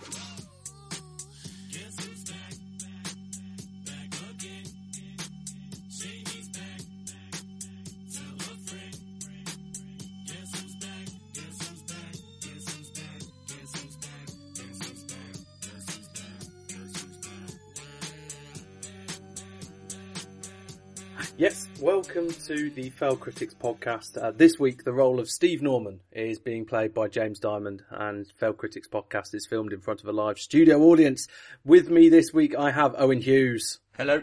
Yes, welcome to the Failed Critics podcast. Uh, this week, the role of Steve Norman is being played by James Diamond, and Failed Critics podcast is filmed in front of a live studio audience. With me this week, I have Owen Hughes. Hello.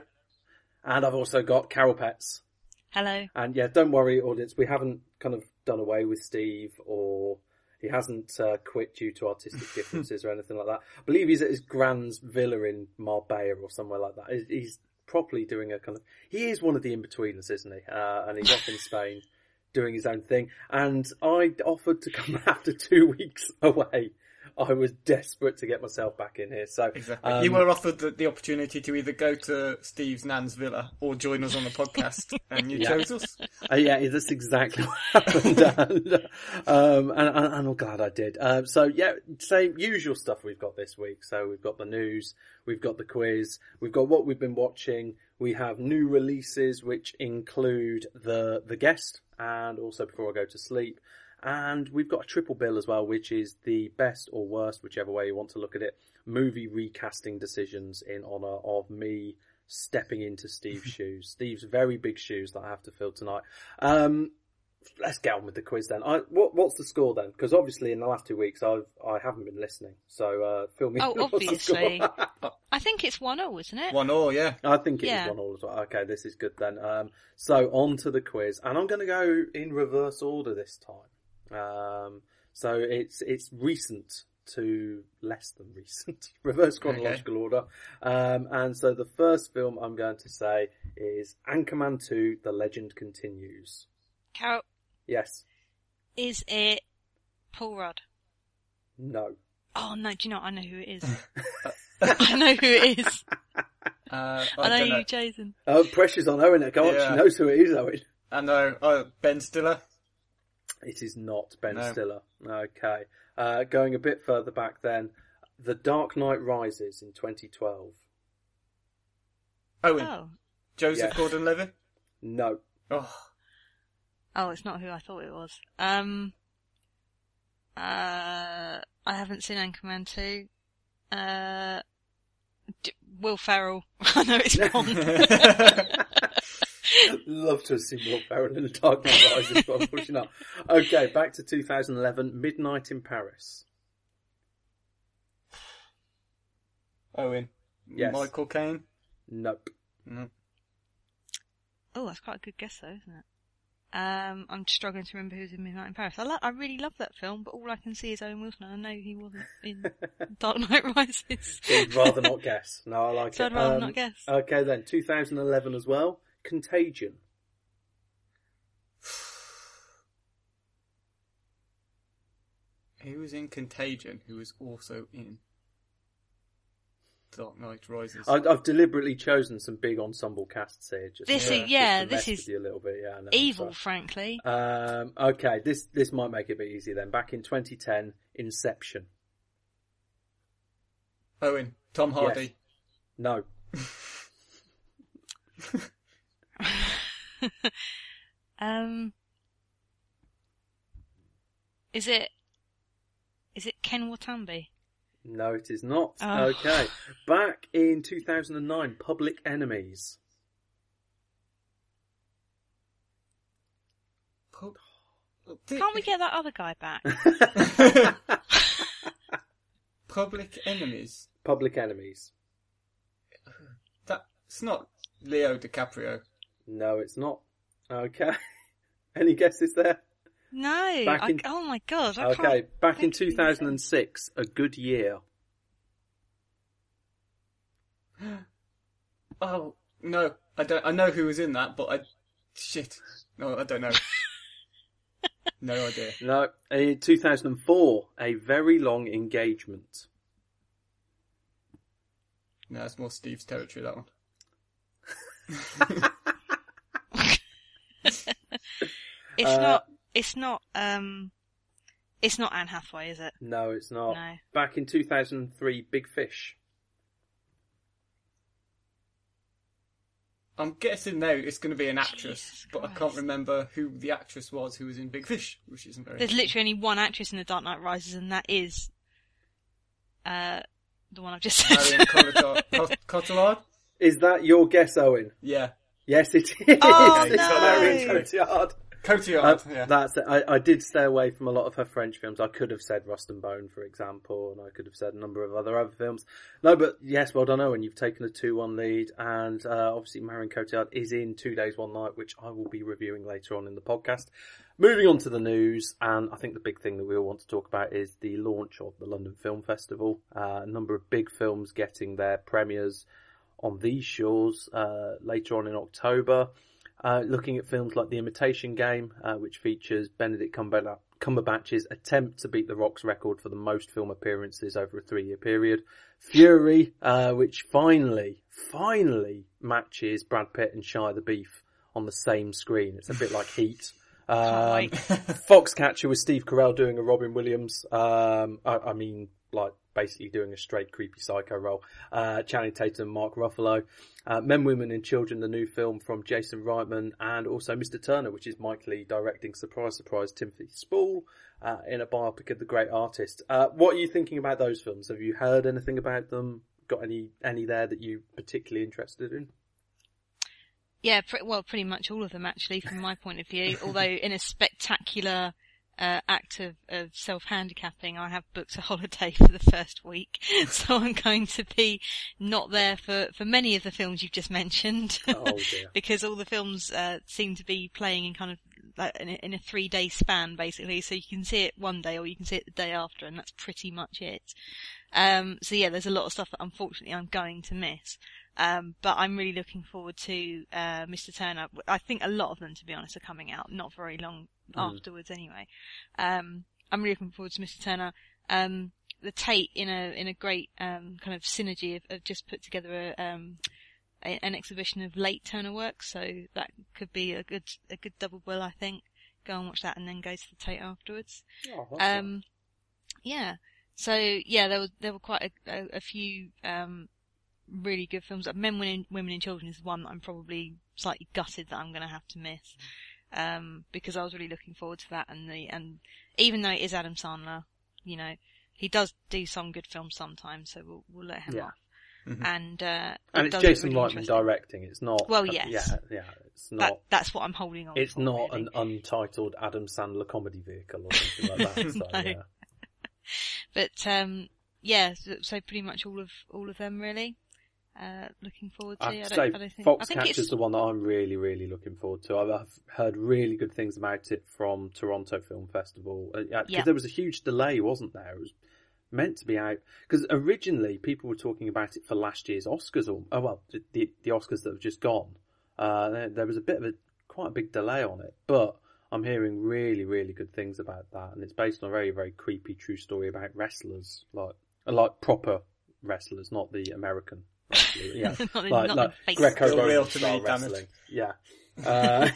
And I've also got Carol Pets. Hello. And yeah, don't worry, audience, we haven't kind of done away with Steve or he hasn't uh, quit due to artistic differences or anything like that. I believe he's at his grand's villa in Marbella or somewhere like that. He's properly doing a kind of. He is one of the in-betweeners, isn't he? Uh, and he's off in Spain doing his own thing. And I offered to come after two weeks away. I was desperate to get myself back in here. So Exactly. um, you were offered the, the opportunity to either go to Steve's nan's villa or join us on the podcast, and you Yeah. chose us. Uh, yeah, that's exactly what happened. and, um, and, and, and I'm glad I did. Um, so yeah, same usual stuff we've got this week. So we've got the news, we've got the quiz, we've got what we've been watching. We have new releases which include the the guest and also before I go to sleep. And we've got a triple bill as well, which is the best or worst, whichever way you want to look at it, movie recasting decisions in honour of me stepping into Steve's shoes. Steve's very big shoes that I have to fill tonight. Um, let's get on with the quiz then. I, what, what's the score then? Because obviously in the last two weeks I've I haven't been listening, so uh, fill me. Oh, in. What's obviously. I think it's 1-0, isn't it? One all, yeah. I think it is Yeah. one all as well. Okay, this is good then. Um, so on to the quiz, and I'm going to go in reverse order this time. Um, so it's it's recent to less than recent, reverse chronological order. Um, and so the first film I'm going to say is Anchorman 2: The Legend Continues. Carol, Yes, is it Paul Rudd? no. Oh no, do you know. I know who it is. I know who it is. Uh, I, I know don't know. you, Jason. Oh, pressure's on Owen. Go on, Yeah. she knows who it is, Owen. I know. Oh, Ben Stiller. It is not Ben No. Stiller. Okay. Uh, going a bit further back then, The Dark Knight Rises in 2012. Owen. Oh. Joseph Yeah. Gordon-Levitt. No. Oh, Oh, it's not who I thought it was. Um, uh, I haven't seen Anchorman 2. Uh, D- Will Ferrell. I know it's wrong. Love to have seen Will Ferrell in The Dark Knight Rises, but unfortunately not. Okay, back to 2011, Midnight in Paris. Owen. Yes. Michael Caine. Nope. No. oh, that's quite a good guess though, isn't it? Um, I'm struggling to remember who's in Midnight in Paris. I, lo- I really love that film, but all I can see is Owen Wilson. I know he wasn't in Dark Knight Rises. So you'd rather not guess. No, I like So it. I'd rather Um, not guess. Okay then, 2011 as well, Contagion. Who was in Contagion? Who was also in Dark Knight Rises? I, I've deliberately chosen some big ensemble casts here. Just This to- is- just yeah, to this mess is with you a little bit. Yeah, I know, Evil, so- frankly. Um, okay, this this might make it a bit easier then. Back in 2010, Inception. Owen. Tom Hardy. No, um, is it? Is it Ken Watanabe? no, it is not. Oh. Okay, back in 2009, Public Enemies. Can't we get that other guy back? Public Enemies? Public Enemies. That's not Leo DiCaprio. No, it's not. Okay. Any guesses there? No. Back I, oh my god. I Okay, can't back in think of who this is. 2006, A Good Year. Oh no, I don't. I know who was in that, but I shit. No, I don't know. no idea. No, in 2004, A Very Long Engagement. No, that's more Steve's territory. That one. It's Uh, not. It's not. Um. It's not Anne Hathaway, is it? No, it's not. No. Back in 2003, Big Fish. I'm guessing now it's going to be an actress, Jesus but I can't remember who the actress was who was in Big Fish, which isn't very. There's literally only one actress in The Dark Knight Rises, and that is. Uh, the one I've just said. Marion Cotillard. Cotillard? Is that your guess, Owen? Yeah, Yes, it is. Oh, it's no. Marion Cotillard. Cotillard. Uh, yeah. That's it. I, I did stay away from a lot of her French films. I could have said Rust and Bone, for example, and I could have said a number of other other films. No, but yes, well done, Owen. You've taken a 2-1 lead, and uh, obviously Marion Cotillard is in Two Days, One Night, which I will be reviewing later on in the podcast. Moving on to the news, and I think the big thing that we all want to talk about is the launch of the London Film Festival. Uh, a number of big films getting their premieres on these shores uh, later on in October. Uh, looking at films like The Imitation Game, uh, which features Benedict Cumberbatch, Cumberbatch's attempt to beat The Rock's record for the most film appearances over a three-year period. Fury, uh, which finally, finally matches Brad Pitt and Shia LaBeouf on the same screen. It's a bit like Heat. Um. Foxcatcher with Steve Carell doing a Robin Williams. Um, I, I mean, like basically doing a straight creepy psycho role. Uh, Channing Tatum, Mark Ruffalo. Uh, Men, Women and Children, the new film from Jason Reitman, and also Mr. Turner, which is Mike Leigh directing. Surprise, surprise, Timothy Spall uh, in a biopic of the great artist. Uh, what are you thinking about those films? Have you heard anything about them? Got any any there that you particularly interested in? Yeah, pre- well, pretty much all of them actually, from my point of view. Although in a spectacular uh, act of, of self-handicapping, I have booked a holiday for the first week, so I'm going to be not there for, for many of the films you've just mentioned. Oh dear. because all the films uh, seem to be playing in kind of like in a, in a three day span basically. So you can see it one day or you can see it the day after and that's pretty much it. Um so yeah there's a lot of stuff that unfortunately i'm going to miss. Um but i'm really looking forward to uh mr turner. I think a lot of them to be honest are coming out not very long afterwards anyway um i'm really looking forward to mr turner um the Tate in a in a great um, kind of synergy of, of just put together a, um, a, an exhibition of late Turner works, so that could be a good a good double bill, I think. Go and watch that, and then go to the Tate afterwards. Oh. Um, yeah. So yeah, there were there were quite a, a, a few um, really good films. Men, Women, Women and Children is one that I'm probably slightly gutted that I'm going to have to miss um, because I was really looking forward to that. And the and even though it is Adam Sandler, you know, he does do some good films sometimes, so we'll we'll let him Yeah. off. And uh, and it it's Jason really Reitman directing. It's not. Well, uh, yes. Yeah, yeah. It's That, not. that's what I'm holding on. To It's for, not really. an untitled Adam Sandler comedy vehicle or anything like that. So, No. yeah. But um, yeah, so, so pretty much all of all of them really. Uh, looking forward to. I I don't, to I say. I think Foxcatcher's it's the one that I'm really, really looking forward to. I've, I've heard really good things about it from Toronto Film Festival. Because Yeah. there was a huge delay, wasn't there? It was meant to be out. Because originally people were talking about it for last year's Oscars, or oh well, the, the, the Oscars that have just gone. Uh, there, there was a bit of a quite a big delay on it, but I'm hearing really, really good things about that, and it's based on a very, very creepy true story about wrestlers, like like proper wrestlers, not the American. Wrestlers. Yeah, Not like, not like Greco-Roman style me, damn it. wrestling. Yeah. Uh,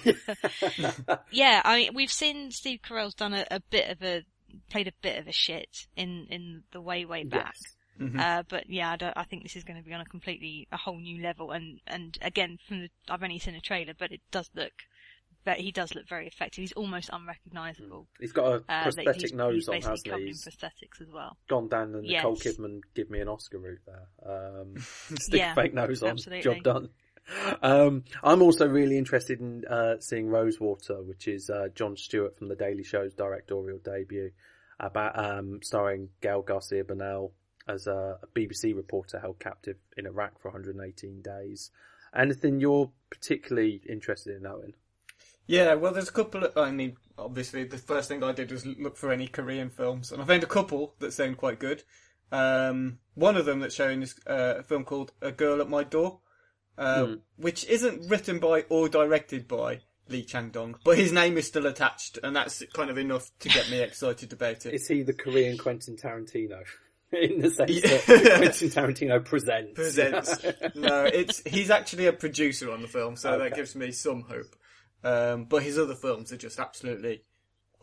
yeah. I mean, we've seen Steve Carell's done a, a bit of a played a bit of a shit in in the way way back. yes. Mm-hmm. Uh, but yeah, I, don't, I think this is going to be on a completely a whole new level. And and again, from the I've only seen a trailer, but it does look. But he does look very effective. He's almost unrecognisable. He's got a Uh, prosthetic he's, nose he's on, basically hasn't he? He's prosthetics as well. gone down the Nicole Yes. Kidman give me an Oscar route there. Um, stick Yeah, a fake nose on, absolutely. job done. Um, I'm also really interested in uh, seeing Rosewater, which is uh, Jon Stewart from The Daily Show's directorial debut, about um, starring Gael Garcia Bernal as a, a BBC reporter held captive in Iraq for 118 days. Anything you're particularly interested in knowing? Yeah, well, there's a couple of. I mean, obviously, the first thing I did was look for any Korean films, and I found a couple that sound quite good. Um, one of them that's showing is uh, a film called A Girl at My Door, uh, Hmm. which isn't written by or directed by Lee Chang Dong, but his name is still attached, and that's kind of enough to get me excited about it. Is he the Korean Quentin Tarantino? In the sense Yeah. that Quentin Tarantino presents. presents. no, it's he's actually a producer on the film, so that gives me some hope. Um, but his other films are just absolutely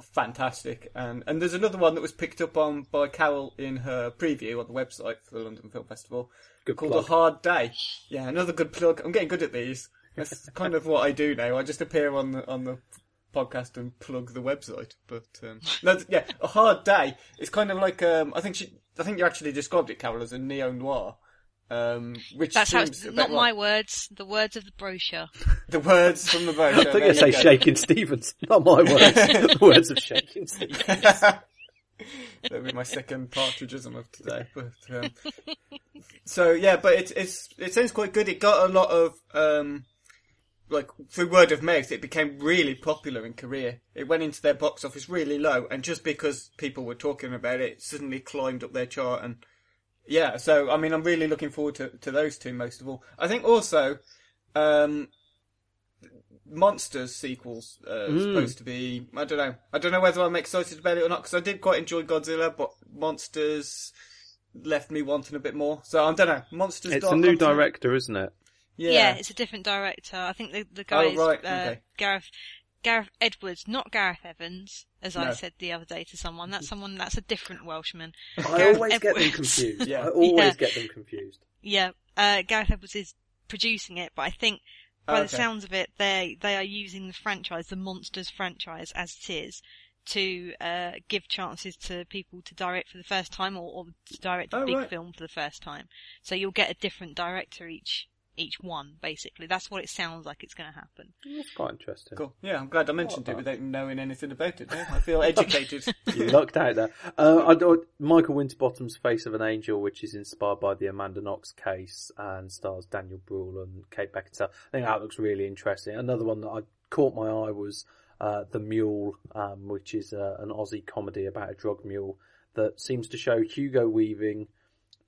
fantastic. And and there's another one that was picked up on by Carol in her preview on the website for the London Film Festival Good called plug. A Hard Day. Yeah, another good plug. I'm getting good at these. That's kind of what I do now. I just appear on the on the podcast and plug the website. But um, no, yeah, A Hard Day. It's kind of like um, I think she, I think you actually described it, Carol, as a neo noir. Um, which That's how it's a bit not my words, the words of the brochure. the words from the brochure. I brochure. thought you say Shaking Stevens, not my words. the words of Shaking Stevens. That'll be my second partridgeism of today. But um, so yeah, but it's it's it sounds quite good. It got a lot of um, like through word of mouth. It became really popular in Korea. It went into their box office really low, and just because people were talking about it, it suddenly climbed up their chart. And yeah, so I mean, I'm really looking forward to to those two most of all. I think also. Um, Monsters sequels uh, Mm. supposed to be. I don't know. I don't know whether I'm excited about it or not because I did quite enjoy Godzilla, but Monsters left me wanting a bit more. So I don't know. Monsters. It's a new Continent? director, isn't it? Yeah. Yeah. it's a different director. I think the the guy Oh, is right, uh, okay. Gareth Gareth Edwards, not Gareth Evans, as I said the other day to someone. That's someone that's a different Welshman. I Gareth always get them confused. Yeah. I always Yeah. get them confused. Yeah, uh, Gareth Edwards is producing it, but I think by the Okay. sounds of it, they they are using the franchise, the Monsters franchise, as it is, to uh, give chances to people to direct for the first time or, or to direct a Oh, big right. film for the first time. So you'll get a different director each each one, basically. That's what it sounds like it's going to happen. That's quite interesting. Cool. Yeah, I'm glad I mentioned it without knowing anything about it. now. I feel educated. You lucked out there. Uh, I thought Michael Winterbottom's Face of an Angel, which is inspired by the Amanda Knox case and stars Daniel Bruhl and Kate Beckinsale. I think that looks really interesting. Another one that I caught my eye was uh, The Mule, um, which is uh, an Aussie comedy about a drug mule that seems to show Hugo Weaving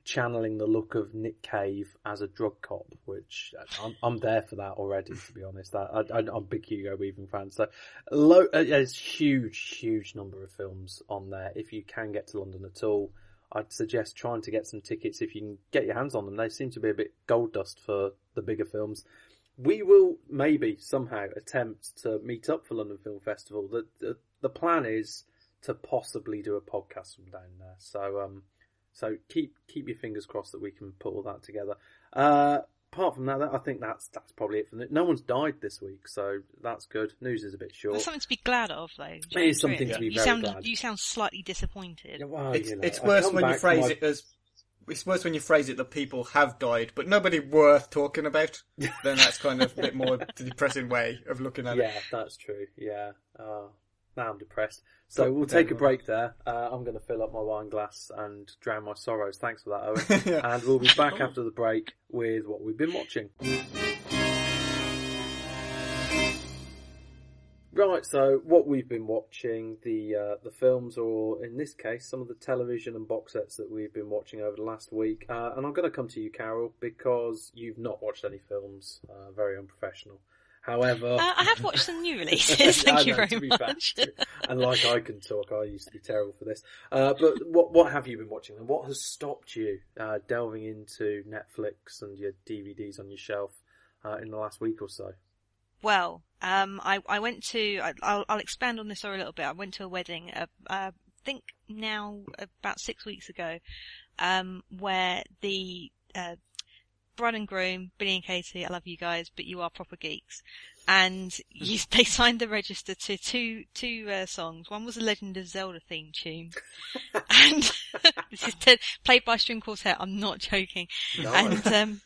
channeling the look of Nick Cave as a drug cop, which uh, I'm, I'm there for that already, to be honest. I, I'm a big Hugo Weaving fan, so low, uh, there's huge, huge number of films on there. If you can get to London at all, I'd suggest trying to get some tickets if you can get your hands on them. They seem to be a bit gold dust for the bigger films. We will maybe somehow attempt to meet up for London Film Festival. The, the, the plan is to possibly do a podcast from down there. So, um, so keep keep your fingers crossed that we can put all that together. Uh, apart from that, I think that's that's probably it for the, no one's died this week, so that's good. News is a bit short. That's something to be glad of, though. It James, is something really. to be you very sound, glad. You sound slightly disappointed. Yeah, well, it's you know, it's worse when you phrase my- it as. It's worse when you phrase it that people have died, but nobody worth talking about. then that's kind of a bit more depressing way of looking at Yeah, it. Yeah, that's true. Yeah. Uh, now I'm depressed. So we'll take a break there. Uh, I'm going to fill up my wine glass and drown my sorrows. Thanks for that, Owen. Yeah. And we'll be back after the break with what we've been watching. Right, so what we've been watching, the uh, the films, or in this case, some of the television and box sets that we've been watching over the last week. Uh, and I'm going to come to you, Carol, because you've not watched any films. Uh, very unprofessional. However, Uh, I have watched some new releases. Thank you know, very fair, much. and like I can talk, I used to be terrible for this. Uh, but what what have you been watching, and what has stopped you uh, delving into Netflix and your DVDs on your shelf uh, in the last week or so? Well, um, I, I went to, I, I'll, I'll expand on this story a little bit. I went to a wedding, uh, uh, I think now about six weeks ago, um, where the, bride and groom, Billy and Katie, I love you guys, but you are proper geeks. And you, they signed the register to two, two, uh, songs. One was a Legend of Zelda theme tune. and this is t- played by string quartet. I'm not joking and um,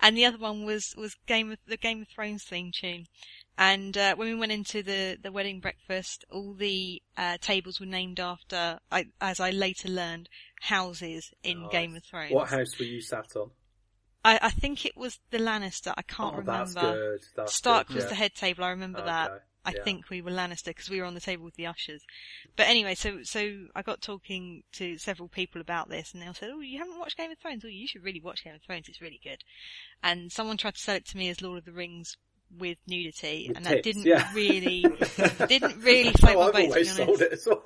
and the other one was was Game of the Game of Thrones theme tune. And uh, when we went into the the wedding breakfast, all the uh, tables were named after, I, as I later learned, houses in Nice. Game of Thrones. What house were you sat on? I, I think it was the Lannister. I can't oh, remember. that's good. That's Stark good, was yeah. the head table. I remember that. I yeah. think we were Lannister because we were on the table with the ushers. But anyway, so so I got talking to several people about this, and they all said, "Oh, you haven't watched Game of Thrones? Oh, you should really watch Game of Thrones. It's really good." And someone tried to sell it to me as Lord of the Rings with nudity, With and that didn't yeah. really didn't really float my boat. To be always sold honest, it as well.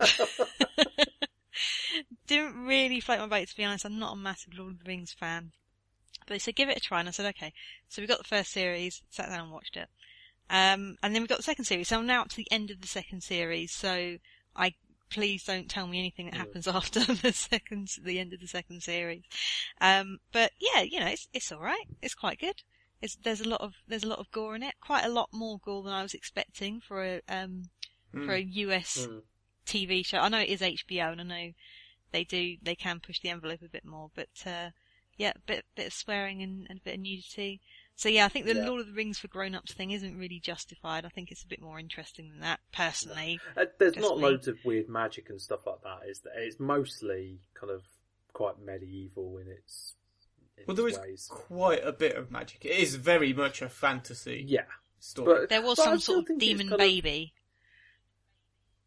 didn't really float my boat. To be honest, I'm not a massive Lord of the Rings fan. But they said give it a try, and I said okay. So we got the first series, sat down and watched it. Um, and then we got the second series. So I'm now up to the end of the second series. So I please don't tell me anything that happens after the second, the end of the second series. Um, but yeah, you know, it's it's all right. It's quite good. It's, there's a lot of there's a lot of gore in it. Quite a lot more gore than I was expecting for a um Hmm. for a US Mm. TV show. I know it is HBO, and I know they do they can push the envelope a bit more, but uh, yeah, a bit bit of swearing and, and a bit of nudity. So yeah, I think the Yeah. Lord of the Rings for grown-ups thing isn't really justified. I think it's a bit more interesting than that, personally. Uh, There's Just not me. loads of weird magic and stuff like that. Is there? It's mostly kind of quite medieval in its, in Well, there its is ways. quite a bit of magic. It is very much a fantasy Yeah, story. but There was but some sort of demon kind of- baby.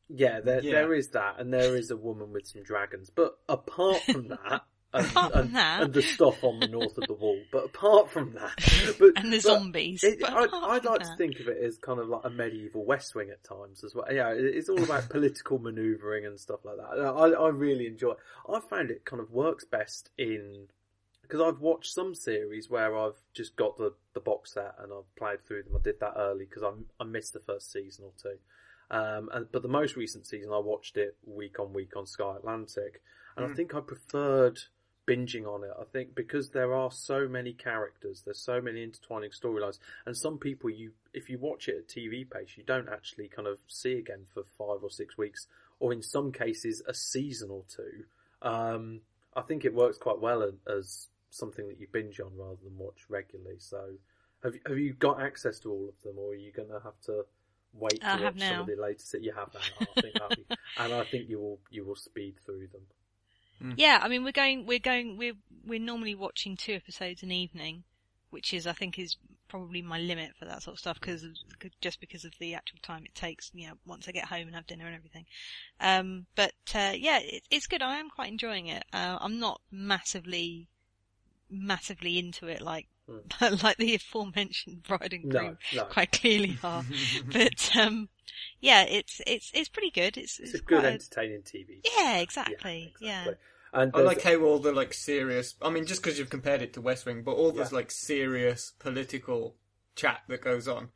Yeah, there Yeah. there is that, and there is a woman with some dragons. But apart from that, and, and, that- and the stuff on the north of the wall. But apart from that, but, And the zombies. it- But I'd, apart I'd from like to think of it as kind of like a medieval West Wing at times as well. Yeah, it- it's all about political manoeuvring and stuff like that. I, I really enjoy. it. I found it kind of works best in because I've watched some series where I've just got the, the box set and I've played through them. I did that early because I I missed the first season or two. Um, and, but the most recent season I watched it week on week on Sky Atlantic, and I think I preferred binging on it. I think because there are so many characters, there's so many intertwining storylines, and some people you if you watch it at TV pace, you don't actually kind of see again for five or six weeks, or in some cases a season or two. Um, I think it works quite well as, something that you binge on rather than watch regularly. So, have you, have you got access to all of them, or are you going to have to wait to I watch some of the later? se- You have now. I think be, and I think you will you will speed through them. Yeah, I mean we're going we're going we're we're normally watching two episodes an evening, which is I think is probably my limit for that sort of stuff because just because of the actual time it takes. You know, once I get home and have dinner and everything. Um, but uh, yeah, it, it's good. I am quite enjoying it. Uh, I'm not massively massively into it like like the aforementioned bride and groom no. quite clearly are. but um, yeah, it's it's it's pretty good. It's It's it's a good, quite entertaining TV. yeah, exactly. Yeah. exactly. And I there's- like how all the like serious. I mean, just because you've compared it to West Wing, but all this Yeah. like serious political chat that goes on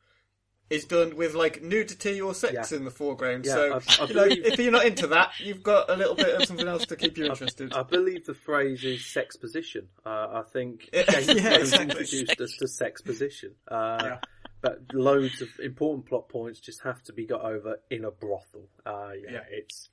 is done with like nudity or sex Yeah. in the foreground. Yeah, so I- I you know, if you're not into that, you've got a little bit of something else to keep you interested. I believe the phrase is sexposition. Uh, I think Yeah, Game of yeah, exactly. introduced us to sexposition. Uh, Yeah. But loads of important plot points just have to be got over in a brothel. Uh, yeah, Yeah. it's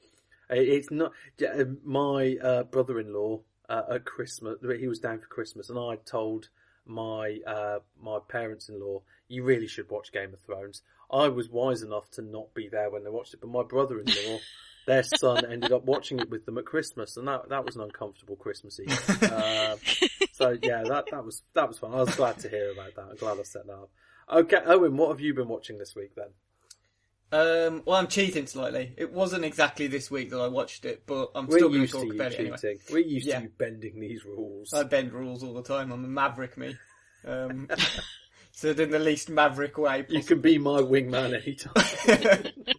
it's not. yeah, uh, My uh, brother-in-law uh, at Christmas, he was down for Christmas, and I told my uh, my parents-in-law, "You really should watch Game of Thrones." I was wise enough to not be there when they watched it, but my brother-in-law. Their son ended up watching it with them at Christmas, and that that was an uncomfortable Christmas Eve. Uh, so yeah, that that was that was fun. I was glad to hear about that. I'm glad I set that up. Okay, Owen, what have you been watching this week then? Um, well, I'm cheating slightly. It wasn't exactly this week that I watched it, but I'm We're still going to talk about it anyway. We're used Yeah. to you bending these rules. I bend rules all the time. I'm a maverick, me. Um, said in the least maverick way. you can be my wingman anytime.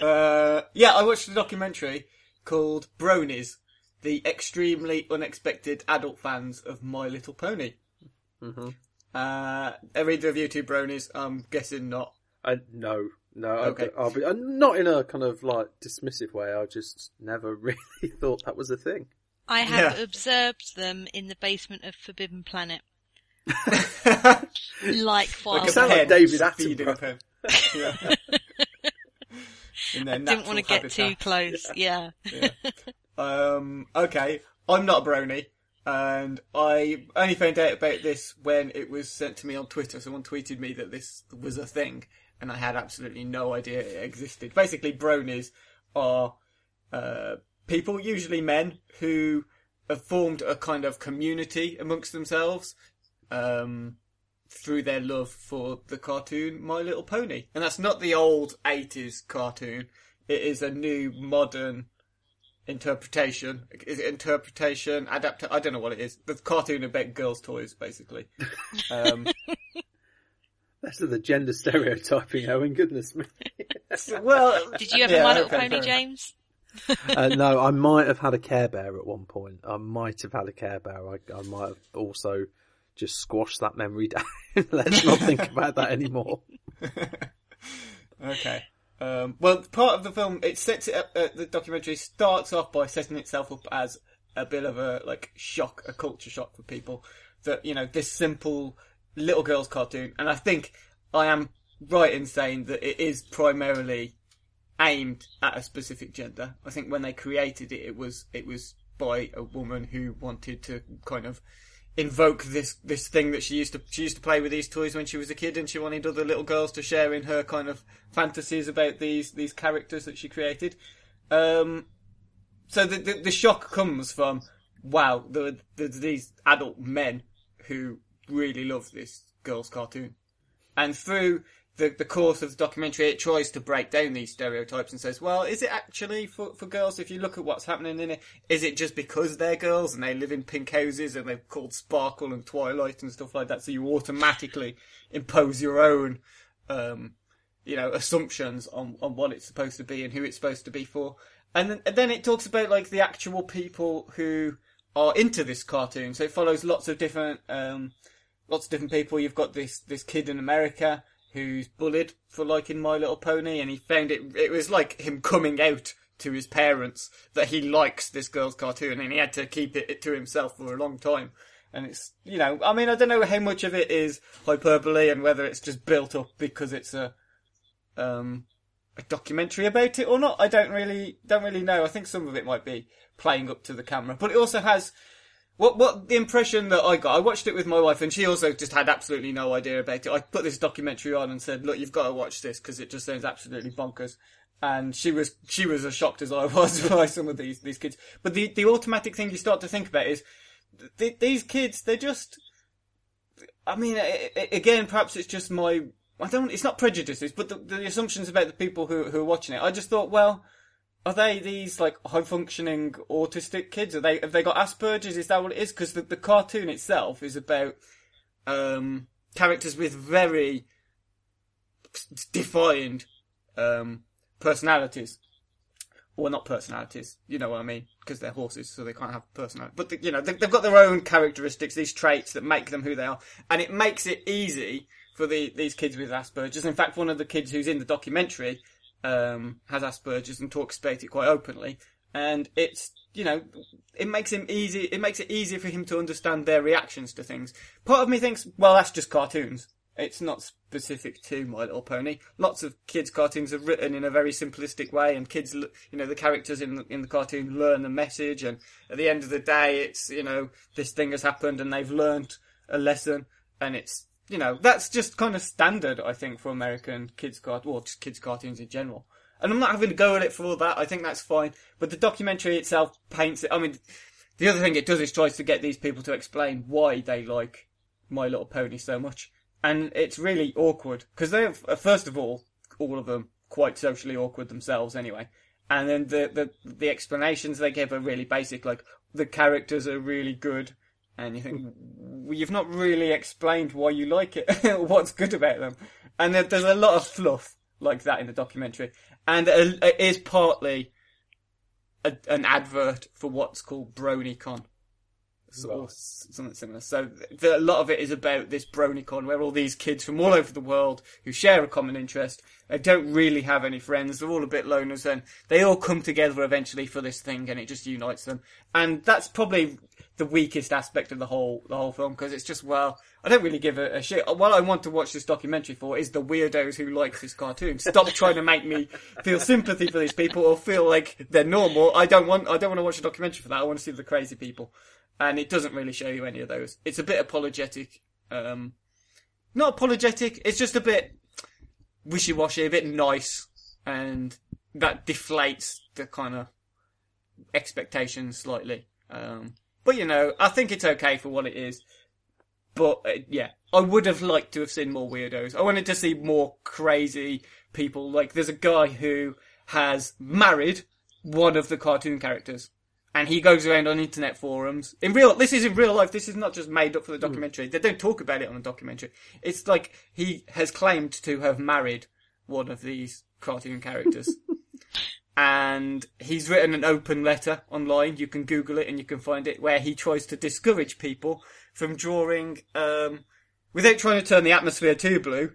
Uh, yeah, I watched a documentary called Bronies, the extremely unexpected adult fans of My Little Pony. hmm Uh, are either of you two Bronies? I'm guessing not. I, no, no. Okay. I, I'll be uh, not in a kind of like dismissive way. I just never really thought that was a thing. I have Yeah. observed them in the basement of Forbidden Planet, like like a wild. sound like pen David feeding a Attenborough. Yeah. In their I didn't want to natural get too habitat. close. Yeah. Um, okay, I'm not a brony, and I only found out about this when it was sent to me on Twitter. Someone tweeted me that this was a thing, and I had absolutely no idea it existed. Basically, bronies are uh, people, usually men, who have formed a kind of community amongst themselves um, through their love for the cartoon My Little Pony, and that's not the old '80s cartoon. It is a new modern interpretation. Is it interpretation? Adapt? I don't know what it is. The cartoon about girls' toys, basically. Um, That's the gender stereotyping, Owen. Goodness me. well, Did you ever have yeah, a My Little okay, Pony. James? uh, no, I might have had a Care Bear at one point. I might have had a Care Bear. I, I might have also just squashed that memory down. Let's not think about that anymore. Okay. Um, well, part of the film, it sets it up, uh, the documentary starts off by setting itself up as a bit of a, like, shock, a culture shock for people. That, you know, this simple little girl's cartoon, and I think I am right in saying that it is primarily aimed at a specific gender. I think when they created it, it was, it was by a woman who wanted to kind of invoke this this thing that she used to she used to play with these toys when she was a kid, and she wanted other little girls to share in her kind of fantasies about these these characters that she created. Um, so the, the the shock comes from wow, there, there's these adult men who really love this girls' cartoon, and through the, the course of the documentary, it tries to break down these stereotypes and says, well, is it actually for, for girls? If you look at what's happening in it, is it just because they're girls and they live in pink houses and they're called Sparkle and Twilight and stuff like that, so you automatically impose your own, um, you know, assumptions on, on what it's supposed to be and who it's supposed to be for. And then, and then it talks about like the actual people who are into this cartoon. So it follows lots of different, um, lots of different people. You've got this, this kid in America who's bullied for liking My Little Pony, and he found it. It was like him coming out to his parents that he likes this girl's cartoon, and he had to keep it to himself for a long time. And it's, you know, I mean, I don't know how much of it is hyperbole and whether it's just built up because it's a, um, a documentary about it or not. I don't really, don't really know. I think some of it might be playing up to the camera, but it also has what what the impression that I got, I watched it with my wife, and she also just had absolutely no idea about it. I put this documentary on and said, "Look, you've got to watch this because it just sounds absolutely bonkers." And she was she was as shocked as I was by some of these these kids. But the the automatic thing you start to think about is th- these kids. They're just. I mean, again, perhaps it's just my. I don't. It's not prejudices, but the, the assumptions about the people who who are watching it. I just thought, well, are they these like high functioning autistic kids? Are they have they got Asperger's? Is that what it is? Because the, the cartoon itself is about um, characters with very defined um, personalities. Well, not personalities, you know what I mean, because they're horses, so they can't have personality. But the, you know, they, they've got their own characteristics, these traits that make them who they are, and it makes it easy for the these kids with Asperger's. In fact, one of the kids who's in the documentary um, has Asperger's and talks about it quite openly. And it's, you know, it makes him easy, it makes it easier for him to understand their reactions to things. Part of me thinks, well, that's just cartoons. It's not specific to My Little Pony. Lots of kids' cartoons are written in a very simplistic way, and kids, you know, the characters in the, in the cartoon learn the message, and at the end of the day, it's, you know, this thing has happened and they've learnt a lesson, and it's, you know, that's just kind of standard, I think, for American kids' cart, or just kids' cartoons in general. And I'm not having to go at it for all that. I think that's fine. But the documentary itself paints it. I mean, the other thing it does is tries to get these people to explain why they like My Little Pony so much. And it's really awkward because they're first of all, all of them quite socially awkward themselves anyway. And then the the the explanations they give are really basic. Like the characters are really good, and you think well, you've not really explained why you like it, what's good about them. And there, there's a lot of fluff like that in the documentary, and it it is partly a, an advert for what's called BronyCon. Or s- something similar. So the, a lot of it is about this BronyCon, where all these kids from all over the world who share a common interest, they don't really have any friends, they're all a bit loners, and they all come together eventually for this thing, and it just unites them. And that's probably the weakest aspect of the whole the whole film because it's just well, I don't really give a, a shit. What I want to watch this documentary for is the weirdos who like this cartoon. Stop trying to make me feel sympathy for these people or feel like they're normal. I don't want I don't want to watch a documentary for that. I want to see the crazy people, and it doesn't really show you any of those. It's a bit apologetic. Um, not apologetic. It's just a bit wishy washy, a bit nice, and that deflates the kind of expectations slightly. Um, but you know, I think it's okay for what it is. But uh, yeah, I would have liked to have seen more weirdos. I wanted to see more crazy people. Like there's a guy who has married one of the cartoon characters. And he goes around on internet forums. In real, this is in real life. This is not just made up for the documentary. They don't talk about it on the documentary. It's like he has claimed to have married one of these cartoon characters. and he's written an open letter online. You can Google it and you can find it where he tries to discourage people from drawing, um, without trying to turn the atmosphere too blue,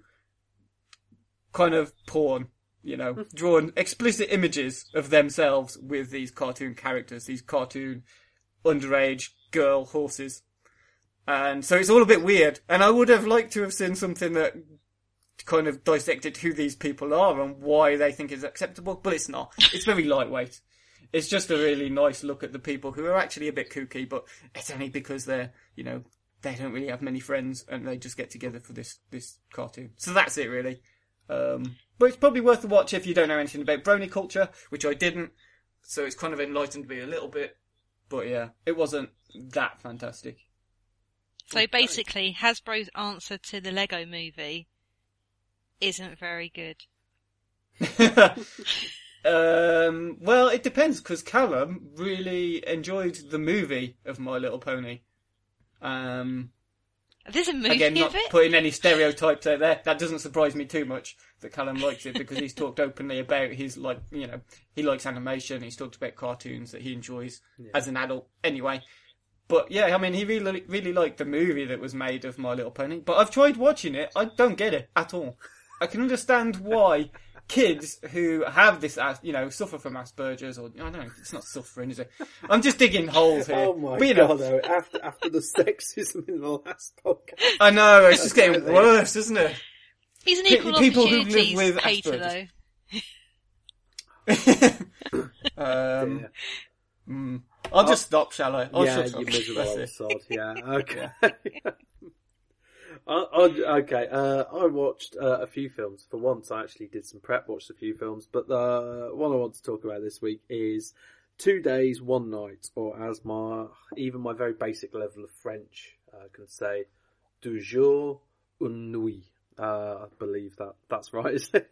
kind of porn. You know, drawing explicit images of themselves with these cartoon characters, these cartoon underage girl horses. And so it's all a bit weird. And I would have liked to have seen something that kind of dissected who these people are and why they think is acceptable, but it's not. It's very lightweight. It's just a really nice look at the people who are actually a bit kooky, but it's only because they're, you know, they don't really have many friends and they just get together for this, this cartoon. So that's it really. Um, but it's probably worth a watch if you don't know anything about brony culture, which I didn't. So it's kind of enlightened me a little bit. But yeah, it wasn't that fantastic. So basically, Hasbro's answer to the Lego movie isn't very good. um, well, it depends because Callum really enjoyed the movie of My Little Pony. Um, There's a movie again, not of it. putting any stereotypes out there. That doesn't surprise me too much that Callum likes it because he's talked openly about his like, you know, he likes animation. He's talked about cartoons that he enjoys as an adult. Anyway, but yeah, I mean, he really, really liked the movie that was made of My Little Pony. But I've tried watching it. I don't get it at all. I can understand why kids who have this, you know, suffer from Asperger's or I don't know, it's not suffering, is it? I'm just digging holes here. Oh my But, you know, god! Though, after after the sexism in the last podcast, I know it's just getting worse, isn't it? He's an Pe- equal people who live opportunities with hater, Asperger's. though. um, mm. I'll just stop, shall I? I'll yeah, shut you up. miserable That's old sod. Yeah, okay. I, I, okay, uh, I watched uh, a few films. For once, I actually did some prep, watched a few films. But the one I want to talk about this week is Two Days, One Night, or as my even my very basic level of French uh, can say, Deux jours, une nuit. Uh, I believe that that's right, isn't it?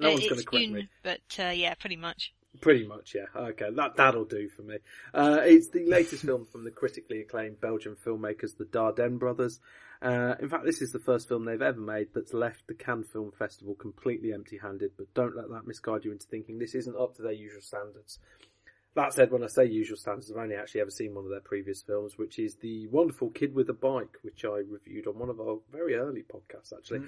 No Uh, one's going to correct une, me. but uh, yeah, pretty much. Pretty much, yeah. Okay, that that'll do for me. Uh, it's the latest film from the critically acclaimed Belgian filmmakers, the Dardenne brothers. Uh, in fact, this is the first film they've ever made that's left the Cannes Film Festival completely empty-handed. But don't let that misguide you into thinking this isn't up to their usual standards. That said, when I say usual standards, I've only actually ever seen one of their previous films, which is the wonderful Kid with a Bike, which I reviewed on one of our very early podcasts, actually.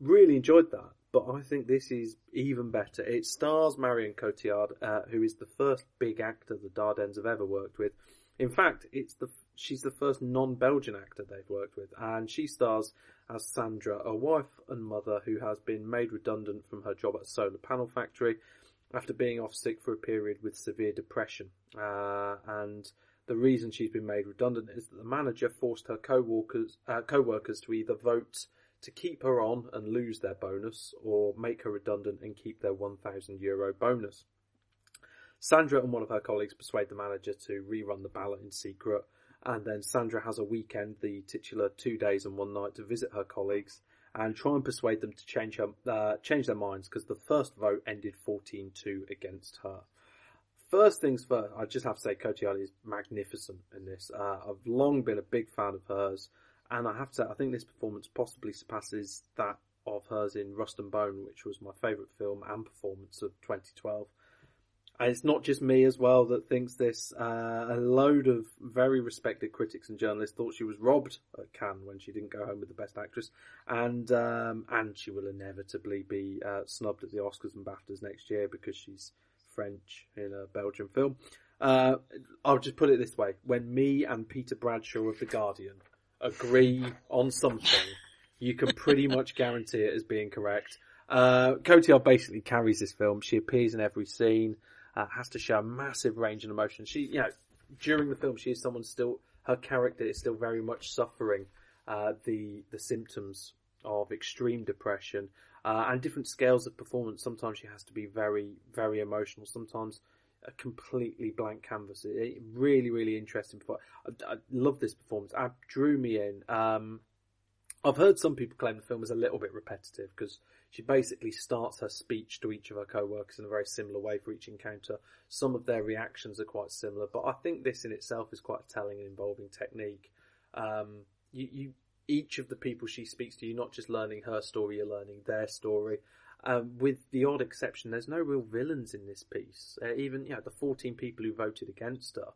Really enjoyed that, but I think this is even better. It stars Marion Cotillard, uh, who is the first big actor the Dardennes have ever worked with. In fact, it's the she's the first non-Belgian actor they've worked with, and she stars as Sandra, a wife and mother who has been made redundant from her job at a solar panel factory after being off sick for a period with severe depression. Uh, and the reason she's been made redundant is that the manager forced her co-workers, uh, co-workers to either vote to keep her on and lose their bonus or make her redundant and keep their 1000 euro bonus. Sandra and one of her colleagues persuade the manager to rerun the ballot in secret and then Sandra has a weekend, the titular two days and one night to visit her colleagues and try and persuade them to change her, uh, change their minds because the first vote ended 14-2 against her. First things first, I just have to say Cotillard is magnificent in this. Uh, I've long been a big fan of hers, and I have to I think this performance possibly surpasses that of hers in Rust and Bone, which was my favourite film and performance of 2012. And it's not just me as well that thinks this. Uh, a load of very respected critics and journalists thought she was robbed at Cannes when she didn't go home with the Best Actress, and um, and she will inevitably be uh, snubbed at the Oscars and BAFTAs next year because she's French in a Belgian film. Uh, I'll just put it this way: when me and Peter Bradshaw of the Guardian agree on something, you can pretty much guarantee it as being correct. Uh, Cotillard basically carries this film. She appears in every scene uh, has to show a massive range of emotion. She, you know, during the film, she is someone still, her character is still very much suffering, uh, the, the symptoms of extreme depression, uh, and different scales of performance. Sometimes she has to be very, very emotional. Sometimes a completely blank canvas. It, it really, really interesting. I, I love this performance. It drew me in. Um, I've heard some people claim the film is a little bit repetitive because she basically starts her speech to each of her co-workers in a very similar way for each encounter. Some of their reactions are quite similar, but I think this in itself is quite a telling and involving technique. Um, you, you, each of the people she speaks to, you're not just learning her story, you're learning their story. Um, with the odd exception, there's no real villains in this piece. Uh, even, you know, the 14 people who voted against her,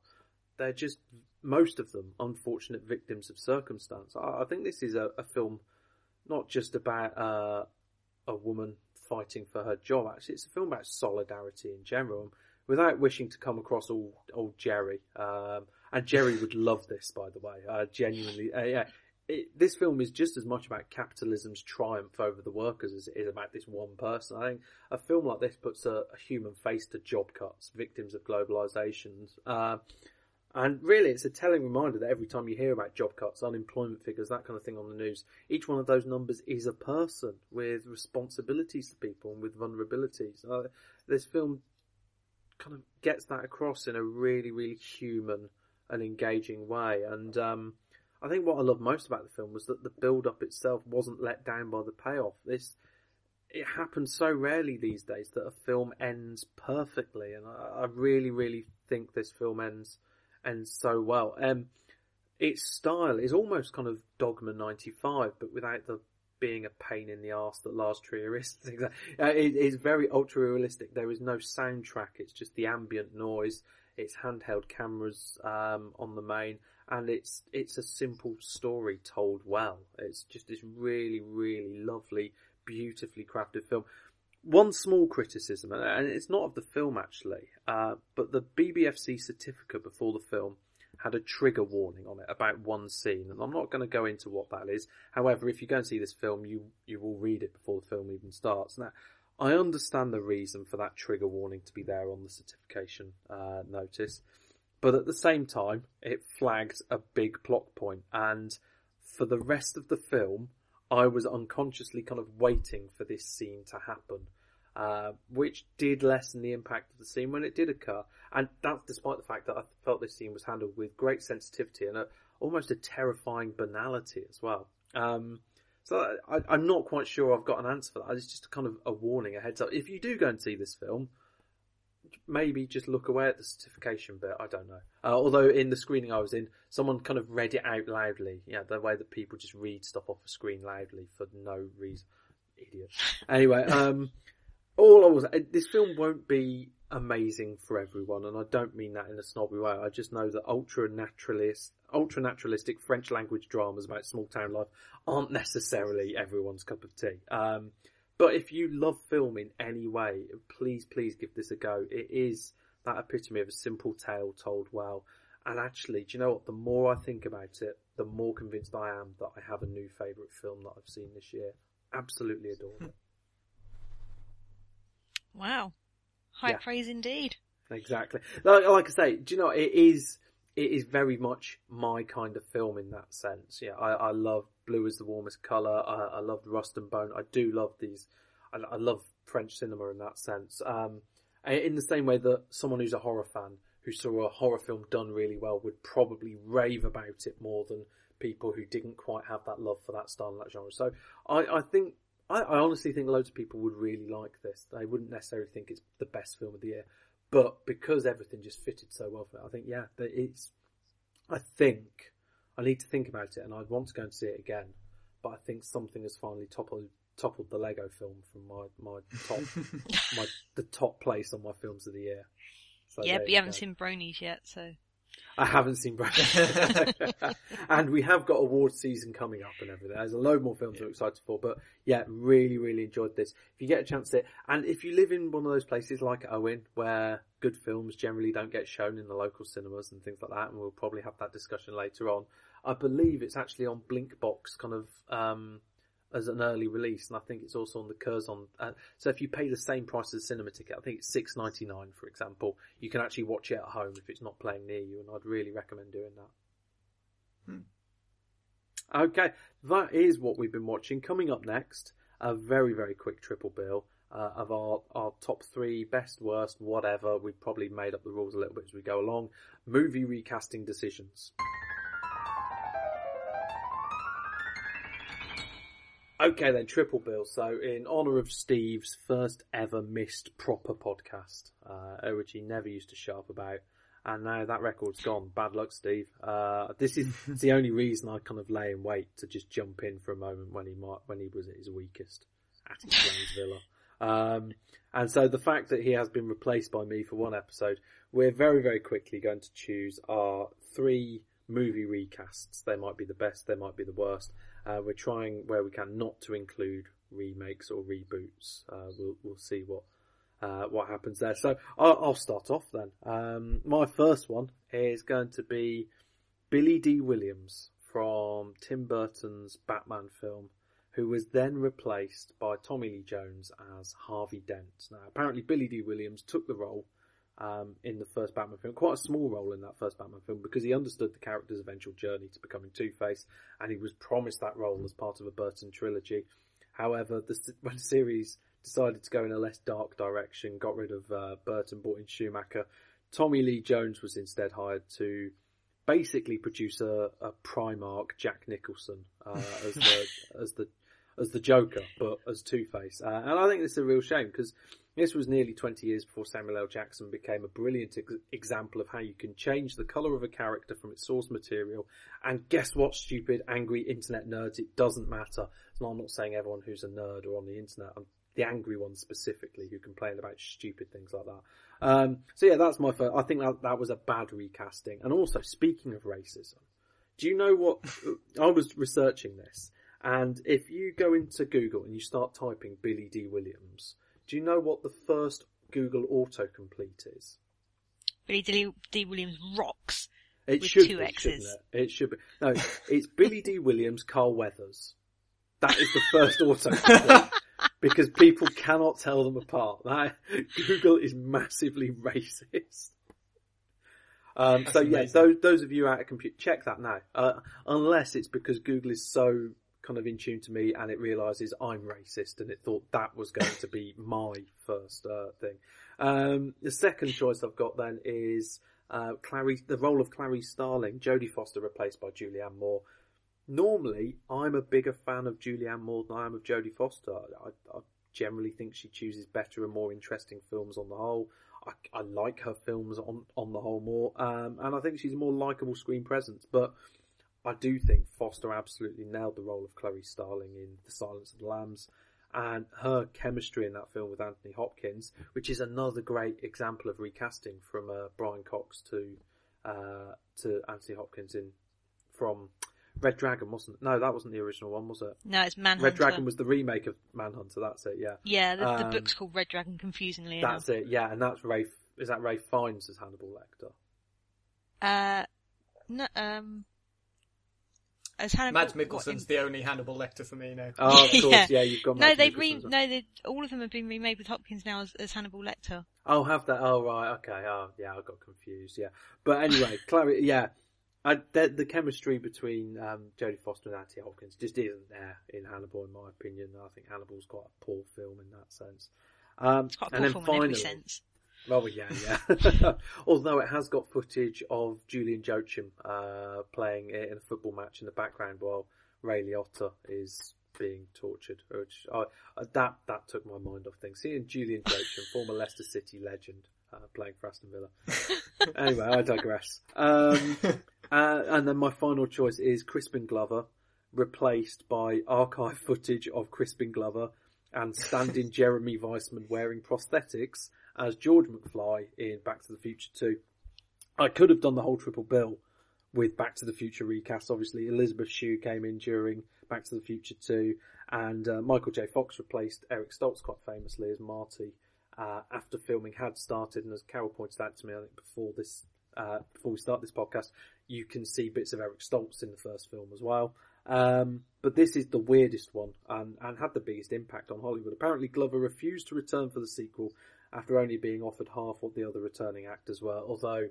they're just most of them unfortunate victims of circumstance. I, I think this is a, a, film not just about uh, a woman fighting for her job. Actually, it's a film about solidarity in general. Without wishing to come across all old Jerry, um, and Jerry would love this, by the way. Uh, genuinely, uh, yeah. It, this film is just as much about capitalism's triumph over the workers as it is about this one person. I think a film like this puts a, a human face to job cuts, victims of globalization. Uh, and really, it's a telling reminder that every time you hear about job cuts, unemployment figures, that kind of thing on the news, each one of those numbers is a person with responsibilities to people and with vulnerabilities. Uh, this film kind of gets that across in a really, really human and engaging way. And um, I think what I love most about the film was that the build-up itself wasn't let down by the payoff. This it happens so rarely these days that a film ends perfectly, and I, I really, really think this film ends ends so well. Um, its style is almost kind of Dogma 95, but without the being a pain in the ass that Lars Trier is. uh, it's very ultra realistic. There is no soundtrack. It's just the ambient noise. It's handheld cameras um, on the main, and it's it's a simple story told well. It's just this really, really lovely, beautifully crafted film. One small criticism, and it's not of the film actually, uh, but the BBFC certificate before the film had a trigger warning on it about one scene, and I'm not going to go into what that is. However, if you go and see this film, you you will read it before the film even starts. Now, I understand the reason for that trigger warning to be there on the certification uh, notice, but at the same time, it flags a big plot point, and for the rest of the film, I was unconsciously kind of waiting for this scene to happen. Uh, which did lessen the impact of the scene when it did occur. And that's despite the fact that I felt this scene was handled with great sensitivity and a, almost a terrifying banality as well. Um, so I, am not quite sure I've got an answer for that. It's just kind of a warning, a heads up. If you do go and see this film, maybe just look away at the certification bit. I don't know. Uh, although in the screening I was in, someone kind of read it out loudly. Yeah, the way that people just read stuff off a screen loudly for no reason. Idiot. Anyway, um, all I was, this film won't be amazing for everyone, and I don't mean that in a snobby way. I just know that ultra naturalist, ultra naturalistic French language dramas about small town life aren't necessarily everyone's cup of tea. Um, but if you love film in any way, please, please give this a go. It is that epitome of a simple tale told well. And actually, do you know what? The more I think about it, the more convinced I am that I have a new favourite film that I've seen this year. Absolutely adore it. Wow. High yeah. praise indeed. Exactly. Like, like, I say, do you know, it is, it is very much my kind of film in that sense. Yeah, I, I love Blue is the warmest colour. I, I love Rust and Bone. I do love these. I, I love French cinema in that sense. Um, in the same way that someone who's a horror fan who saw a horror film done really well would probably rave about it more than people who didn't quite have that love for that style and that genre. So I, I think I, I, honestly think loads of people would really like this. They wouldn't necessarily think it's the best film of the year, but because everything just fitted so well for it, I think yeah, it's. I think I need to think about it, and I'd want to go and see it again. But I think something has finally toppled toppled the Lego film from my my top my the top place on my films of the year. So yeah, but you haven't go. seen Bronies yet, so I haven't seen Brad. and we have got award season coming up and everything. There's a load more films we're excited for, but yeah, really, really enjoyed this. If you get a chance to, and if you live in one of those places like Owen, where good films generally don't get shown in the local cinemas and things like that, and we'll probably have that discussion later on. I believe it's actually on Blinkbox kind of, um, as an early release, and I think it's also on the Curzon. Uh, so if you pay the same price as a cinema ticket, I think it's six ninety nine, for example, you can actually watch it at home if it's not playing near you, and I'd really recommend doing that. Hmm. Okay, that is what we've been watching. Coming up next, a very very quick triple bill. Uh, of our, our top three, best, worst, whatever. We've probably made up the rules a little bit as we go along. Movie recasting decisions. Okay then, triple bill. So in honour of Steve's first ever missed proper podcast, uh, which he never used to show up about, and now that record's gone. Bad luck, Steve. Uh, this is the only reason I kind of lay in wait to just jump in for a moment when he might, when he was at his weakest at his Villa. Um, and so the fact that he has been replaced by me for one episode, we're very, very quickly going to choose our three movie recasts. They might be the best, they might be the worst. Uh, we're trying where we can not to include remakes or reboots. Uh, we'll, we'll see what uh, what happens there. So I'll, I'll start off then. Um, my first one is going to be Billy Dee Williams from Tim Burton's Batman film, who was then replaced by Tommy Lee Jones as Harvey Dent. Now, apparently Billy Dee Williams took the role um, in the first Batman film, quite a small role in that first Batman film, because he understood the character's eventual journey to becoming Two Face, and he was promised that role as part of a Burton trilogy. However, the, when the series decided to go in a less dark direction, got rid of uh, Burton, brought in Schumacher, Tommy Lee Jones was instead hired to basically produce a, a Primark Jack Nicholson uh, as the as the as the Joker, but as Two Face, uh, and I think this is a real shame because this was nearly 20 years before Samuel L. Jackson became a brilliant ex- example of how you can change the colour of a character from its source material. And guess what, stupid, angry internet nerds? It doesn't matter. I'm not saying everyone who's a nerd or on the internet. I'm the angry ones specifically who complain about stupid things like that. Um, so yeah, that's my first. I think that that was a bad recasting. And also, speaking of racism, do you know what? I was researching this, and if you go into Google and you start typing Billy Dee Williams, do you know what the first Google autocomplete is? Billy D. Dee Williams rocks. It With should two be, X's. shouldn't it? It should be. No, it's Billy Dee Williams, Carl Weathers. That is the first autocomplete. because people cannot tell them apart. That Google is massively racist. Um, so yeah, those those of you out of compute, check that now. Uh, unless it's because Google is so kind of in tune to me and it realizes I'm racist and it thought that was going to be my first uh, thing. Um, the second choice I've got then is uh, Clary, the role of Clarice Starling, Jodie Foster replaced by Julianne Moore. Normally, I'm a bigger fan of Julianne Moore than I am of Jodie Foster. I, I generally think she chooses better and more interesting films on the whole. I, I like her films on on the whole more, um, and I think she's a more likable screen presence. But I do think Foster absolutely nailed the role of Chloe Starling in The Silence of the Lambs, and her chemistry in that film with Anthony Hopkins, which is another great example of recasting from uh, Brian Cox to uh, to Anthony Hopkins in from Red Dragon, wasn't it? No, that wasn't the original one, was it? No, it's Manhunter. Red Dragon was the remake of Manhunter. That's it. Yeah, Yeah, the, the Um, book's called Red Dragon, confusingly that's enough. it. Yeah, and that's Ray. Is that Ralph Fiennes as Hannibal Lecter? Uh, no, um, as Hannibal. Mads what, in- Mikkelsen's the only Hannibal Lecter for me now. Oh, of course. Yeah. yeah, you've got. No, Mads they've re- Mikkelsen. no, they all of them have been remade with Hopkins now as, as Hannibal Lecter. Oh, have that? Oh, right. Okay. Oh, yeah. I got confused. Yeah. But anyway, Chloe. Yeah. I, the, the chemistry between um, Jodie Foster and Anthony Hopkins just isn't there in Hannibal, in my opinion. I think Hannibal's quite a poor film in that sense. Um, It's quite a and poor then film in every finally, well, yeah, yeah. Although it has got footage of Julian Joachim uh, playing it in a football match in the background while Ray Liotta is being tortured. Which uh, that that took my mind off things. Seeing Julian Joachim, former Leicester City legend, uh, playing for Aston Villa. anyway, I digress. Um, uh, and then my final choice is Crispin Glover, replaced by archive footage of Crispin Glover and stand-in Jeremy Weissman wearing prosthetics as George McFly in Back to the Future 2. I could have done the whole triple bill with Back to the Future recast. Obviously, Elizabeth Shue came in during Back to the Future 2, and uh, Michael J. Fox replaced Eric Stoltz quite famously as Marty uh, after filming had started. And as Carol pointed out to me, I think before this, uh, before we start this podcast, you can see bits of Eric Stoltz in the first film as well. Um, but this is the weirdest one and, and had the biggest impact on Hollywood. Apparently, Glover refused to return for the sequel after only being offered half what the other returning actors were. Although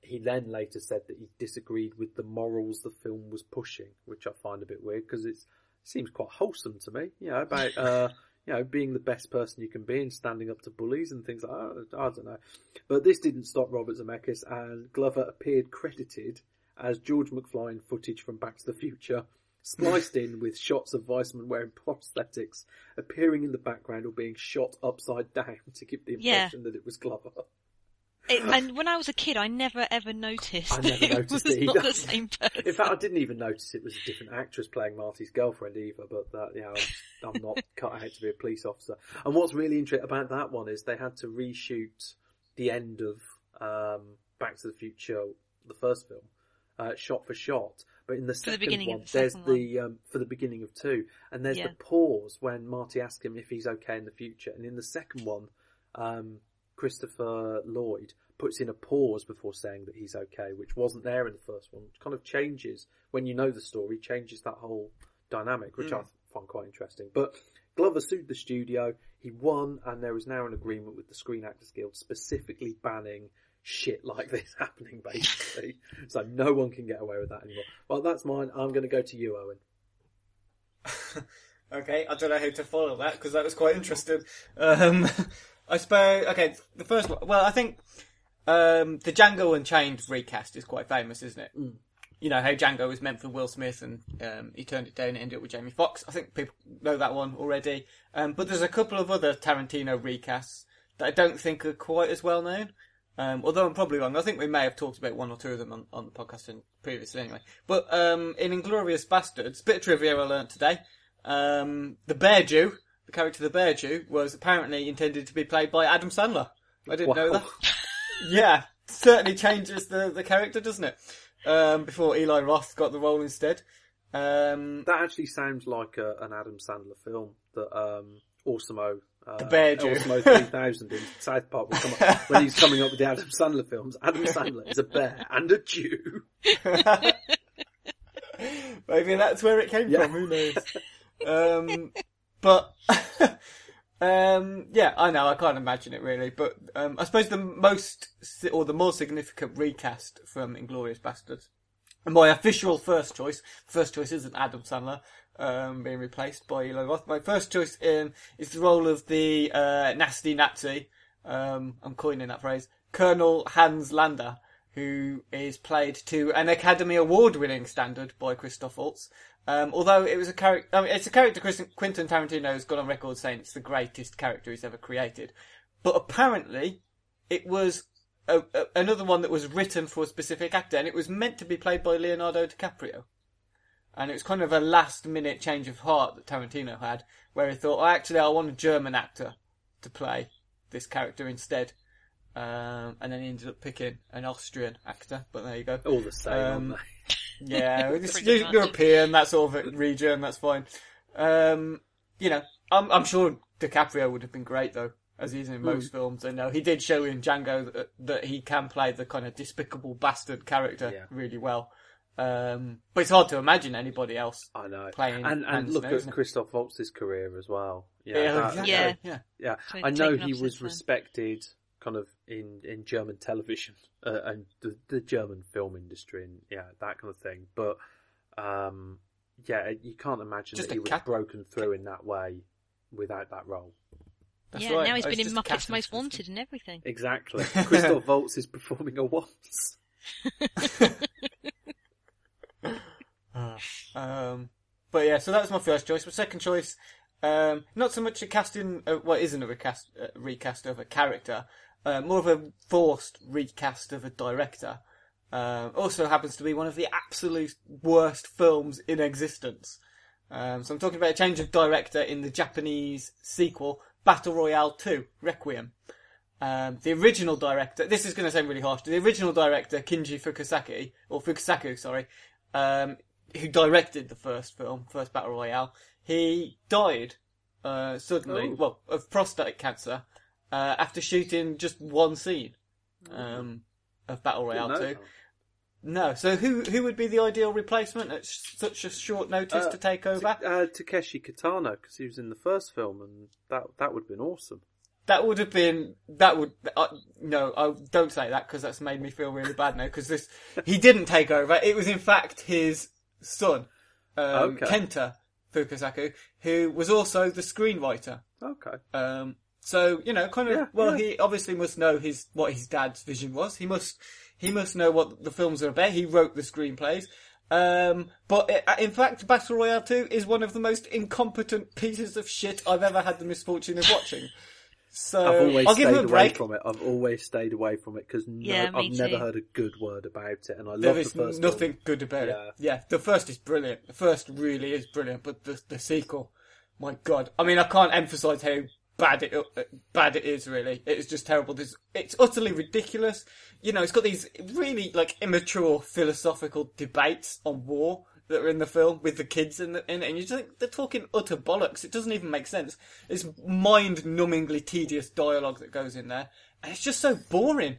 he then later said that he disagreed with the morals the film was pushing, which I find a bit weird because it seems quite wholesome to me. You know about uh, you know being the best person you can be and standing up to bullies and things like that. I don't know, but this didn't stop Robert Zemeckis and Glover appeared credited as George McFly in footage from Back to the Future. Spliced in with shots of Weissman wearing prosthetics, appearing in the background or being shot upside down to give the Yeah. impression that it was Glover. It, and when I was a kid, I never ever noticed. I never that noticed it was it not the same person. In fact, I didn't even notice it was a different actress playing Marty's girlfriend either, but that, yeah, I'm, I'm not cut out to be a police officer. And what's really interesting about that one is they had to reshoot the end of, um, Back to the Future, the first film, uh, shot for shot. But in the the second beginning of one, the there's second the, um, for the beginning of two, and there's Yeah. the pause when Marty asks him if he's okay in the future. And in the second one, um, Christopher Lloyd puts in a pause before saying that he's okay, which wasn't there in the first one. It kind of changes when you know the story, changes that whole dynamic, which I find quite interesting. But Glover sued the studio, he won, and there is now an agreement with the Screen Actors Guild specifically banning shit like this happening, basically. so no one can get away with that anymore. Well, that's mine. I'm going to go to you, Owen. Okay, I don't know how to follow that because that was quite interesting. Um, I suppose. Okay, the first one. Well, I think um, the Django Unchained recast is quite famous, isn't it? You know how Django was meant for Will Smith and um, he turned it down and ended up with Jamie Foxx. I think people know that one already. Um, but there's a couple of other Tarantino recasts that I don't think are quite as well known. Um, although I'm probably wrong. I think we may have talked about one or two of them on, on the podcast previously anyway. But um, in Inglourious Basterds, bit of trivia I learnt today. Um, the Bear Jew, the character the Bear Jew, was apparently intended to be played by Adam Sandler. I didn't know that. Yeah, certainly changes the, the character, doesn't it? Um, before Eli Roth got the role instead. Um, That actually sounds like a, an Adam Sandler film that um, Uh, Bear Jew. AWESOM-O 3000 in South Park will come up, when he's coming up with the Adam Sandler films. Adam Sandler is a bear and a Jew. Maybe that's where it came Yeah. from. Who knows? um, but um, yeah, I know. I can't imagine it really. But um, I suppose the most or the more significant recast from Inglourious Basterds, and my official first choice. First choice isn't Adam Sandler. Um, being replaced by Eli Roth. My first choice um, is the role of the uh, nasty Nazi. Um, I'm coining that phrase. Colonel Hans Landa, who is played to an Academy Award-winning standard by Christoph Waltz. Um, although it was a character, I mean, it's a character Quentin Tarantino has gone on record saying it's the greatest character he's ever created. But apparently, it was a, a, another one that was written for a specific actor, and it was meant to be played by Leonardo DiCaprio. And it was kind of a last-minute change of heart that Tarantino had, where he thought, oh, actually, I want a German actor to play this character instead. Um, and then he ended up picking an Austrian actor, but there you go. All the same, Um, aren't Yeah, it's European, that sort of region, that's fine. Um, you know, I'm, I'm sure DiCaprio would have been great though, as he is in most films. And uh, he did show in Django that, that he can play the kind of despicable bastard character Yeah. really well. Um, but it's hard to imagine anybody else. I know. playing and and Hans look now, at? Christoph Waltz's career as well. Yeah, Yeah, that- exactly. Yeah. yeah. Yeah, I know he was then. respected kind of in, in German television uh, and the, the German film industry and yeah, that kind of thing. But um, yeah, you can't imagine Just that he would cat- have broken through in that way without that role. That's yeah, right. now he's Oh, been in Muppets Most system. Wanted and everything. Exactly. Christoph Waltz is performing a waltz. Um, but yeah, so that was my first choice. My second choice, um, not so much a casting, uh, well, it isn't a recast, uh, recast of a character, uh, more of a forced recast of a director. Um, also happens to be one of the absolute worst films in existence. Um, so I'm talking about a change of director in the Japanese sequel, Battle Royale 2, Requiem. Um, the original director, this is going to sound really harsh, the original director, Kinji Fukusaki, or Fukasaku, sorry, um, who directed the first film, first Battle Royale, he died, uh, suddenly, Oh. well, of prostate cancer, uh, after shooting just one scene, um, of Battle Royale 2. No, so who, who would be the ideal replacement at sh- such a short notice Uh, to take over? Uh, Takeshi Kitano, because he was in the first film, and that that would have been awesome. That would have been that would uh, no, I don't say that because that's made me feel really bad now. Because this he didn't take over. It was in fact his son, um, Okay. Kenta Fukasaku, who was also the screenwriter. Okay. Um, so you know, kind of. Yeah, well, yeah. he obviously must know his what his dad's vision was. He must he must know what the films are about. He wrote the screenplays. Um, but it, in fact, Battle Royale 2 is one of the most incompetent pieces of shit I've ever had the misfortune of watching. So I've always I'll give stayed him a away break. from it. I've always stayed away from it because no, Yeah, I've never heard a good word about it, and I There love the is first nothing one. good about Yeah. it. Yeah, the first is brilliant. The first really is brilliant, but the the sequel, my god! I mean, I can't emphasize how bad it uh, bad it is. Really, it is just terrible. There's, it's utterly ridiculous. You know, it's got these really like immature philosophical debates on war that are in the film with the kids in, the, in it, and you just think they're talking utter bollocks. It doesn't even make sense. It's mind-numbingly tedious dialogue that goes in there, and it's just so boring.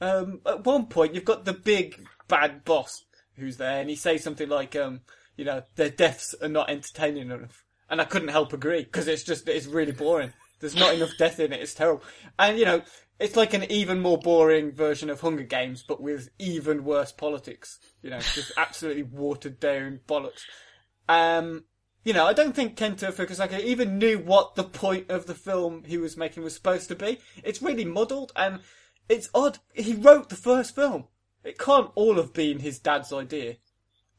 Um, at one point, you've got the big bad boss who's there, and he says something like, um, you know, their deaths are not entertaining enough. And I couldn't help agree, because it's just, it's really boring. There's not enough death in it, it's terrible. And, you know, it's like an even more boring version of Hunger Games, but with even worse politics. You know, just absolutely watered down bollocks. Um, you know, I don't think Kento Fukusaka even knew what the point of the film he was making was supposed to be. It's really muddled, and it's odd. He wrote the first film. It can't all have been his dad's idea.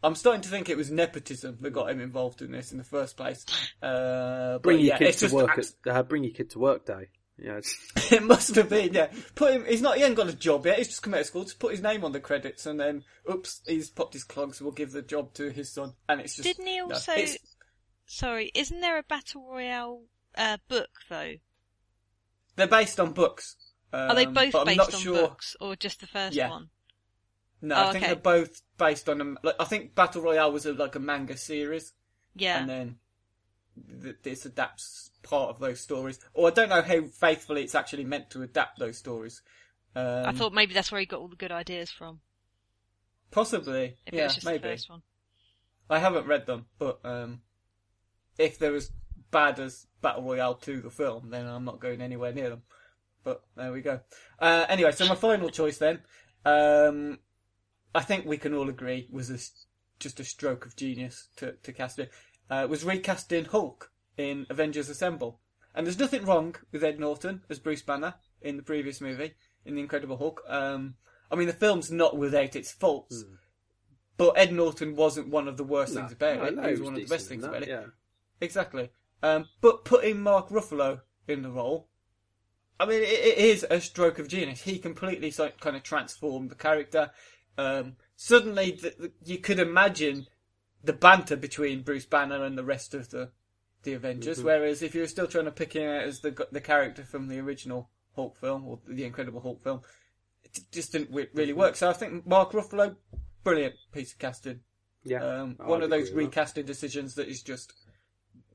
I'm starting to think it was nepotism that got him involved in this in the first place. Uh, but Bring your yeah, kid to work. abs- At, uh, bring your kid to work day. Yeah, it must have been, yeah. Put him. He's not. He ain't got a job yet. He's just come out of school. Just put his name on the credits, and then, oops, he's popped his clogs. We'll give the job to his son, and it's just. Didn't he also? it's- Sorry, isn't there a battle royale uh, book though? they're based on books. Um, Are they both but I'm based not on sure. books or just the first Yeah. one? No, Oh, I think okay. they're both based on. A, like, I think Battle Royale was a, like a manga series, Yeah. and then th- this adapts part of those stories. Or I don't know how faithfully it's actually meant to adapt those stories. Um, I thought maybe that's where he got all the good ideas from. possibly, If yeah, was just the maybe. I haven't read them, but um, if they're as bad as Battle Royale 2, the film, then I'm not going anywhere near them. But there we go. Uh, anyway, so my final choice then, um, I think we can all agree was a just a stroke of genius to, to cast it, uh, was recasting Hulk in Avengers Assemble. And there's nothing wrong with Ed Norton as Bruce Banner in the previous movie, in The Incredible Hulk. Um, I mean, the film's not without its faults, but Ed Norton wasn't one of the worst things about no, it. no, He was one of the best things that, about it. Yeah. Exactly. Um, but putting Mark Ruffalo in the role, I mean, it, it is a stroke of genius. He completely so, kind of transformed the character. Um, suddenly, th th you could imagine the banter between Bruce Banner and the rest of the the Avengers. Mm-hmm. Whereas if you were still trying to pick him out as the the character from the original Hulk film or the Incredible Hulk film, it just didn't really Mm-hmm. work. So I think Mark Ruffalo, brilliant piece of casting. Yeah. Um, one of those recasting decisions that is just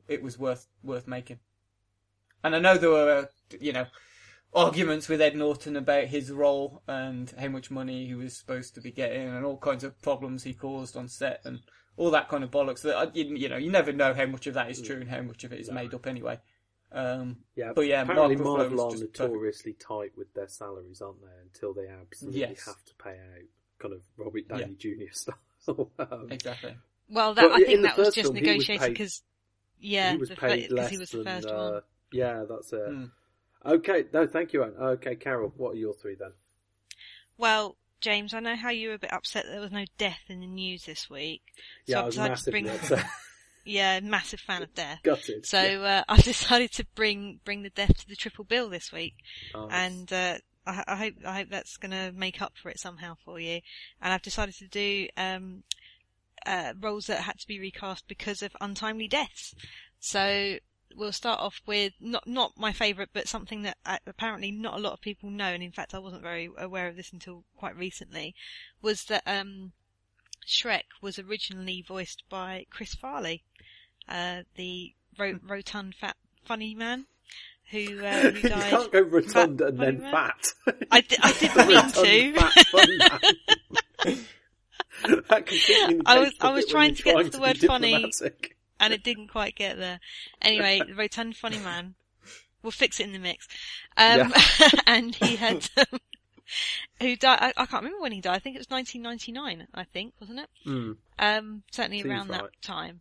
it was worth worth making. And I know there were uh, you know arguments with Ed Norton about his role and how much money he was supposed to be getting and all kinds of problems he caused on set and all that kind of bollocks. That uh, you, you know you never know how much of that is true and how much of it is made up anyway. Um, Yeah, but yeah, apparently Mark Ruffalo Marvel are just perfect. notoriously tight with their salaries, aren't they? Until they absolutely Yes. have to pay out kind of Robert Downey Jr. style. um, exactly. Well, that I think that was just film, negotiated because yeah, he was the fir- less he was the than. first uh, one. Yeah, that's it. Hmm. Okay, no, thank you, Anne. Okay, Carol, what are your three then? Well, James, I know how you were a bit upset that there was no death in the news this week. So Yeah, I've was massively bring, upset. yeah, massive fan of death. Gutted. So yeah. uh, I've decided to bring bring the death to the triple bill this week, Nice. and uh, I, I hope I hope that's going to make up for it somehow for you. And I've decided to do um, uh, roles that had to be recast because of untimely deaths. So we'll start off with not not my favourite, but something that uh, apparently not a lot of people know, and in fact I wasn't very aware of this until quite recently, was that um, Shrek was originally voiced by Chris Farley, uh, the ro- rotund fat funny man who, uh, who you can't go rotund Fat and then man. fat. I, didn't mean to. that completely I was- I was trying to get to the word funny. And it didn't quite get there. Anyway, the rotund funny man. We'll fix it in the mix. Um, and he had, um, who died, I, I can't remember when he died. I think it was 1999, I think, wasn't it? Mm. Um, certainly Seems around right. that time.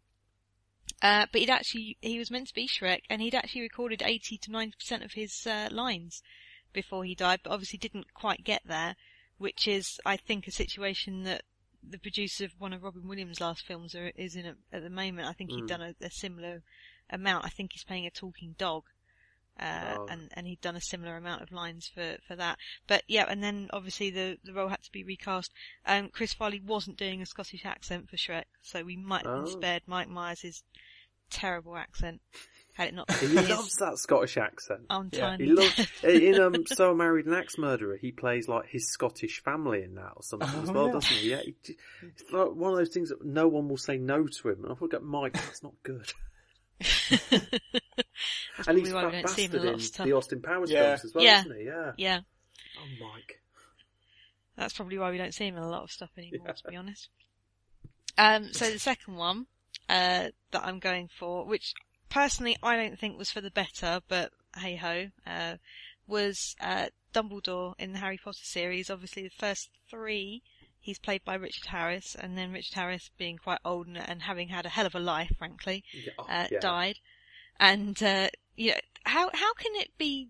Uh, but he'd actually, he was meant to be Shrek and he'd actually recorded 80 to 90% of his, uh, lines before he died, but obviously didn't quite get there, which is, I think, a situation that the producer of one of Robin Williams' last films are, is in it at the moment. I think he'd Mm. done a, a similar amount. I think he's playing a talking dog. Uh, Oh. and, and he'd done a similar amount of lines for, for that. But yeah, and then obviously the, the role had to be recast. Um, Chris Farley wasn't doing a Scottish accent for Shrek, so we might have Oh. been spared Mike Myers' terrible accent. Had it not He been for loves that Scottish accent. untimely He loves death. in um So I Married an Axe Murderer. He plays like his Scottish family in that or something as Oh, well, yeah. doesn't he? Yeah, he, it's like one of those things that no one will say no to him. And I thought, Mike, that's not good. That's and he's we fat don't see him in bastard a lot in the Austin Powers Yeah. films as well, Yeah. isn't he? Yeah. Yeah, Oh, Mike. that's probably why we don't see him in a lot of stuff anymore, Yeah. to be honest. Um, so the second one, uh, that I'm going for, which personally I don't think was for the better, but hey ho, uh, was, uh, Dumbledore in the Harry Potter series. Obviously the first three, he's played by Richard Harris, and then Richard Harris being quite old and, and having had a hell of a life, frankly, Oh, uh, yeah. died. And, uh, you know, how, how can it be,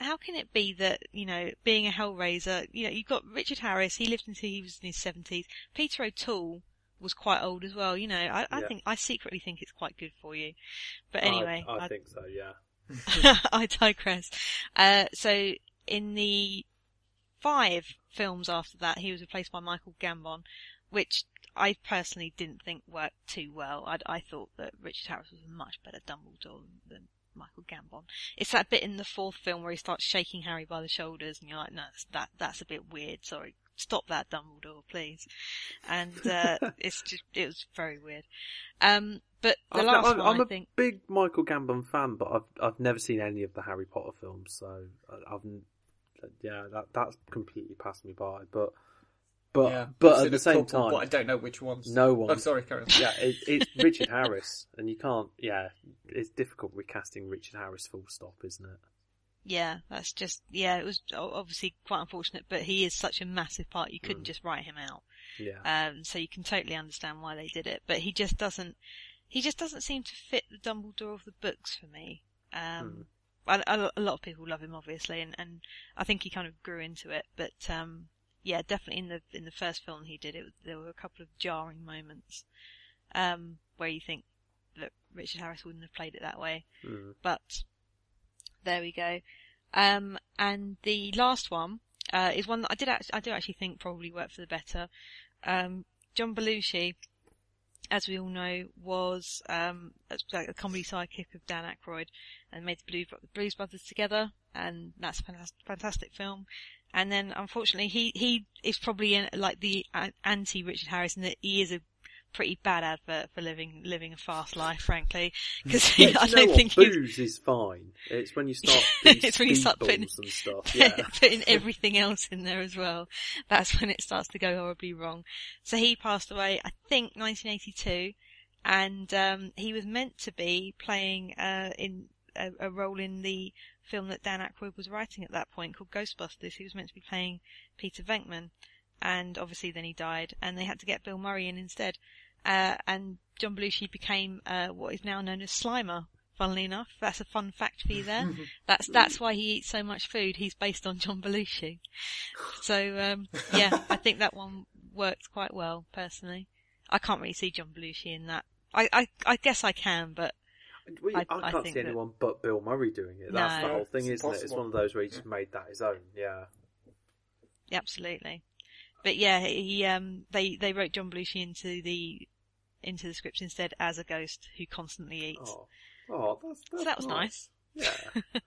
how can it be that, you know, being a Hellraiser, you know, you've got Richard Harris, he lived until he was in his seventies. Peter O'Toole was quite old as well, you know, I, I Yeah. think, I secretly think it's quite good for you. But I- anyway, I, I, think so. Yeah. I digress. Uh, so in the five films after that, he was replaced by Michael Gambon, which I personally didn't think worked too well. I, I thought that Richard Harris was a much better Dumbledore than Michael Gambon. It's that bit in the fourth film where he starts shaking Harry by the shoulders, and you're like, no, that's, that that's a bit weird. Sorry, stop that, Dumbledore, please. And uh, it's just it was very weird. Um, but the I'm, last I'm, one, I'm I a think. big Michael Gambon fan, but I've I've never seen any of the Harry Potter films, so I- I've yeah that that's completely passed me by. But but yeah, but at the same couple, time, but I don't know which ones. no one. Oh, sorry, Karen. yeah, it, it's Richard Harris, and you can't. Yeah, it's difficult recasting Richard Harris. Full stop, isn't it? Yeah, that's just yeah. It was obviously quite unfortunate, but he is such a massive part. You couldn't Mm. just write him out. Yeah. Um, so you can totally understand why they did it. But he just doesn't. He just doesn't seem to fit the Dumbledore of the books for me. Um, I, I- a lot of people love him, obviously, and, and I think he kind of grew into it. But um, yeah, definitely in the in the first film he did it, there were a couple of jarring moments um, where you think that Richard Harris wouldn't have played it that way. Mm. But there we go. Um, and the last one uh, is one that I did act- I do actually think probably worked for the better. Um, John Belushi, as we all know, was um, a a comedy sidekick of Dan Aykroyd and made the Blue, Blues Brothers together, and that's a fantastic, fantastic film. And then, unfortunately, he he is probably in, like the anti Richard Harris in that he is a pretty bad advert for living living a fast life, frankly, because Yeah, I don't think he's booze is fine. It's when you start It's when you start putting- stuff. Yeah. putting everything else in there as well. That's when it starts to go horribly wrong. So he passed away, I think, 1982, and um, he was meant to be playing uh, in a, a role in the film that Dan Aykroyd was writing at that point called Ghostbusters. He was meant to be playing Peter Venkman, and obviously then he died, and they had to get Bill Murray in instead. Uh, and John Belushi became uh, what is now known as Slimer. Funnily enough, that's a fun fact for you there. That's that's why he eats so much food. He's based on John Belushi. So um, yeah, I think that one works quite well personally. I can't really see John Belushi in that. I I, I guess I can, but We, I- I, I can't think see that- anyone but Bill Murray doing it. That's No. the whole thing, isn't it? It's one of those where he just made that his own. Yeah. absolutely. But yeah, he um they they wrote John Belushi into the into the script instead as a ghost who constantly eats. Oh, oh, that's, that's that was nice. Yeah.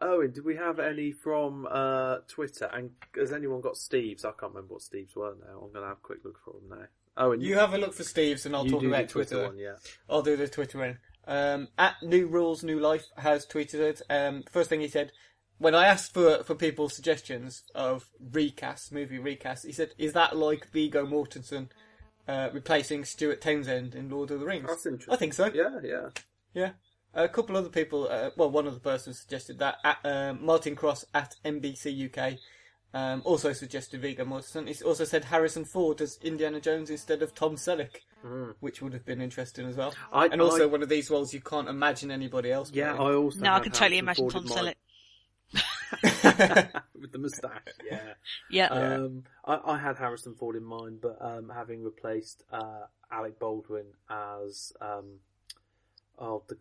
Owen, did we have any from uh, Twitter? And has anyone got Steve's? I can't remember what Steve's were now. I'm going to have a quick look for them now. Owen, You have a look for Steve's, and I'll talk do the about Twitter. one, yeah. I'll do the Twitter one. Um, at New Rules New Life has tweeted it. Um, first thing he said, when I asked for for people's suggestions of recasts, movie recasts, he said, "Is that like Viggo Mortensen uh, replacing Stuart Townsend in Lord of the Rings?" That's interesting. I think so. Yeah, yeah. Yeah. A couple of other people, uh, well, one other person suggested that. At, um, Martin Cross at NBC UK um, also suggested Viggo Mortensen. He also said Harrison Ford as Indiana Jones instead of Tom Selleck, which would have been interesting as well. I- and also I- one of these roles you can't imagine anybody else Yeah, playing. I also No, I had can totally imagine Ford Tom Selleck. Mind. with the moustache. Yeah. Yeah. Um, I, I had Harrison Ford in mind, but um, having replaced uh, Alec Baldwin as um, oh the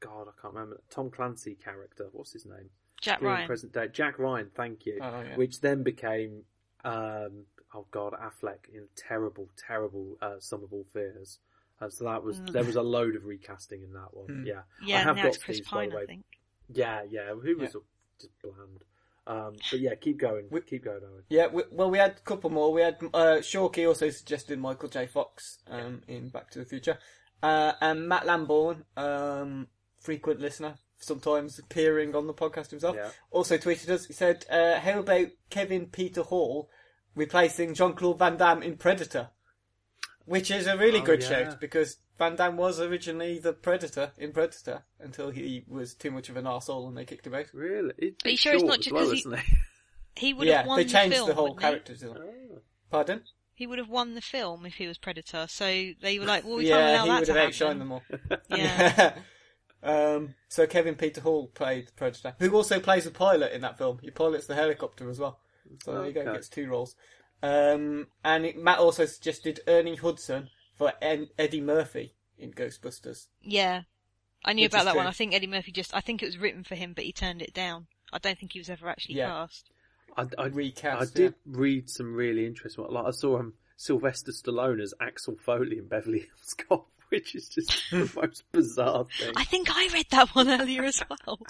God, I can't remember Tom Clancy character. What's his name? Jack During Ryan. present day, Jack Ryan. Thank you. Oh, yeah. Which then became um, oh God, Affleck in terrible, terrible uh, Sum of All Fears. Uh, so that was there was a load of recasting in that one. Hmm. Yeah, I Yeah, have now got it's Chris Steve's, Pine, I think. Yeah, yeah. Who was Yeah. just bland. Um, but yeah, keep going. We- keep going, Owen. Yeah, we, well, we had a couple more. We had uh, Shawkey also suggested Michael J. Fox um, in Back to the Future, uh, and Matt Lamborn, um, frequent listener, sometimes appearing on the podcast himself, Yeah. also tweeted us. He said, uh, "How about Kevin Peter Hall replacing Jean Claude Van Damme in Predator?" Which is a really Oh, good yeah. shout because Van Damme was originally the Predator in Predator until he was too much of an arsehole and they kicked him out. Really? It's Are you sure it's not as just well, 'cause he- He would Yeah, have won they the changed film, the whole wouldn't he? character design. Pardon? He would have won the film if he was Predator. So they were like, well, we yeah, can't allow he allow would that have to outshined happen. them all. Yeah. um, so Kevin Peter Hall played Predator, who also plays a pilot in that film. He pilots the helicopter as well. So there you go, he Okay. gets two roles. Um, and it, Matt also suggested Ernie Hudson for en- Eddie Murphy in Ghostbusters. Yeah. I knew about is that one. I think Eddie Murphy just, I think it was written for him, but he turned it down. I don't think he was ever actually Yeah. cast. I, I, Recast, I did read some really interesting. Like I saw um, Sylvester Stallone as Axel Foley in Beverly Hills Cop, which is just the most bizarre thing. I think I read that one earlier as well.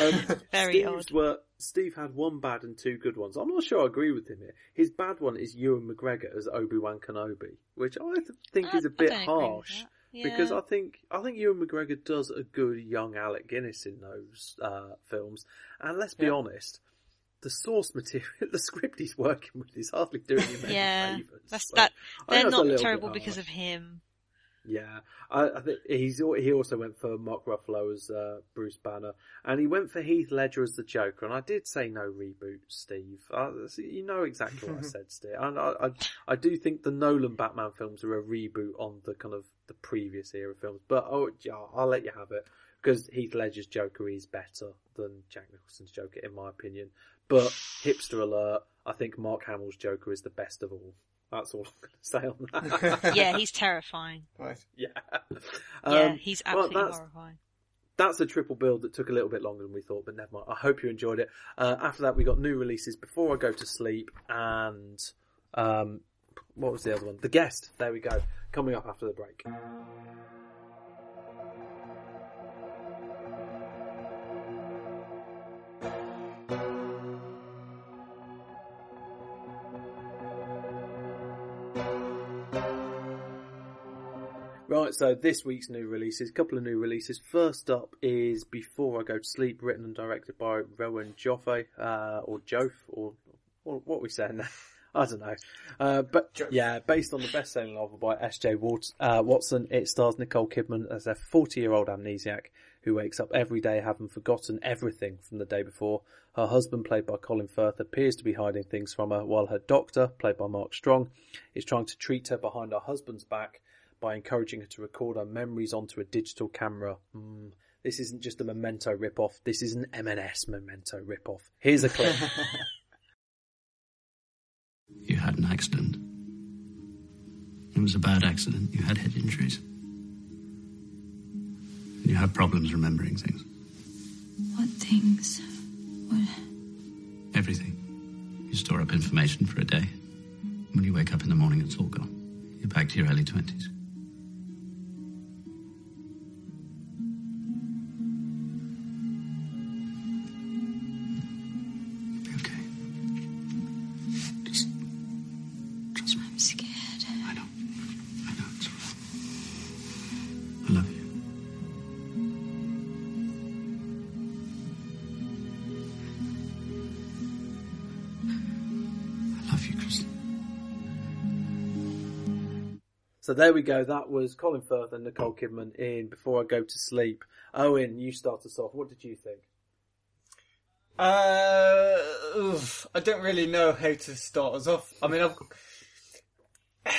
Um, Very Steve's odd. Were, Steve had one bad and two good ones. I'm not sure I agree with him here. His bad one is Ewan McGregor as Obi Wan Kenobi, which I th- think I- is a bit don't agree with harsh. that. Because I think I think Ewan McGregor does a good young Alec Guinness in those uh, films, and let's be Yeah. honest, the source material, the script he's working with is hardly doing him any Yeah, favours. that's that. They're think that's a not terrible because of him. Yeah, I, I think he's he also went for Mark Ruffalo as uh, Bruce Banner, and he went for Heath Ledger as the Joker. And I did say no reboot, Steve. So you know exactly what I said, Steve. And I, I, I do think the Nolan Batman films are a reboot on the kind of the previous era films. But oh, yeah, I'll let you have it because Heath Ledger's Joker is better than Jack Nicholson's Joker, in my opinion. But hipster alert, I think Mark Hamill's Joker is the best of all. That's all I'm going to say on that. Yeah, he's terrifying. Right. Yeah. yeah, Um, he's well, absolutely that's- horrifying. That's a triple build that took a little bit longer than we thought, but never mind. I hope you enjoyed it. Uh, after that, we got new releases before I go to sleep, and um, what was the other one? The guest. There we go. Coming up after the break. Right, so this week's new releases, a couple of new releases. First up is Before I Go to Sleep, written and directed by Rowan Joffe, uh, or Joff, or, or what are we saying now? I don't know. Uh, but Joffe. yeah, based on the best-selling novel by S.J. Wat- uh, Watson, it stars Nicole Kidman as a 40-year-old amnesiac who wakes up every day having forgotten everything from the day before. Her husband, played by Colin Firth, appears to be hiding things from her, while her doctor, played by Mark Strong, is trying to treat her behind her husband's back by encouraging her to record her memories onto a digital camera. Mm, this isn't just a Memento rip-off, this is an M&S Memento rip-off. Here's a clip. You had an accident. It was a bad accident. You had head injuries. You have problems remembering things. What things? What? Everything. You store up information for a day. When you wake up in the morning, it's all gone. You're back to your early 20s. So there we go, that was Colin Firth and Nicole Kidman in Before I Go to Sleep. Owen, you start us off. What did you think? Uh, oof, I don't really know how to start us off. I mean, I've...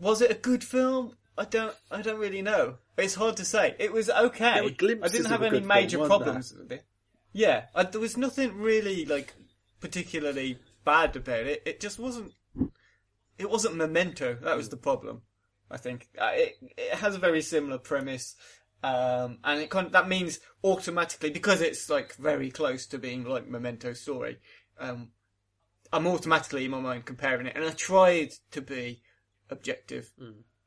was it a good film? I don't. I don't really know. It's hard to say. It was okay. There were glimpses I didn't have any major film, problems with it. Yeah, uh, there was nothing really like particularly bad about it. It just wasn't. It wasn't Memento. That was the problem. I think uh, it it has a very similar premise, um, and it kind of, that means automatically because it's like very close to being like Memento story. Um, I'm automatically in my mind comparing it, and I tried to be objective,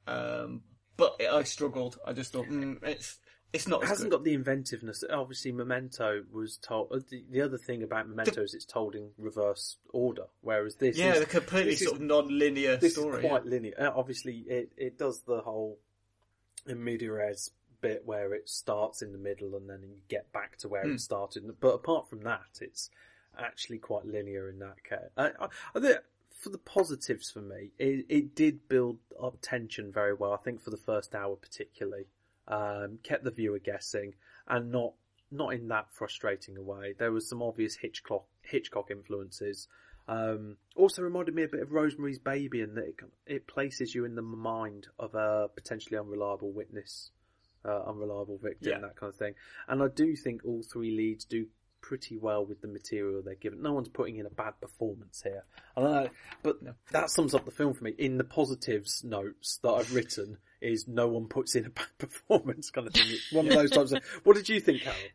um, but I struggled. I just thought mm, it's it's not. It hasn't good. got the inventiveness. Obviously, Memento was told. uh, The, the other thing about Memento is it's told in reverse order, whereas this yeah, is the completely this is- sort of non-linear this story. is quite linear. Uh, Obviously, it it does the whole in media res bit where it starts in the middle and then you get back to where Hmm. it started. But apart from that, it's actually quite linear in that case. I, I, I think for the positives for me, it, it did build up tension very well. I think for the first hour particularly, um, kept the viewer guessing and not not in that frustrating a way. There was some obvious Hitchcock Hitchcock influences. Um, also reminded me a bit of Rosemary's Baby in that it, it places you in the mind of a potentially unreliable witness, uh, unreliable victim, Yeah. that kind of thing. And I do think all three leads do pretty well with the material they're given. No one's putting in a bad performance here. I don't know, but that sums up the film for me. In the positives notes that I've written is no one puts in a bad performance kind of thing. It's one of those types of, what did you think, Carol?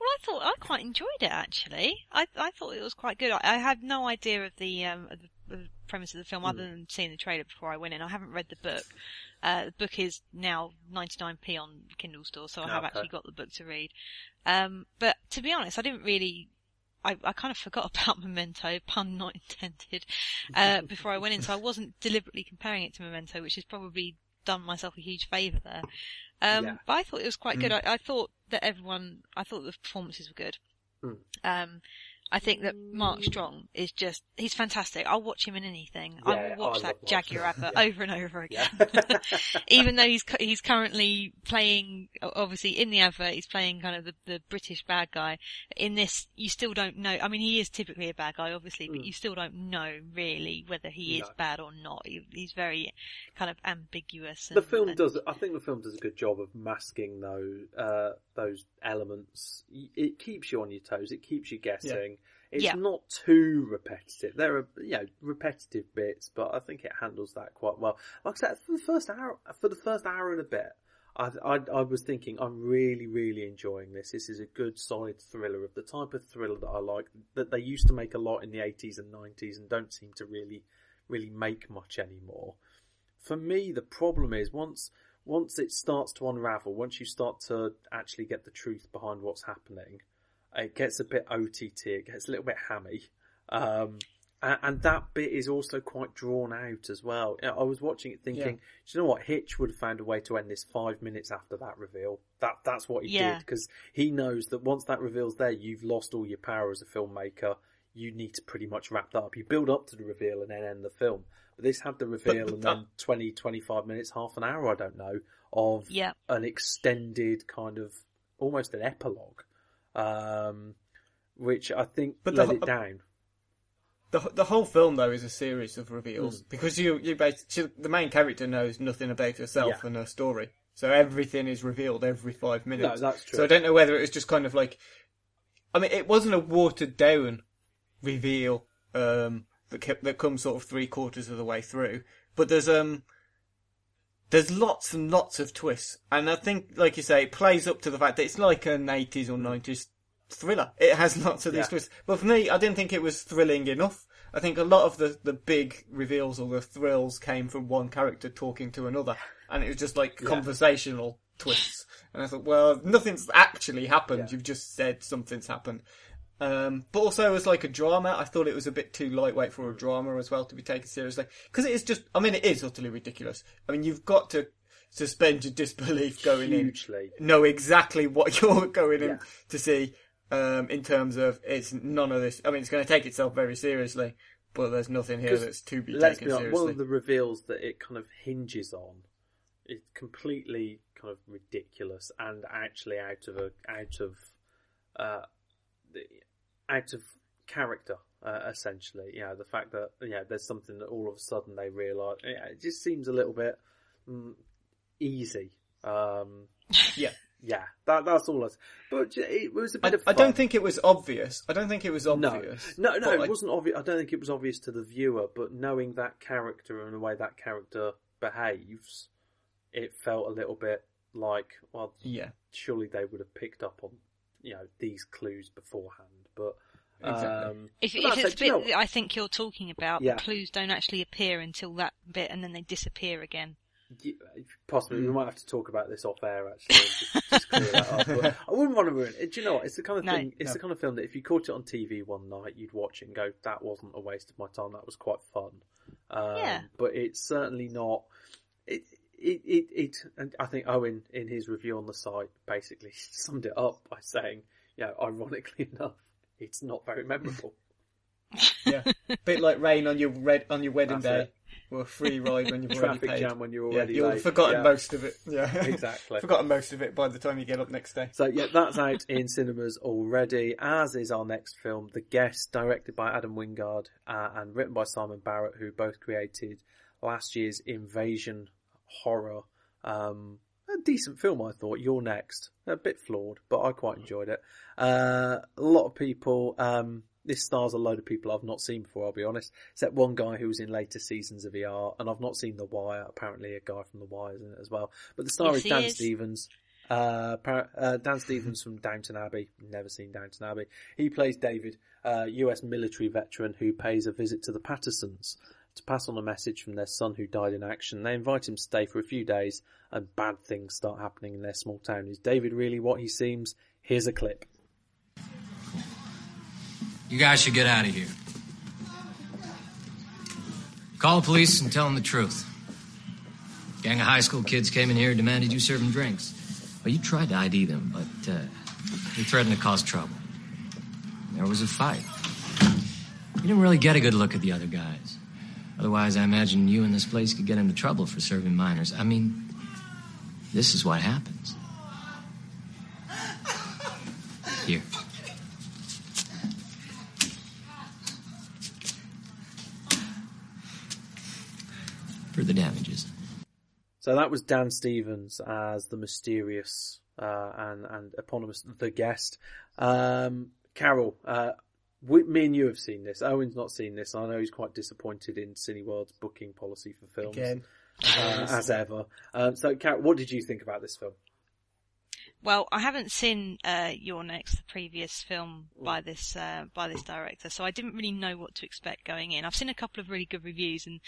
Well, I thought I quite enjoyed it actually. I I thought it was quite good. I, I had no idea of the um of the, the premise of the film other than seeing the trailer before I went in. I haven't read the book. Uh, the book is now 99p on Kindle store, so I have Okay. actually got the book to read. Um, but to be honest, I didn't really. I, I kind of forgot about Memento, pun not intended, uh, before I went in, so I wasn't deliberately comparing it to Memento, which is probably done myself a huge favour there. Um, Yeah. but I thought it was quite good. I, I thought that everyone, I thought the performances were good. Mm. Um, I think that Mark Strong is just, he's fantastic. I'll watch him in anything. I will watch I that Jaguar Strong. advert Yeah. over and over again. Even though he's, he's currently playing, obviously in the advert, he's playing kind of the, the British bad guy. In this, you still don't know, I mean, he is typically a bad guy, obviously, but you still don't know really whether he is Mm. Bad or not. He, he's very kind of ambiguous. The film and- does. I think the film does a good job of masking those uh, those elements. It keeps you on your toes. It keeps you guessing. It's Yeah. not too repetitive. There are you know repetitive bits, but I think it handles that quite well. Like I said, for the first hour, for the first hour and a bit, I, I, I was thinking I'm really really enjoying this. This is a good solid thriller of the type of thriller that I like that they used to make a lot in the 80s and 90s and don't seem to really really make much anymore for me, the problem is once once it starts to unravel, once you start to actually get the truth behind what's happening, it gets a bit OTT. It gets a little bit hammy, um, and, that bit is also quite drawn out as well. I was watching it thinking, Yeah. do you know what? Hitch would have found a way to end this five minutes after that reveal. That that's what he Yeah. did because he knows that once that reveal's there, you've lost all your power as a filmmaker. You need to pretty much wrap that up. You build up to the reveal and then end the film. But this had the reveal and then 20, 25 minutes, half an hour, I don't know, of Yeah. an extended kind of almost an epilogue, um, which I think But let ho- it down. The the whole film though is a series of reveals Mm. because you you basically the main character knows nothing about herself Yeah. and her story, so everything is revealed every five minutes. No, that's true. So I don't know whether it was just kind of like, I mean, it wasn't a watered down reveal um, that kept, that comes sort of three quarters of the way through, but there's um there's lots and lots of twists, and I think, like you say, it plays up to the fact that it's like an 80s or 90s thriller. It has lots of these Yeah. twists. But for me, I didn't think it was thrilling enough. I think a lot of the, the big reveals or the thrills came from one character talking to another. And it was just like conversational twists. And I thought, well, nothing's actually happened. Yeah. You've just said something's happened. Um, but also as like a drama, I thought it was a bit too lightweight for a drama as well to be taken seriously. Because it is just, I mean, it is utterly ridiculous. I mean, you've got to suspend your disbelief going in know exactly what you're going in Yeah. to see um, in terms of it's none of this. I mean, it's going to take itself very seriously, but there's nothing here that's to be taken be honest, seriously. one of the reveals that it kind of hinges on is completely kind of ridiculous and actually out of a out of uh, the, out of character. Uh, essentially, you know, the fact that yeah, there's something that all of a sudden they realise. It just seems a little bit mm, easy. Um, Yeah. yeah, that that's all. I, but it was a bit I, of. I don't think it was obvious. I don't think it was obvious. no, no, but it I- wasn't obvious. I don't think it was obvious to the viewer, but knowing that character and the way that character behaves, it felt a little bit like, well, Yeah, surely they would have picked up on, you know, these clues beforehand. But Exactly. um, If, if it's said, the you know bit that I think you're talking about, Yeah. the clues don't actually appear until that bit and then they disappear again. Yeah, possibly Hmm. we might have to talk about this off air actually. Just, just clear that up. But I wouldn't want to ruin it. Do you know what? It's the kind of No. thing. It's No. the kind of film that if you caught it on TV one night, you'd watch it and go, "That wasn't a waste of my time. That was quite fun." Um, Yeah. But it's certainly not. It it it, it and I think Owen in his review on the site basically summed it up by saying, "Yeah, ironically enough, it's not very memorable." yeah. Bit like rain on your red on your wedding That's day, or a free ride when you've already paid. jam when you're Yeah, already you've forgotten Yeah. most of it. Yeah, Exactly. forgotten most of it by the time you get up next day. So yeah, that's out in cinemas already, as is our next film, The Guest, directed by Adam Wingard uh, and written by Simon Barrett, who both created last year's invasion horror. Um, a decent film, I thought. You're next, a bit flawed, but I quite enjoyed it. Uh, a lot of people. Um, this stars a load of people I've not seen before. I'll be honest, except one guy who was in later seasons of ER, and I've not seen The Wire. Apparently, a guy from The Wire is in it as well. But the star Yes, is Dan is. Stevens. Uh, uh, Dan Stevens from Downton Abbey. Never seen Downton Abbey. He plays David, uh, US military veteran who pays a visit to the Pattersons to pass on a message from their son who died in action. They invite him to stay for a few days and bad things start happening in their small town. Is David really what he seems? Here's a clip. You guys should get out of here. Call the police and tell them the truth. Gang of high school kids came in here and demanded you serve them drinks. Well, you tried to ID them, but uh, they threatened to cause trouble. There was a fight. You didn't really get a good look at the other guys. Otherwise, I imagine you in this place could get into trouble for serving minors. I mean, this is what happens. Here. For the damages. So that was Dan Stevens as the mysterious uh, and and eponymous the guest. Um, Carol, uh, we, me and you have seen this. Owen's not seen this. I know he's quite disappointed in Cineworld's booking policy for films, Again, uh, as ever. Um, so, Carol, what did you think about this film? Well, I haven't seen uh, You're Next, the previous film by this uh, by this director, so I didn't really know what to expect going in. I've seen a couple of really good reviews, and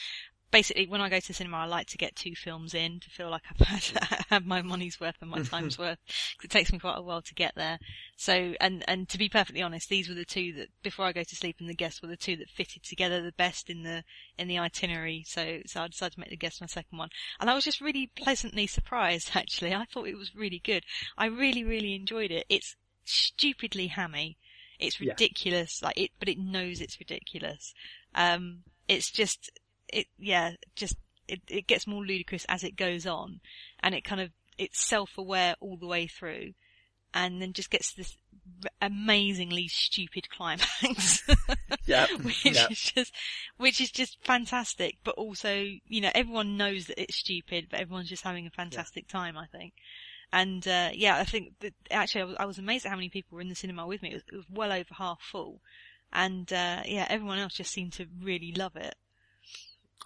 basically, when I go to the cinema, I like to get two films in to feel like I've had, had my money's worth and my time's worth. 'cause it takes me quite a while to get there. So, and and to be perfectly honest, these were the two that before I go to sleep, and the guests were the two that fitted together the best in the in the itinerary. So, so I decided to make the guest my second one, and I was just really pleasantly surprised. Actually, I thought it was really good. I really, really enjoyed it. It's stupidly hammy. It's Yeah. ridiculous, like it, but it knows it's ridiculous. Um, it's just, it, yeah, just, it, it gets more ludicrous as it goes on, and it kind of, it's self-aware all the way through, and then just gets this amazingly stupid climax. Yeah, which yeah. is just, which is just fantastic, but also, you know, everyone knows that it's stupid, but everyone's just having a fantastic time, I think. And, uh, yeah, I think that actually I was, I was amazed at how many people were in the cinema with me. It was, it was well over half full. And, uh, yeah, everyone else just seemed to really love it.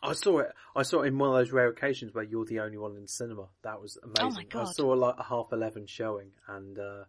I saw it. I saw it in one of those rare occasions where you're the only one in cinema. That was amazing. Oh my God. I saw like a half eleven showing, and uh,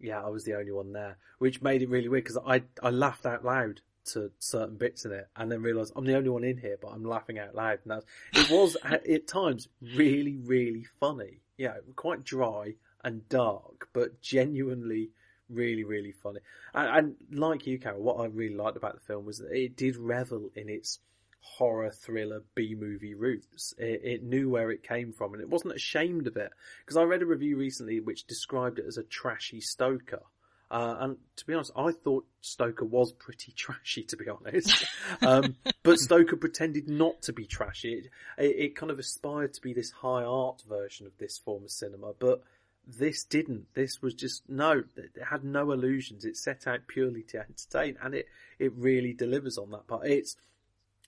yeah, I was the only one there, which made it really weird because I I laughed out loud to certain bits in it, and then realised I'm the only one in here, but I'm laughing out loud. And that's, it was at, at times really really funny. Yeah, quite dry and dark, but genuinely really really funny. And, and like you, Carol, what I really liked about the film was that it did revel in its horror thriller B movie roots. It, it knew where it came from and it wasn't ashamed of it. Because I read a review recently which described it as a trashy Stoker. Uh, and to be honest, I thought Stoker was pretty trashy, to be honest. um, but Stoker pretended not to be trashy. It, it, it kind of aspired to be this high art version of this form of cinema, but this didn't. This was just no. It had no illusions. It set out purely to entertain, and it it really delivers on that part. It's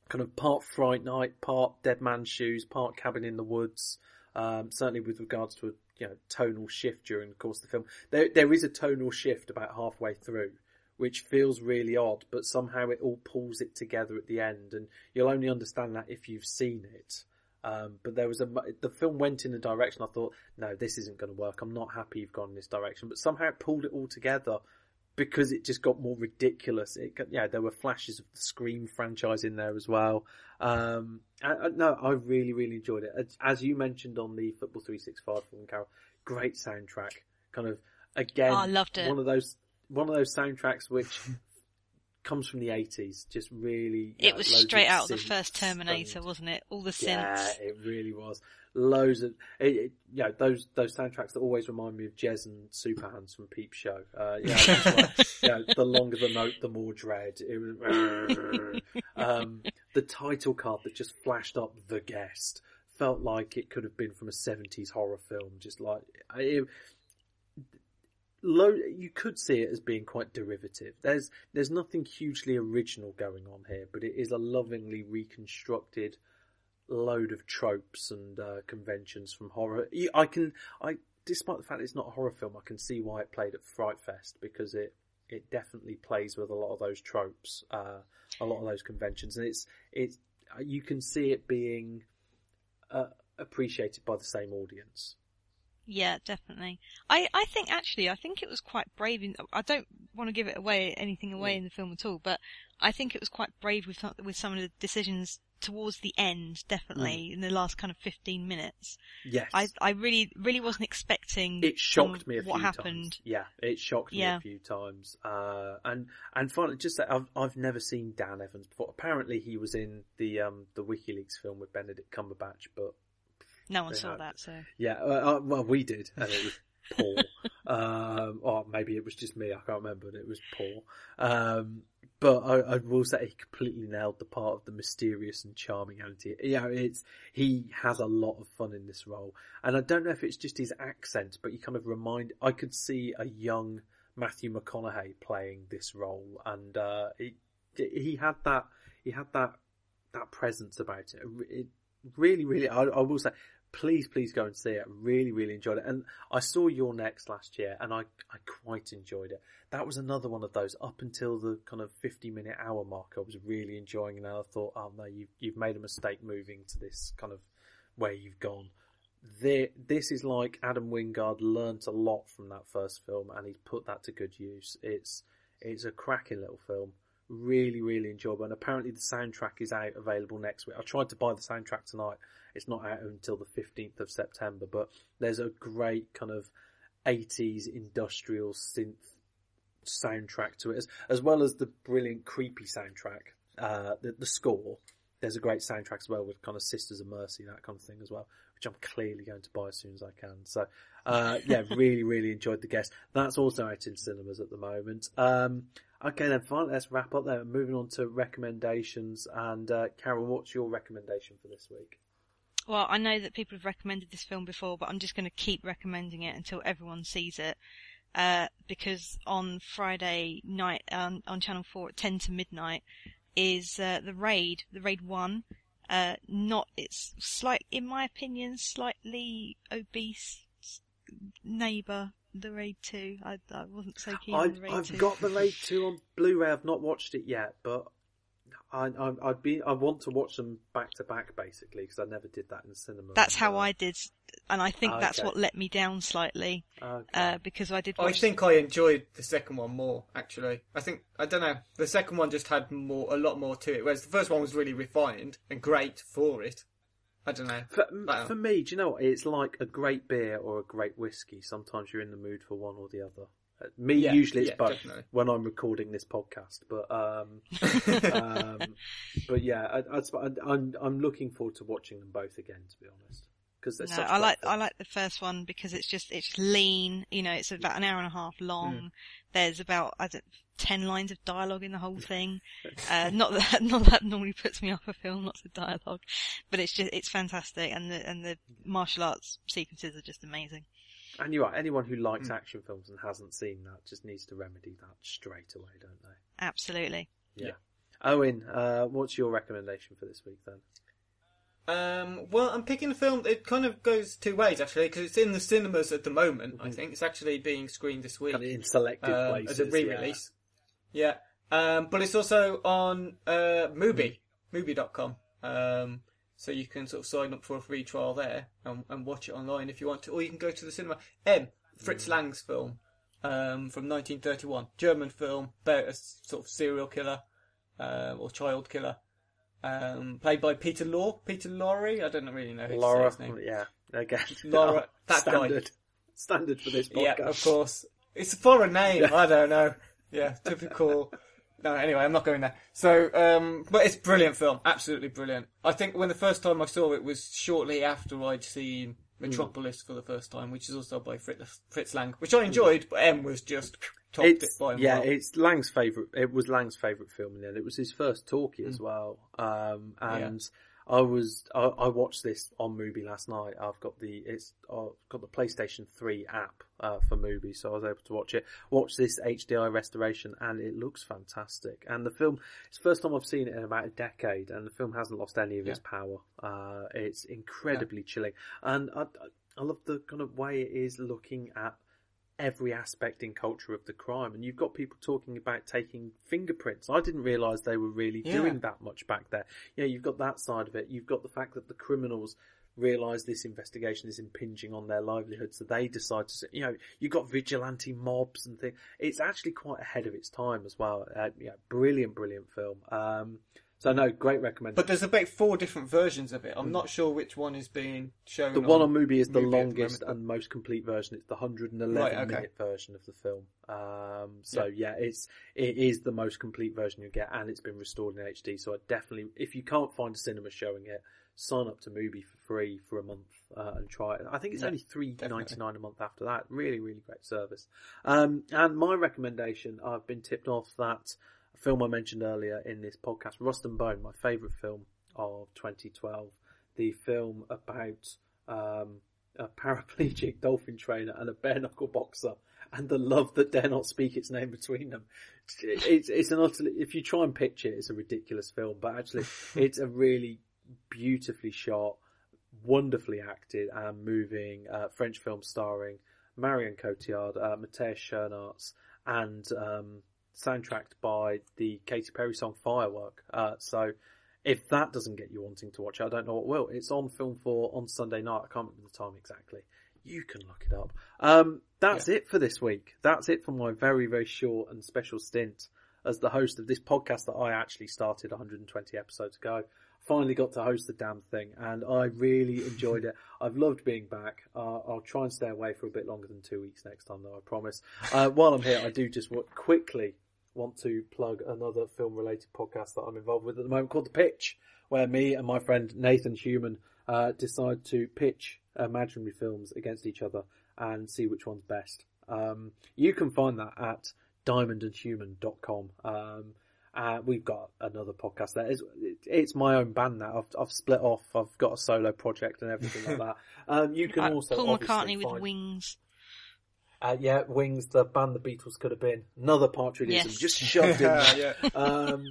kind of part Fright Night, part Dead Man's Shoes, part Cabin in the Woods. Um, certainly with regards to a you know tonal shift during the course of the film. There there is a tonal shift about halfway through, which feels really odd, but somehow it all pulls it together at the end, and you'll only understand that if you've seen it. Um, but there was a the film went in a direction I thought, no, this isn't going to work. I'm not happy you've gone in this direction, but somehow it pulled it all together because it just got more ridiculous. It, yeah, there were flashes of the Scream franchise in there as well. Um, I, I, no, I really, really enjoyed it. As, as you mentioned on the Football 365 from Carol, great soundtrack. Kind of, again, Oh, I loved it. one of those, one of those soundtracks which comes from the 80s. Just really, It yeah, was straight out of the first Terminator, and- wasn't it? All the yeah, synths. it really was. Loads of, it, it, you know, those those soundtracks that always remind me of Jez and Superhands from Peep Show. Uh, yeah, like, you know, the longer the note, the more dread. It was, um, the title card that just flashed up, the guest, felt like it could have been from a seventies horror film. Just like it, you could see it as being quite derivative. There's there's nothing hugely original going on here, but it is a lovingly reconstructed load of tropes and uh, conventions from horror. I can, I despite the fact it's not a horror film, I can see why it played at Fright Fest because it it definitely plays with a lot of those tropes, uh, a lot of those conventions, and it's it's you can see it being uh, appreciated by the same audience. Yeah, definitely. I, I think actually, I think it was quite brave. In, I don't want to give it away, anything away Mm. in the film at all, but I think it was quite brave with some, with some of the decisions towards the end, definitely in the last kind of fifteen minutes. Yes, I I really really wasn't expecting. it shocked me a what few happened. times. Yeah, it shocked me a few times. Uh, and and finally, just that I've I've never seen Dan Evans before. Apparently, he was in the um the WikiLeaks film with Benedict Cumberbatch, but No one saw that, so yeah, uh, uh, well, we did, and it was poor. um, or maybe it was just me. I can't remember. It was poor. Um, but I, I will say he completely nailed the part of the mysterious and charming anti. You know, it's he has a lot of fun in this role, and I don't know if it's just his accent, but he kind of remind. I could see a young Matthew McConaughey playing this role, and uh, it, he had that. He had that that presence about it. It really, really. I, I will say, please, please go and see it. Really, really enjoyed it. And I saw You're Next last year, and I, I quite enjoyed it. That was another one of those. Up until the kind of fifty minute hour mark, I was really enjoying, it, and I thought, oh no, you've you've made a mistake moving to this kind of where you've gone. There, this is like Adam Wingard learnt a lot from that first film, and he's put that to good use. It's it's a cracking little film really, really enjoyable. And apparently the soundtrack is out available next week. I tried to buy the soundtrack tonight. It's not out until the 15th of September, but there's a great kind of 80s industrial synth soundtrack to it, as, as well as the brilliant creepy soundtrack, uh, the, the score. There's a great soundtrack as well with kind of Sisters of Mercy, that kind of thing as well, which I'm clearly going to buy as soon as I can. So, uh, yeah, really, really enjoyed the guest. That's also out in cinemas at the moment. Um, okay then, finally, let's wrap up there. Moving on to recommendations. And, uh, Carol, what's your recommendation for this week? Well, I know that people have recommended this film before, but I'm just going to keep recommending it until everyone sees it. Uh, because on Friday night um, on Channel 4 at 10 to midnight is uh, The Raid, The Raid 1. Uh, not, it's slight, in my opinion, slightly obese neighbour, The Raid 2. I, I wasn't so keen on I've, The Raid I've 2. got the Raid 2 on Blu-ray. I've not watched it yet, but I, I, I'd be, I want to watch them back to back basically because I never did that in cinema. That's how Uh, I did, and I think that's Okay. what let me down slightly, Okay. uh, because I did I watch think I enjoyed the second one more, actually. I think, I don't know, the second one just had more, a lot more to it, whereas the first one was really refined and great for it. I don't know. For, Wow. for me, do you know what? It's like a great beer or a great whiskey. Sometimes you're in the mood for one or the other. Uh, Me, Yeah, usually it's yeah, both definitely. when I'm recording this podcast. But um, um, but yeah, I, I, I'm I'm looking forward to watching them both again. To be honest, because No, such I like great I like the first one because it's just it's lean. You know, it's about an hour and a half long. Mm. There's about I don't, ten lines of dialogue in the whole thing. uh, not that not that normally puts me off a film, lots of dialogue, but it's just it's fantastic, and the and the martial arts sequences are just amazing. And you're right. Anyone who likes action films and hasn't seen that just needs to remedy that straight away, don't they? Absolutely. Yeah. Owen, uh, what's your recommendation for this week then? Um, well, I'm picking a film. It kind of goes two ways actually, because it's in the cinemas at the moment. I think it's actually being screened this week Kind of in selected um, places. as a re-release. Yeah, um, but it's also on uh, Mubi, Mubi.com. Um, so you can sort of sign up for a free trial there and, and watch it online if you want to, or you can go to the cinema. M. Fritz Lang's film um, from 1931, German film about a sort of serial killer uh, or child killer, um, played by Peter Law, Peter Lorre. I don't really know his, Laura, his name. yeah, again, Laura, that guy. standard, standard for this podcast. Yeah, of course. It's a foreign name. I don't know. Yeah, typical. No, anyway, I'm not going there. So, um, but it's a brilliant film. Absolutely brilliant. I think when the first time I saw it was shortly after I'd seen Metropolis for the first time, which is also by Fritz, Fritz Lang, which I enjoyed, but M was just topped it by a yeah, mile. it's Lang's favorite. It was Lang's favorite film and. It was his first talkie Mm. as well. Um, and I was I, I watched this on Mubi last night. I've got the it's I've got the PlayStation Three app uh, for Mubi, so I was able to watch it. Watch this HDI restoration, and it looks fantastic. And the film, it's the first time I've seen it in about a decade, and the film hasn't lost any of its power. Uh, it's incredibly chilling, and I I love the kind of way it is looking at every aspect in culture of the crime. And you've got people talking about taking fingerprints. I didn't realise they were really Yeah. doing that much back there. Yeah, you've got that side of it. You've got the fact that the criminals realise this investigation is impinging on their livelihood, so they decide to, you know, you've got vigilante mobs and things. It's actually quite ahead of its time as well. Uh, yeah, brilliant, brilliant film. Um, so no, great recommendation. But there's about four different versions of it. I'm not sure which one is being shown. The one on Mubi is the Mubi longest moment. and most complete version. It's the 111 Right, okay. minute version of the film. Um, so Yeah. yeah. it's it is the most complete version you get, and it's been restored in HD. So I definitely, if you can't find a cinema showing it, sign up to Mubi for free for a month uh, and try it. I think it's Yeah, only three ninety nine a month after that. Really, really great service. Um, and my recommendation, I've been tipped off that film I mentioned earlier in this podcast, Rust and Bone, my favourite film of 2012, the film about um, a paraplegic dolphin trainer and a bare knuckle boxer, and the love that dare not speak its name between them. It's it's an utterly if you try and picture it, it's a ridiculous film, but actually it's a really beautifully shot, wonderfully acted and moving uh, French film starring Marion Cotillard, uh, Matthias Schoenaerts, and um, soundtracked by the Katy Perry song Firework. Uh, so if that doesn't get you wanting to watch it, I don't know what will. It's on Film 4 on Sunday night. I can't remember the time exactly. You can look it up. Um, that's it for this week. That's it for my very, very short and special stint as the host of this podcast that I actually started 120 episodes ago. Finally got to host the damn thing and I really enjoyed it. I've loved being back. Uh, I'll try and stay away for a bit longer than two weeks next time though, I promise. Uh, while I'm here, I do just want, quickly want to plug another film related podcast that I'm involved with at the moment called The Pitch, where me and my friend Nathan Human uh, decide to pitch imaginary films against each other and see which one's best. Um, you can find that at diamondandhuman.com. Um, uh, we've got another podcast there. It's, it's my own band now. I've, I've split off. I've got a solo project and everything like that. Um, you can Like also Paul McCartney with find- wings. Uh, yeah, Wings, the band the Beatles could have been. Another Partridgeism, Yes. just shoved in there. yeah. Um,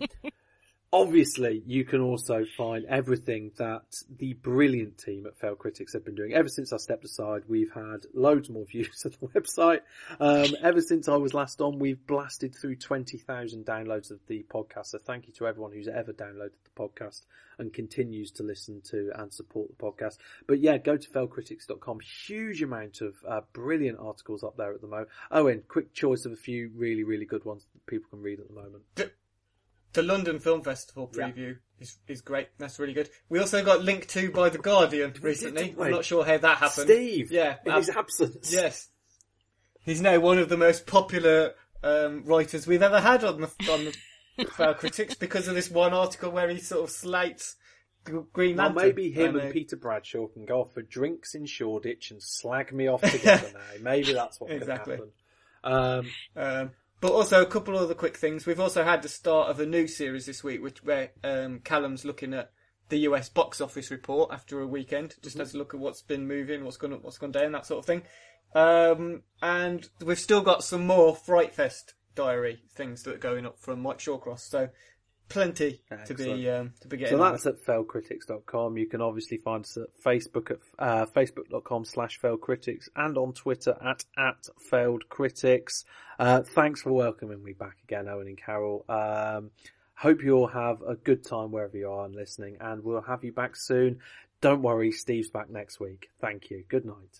obviously, you can also find everything that the brilliant team at Failed Critics have been doing. Ever since I stepped aside, we've had loads more views on the website. Um, ever since I was last on, we've blasted through 20,000 downloads of the podcast. So thank you to everyone who's ever downloaded the podcast and continues to listen to and support the podcast. But yeah, go to failedcritics.com. Huge amount of uh, brilliant articles up there at the moment. Owen, quick choice of a few really, really good ones that people can read at the moment. The London Film Festival Yeah. preview is is great. That's really good. We also got linked to by the Guardian recently. I'm not sure how that happened. Steve, yeah, in ab- his absence. yes, he's now one of the most popular um, writers we've ever had on the on the Failed Critics because of this one article where he sort of slates Green Well, maybe him And, Peter Bradshaw can go off for drinks in Shoreditch and slag me off together now. Maybe that's what Exactly. can happen. Um, Um, but also a couple other quick things. We've also had the start of a new series this week, which where um, Callum's looking at the US box office report after a weekend, just has a look at what's been moving, what's gone up, what's gone down, that sort of thing. Um, and we've still got some more Fright Fest diary things that are going up from Mike Shawcross. So plenty to be um, to be getting. So that's at failedcritics.com. You can obviously find us at Facebook at uh, facebook.com slash failedcritics and on Twitter at at failedcritics. Uh, thanks for welcoming me back again, Owen and Carol. Um, hope you all have a good time wherever you are and listening, and we'll have you back soon. Don't worry, Steve's back next week. Thank you. Good night.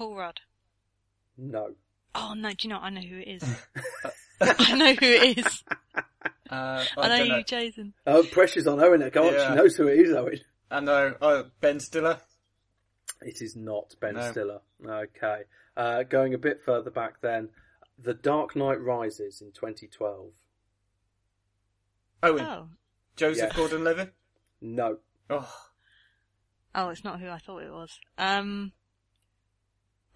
Paul Rudd. No. Oh no, do you know? I know who it is. I know who it is. Uh, I, know don't you, Jason. Oh, pressure's on Owen. Come on, Yeah. she knows who it is, Owen. I know. Oh, Ben Stiller. It is not Ben No. Stiller. Okay. Uh, going a bit further back then, The Dark Knight Rises in 2012. Owen. Oh, Joseph Yeah. Gordon-Levitt. No. Oh, oh, it's not who I thought it was. Um,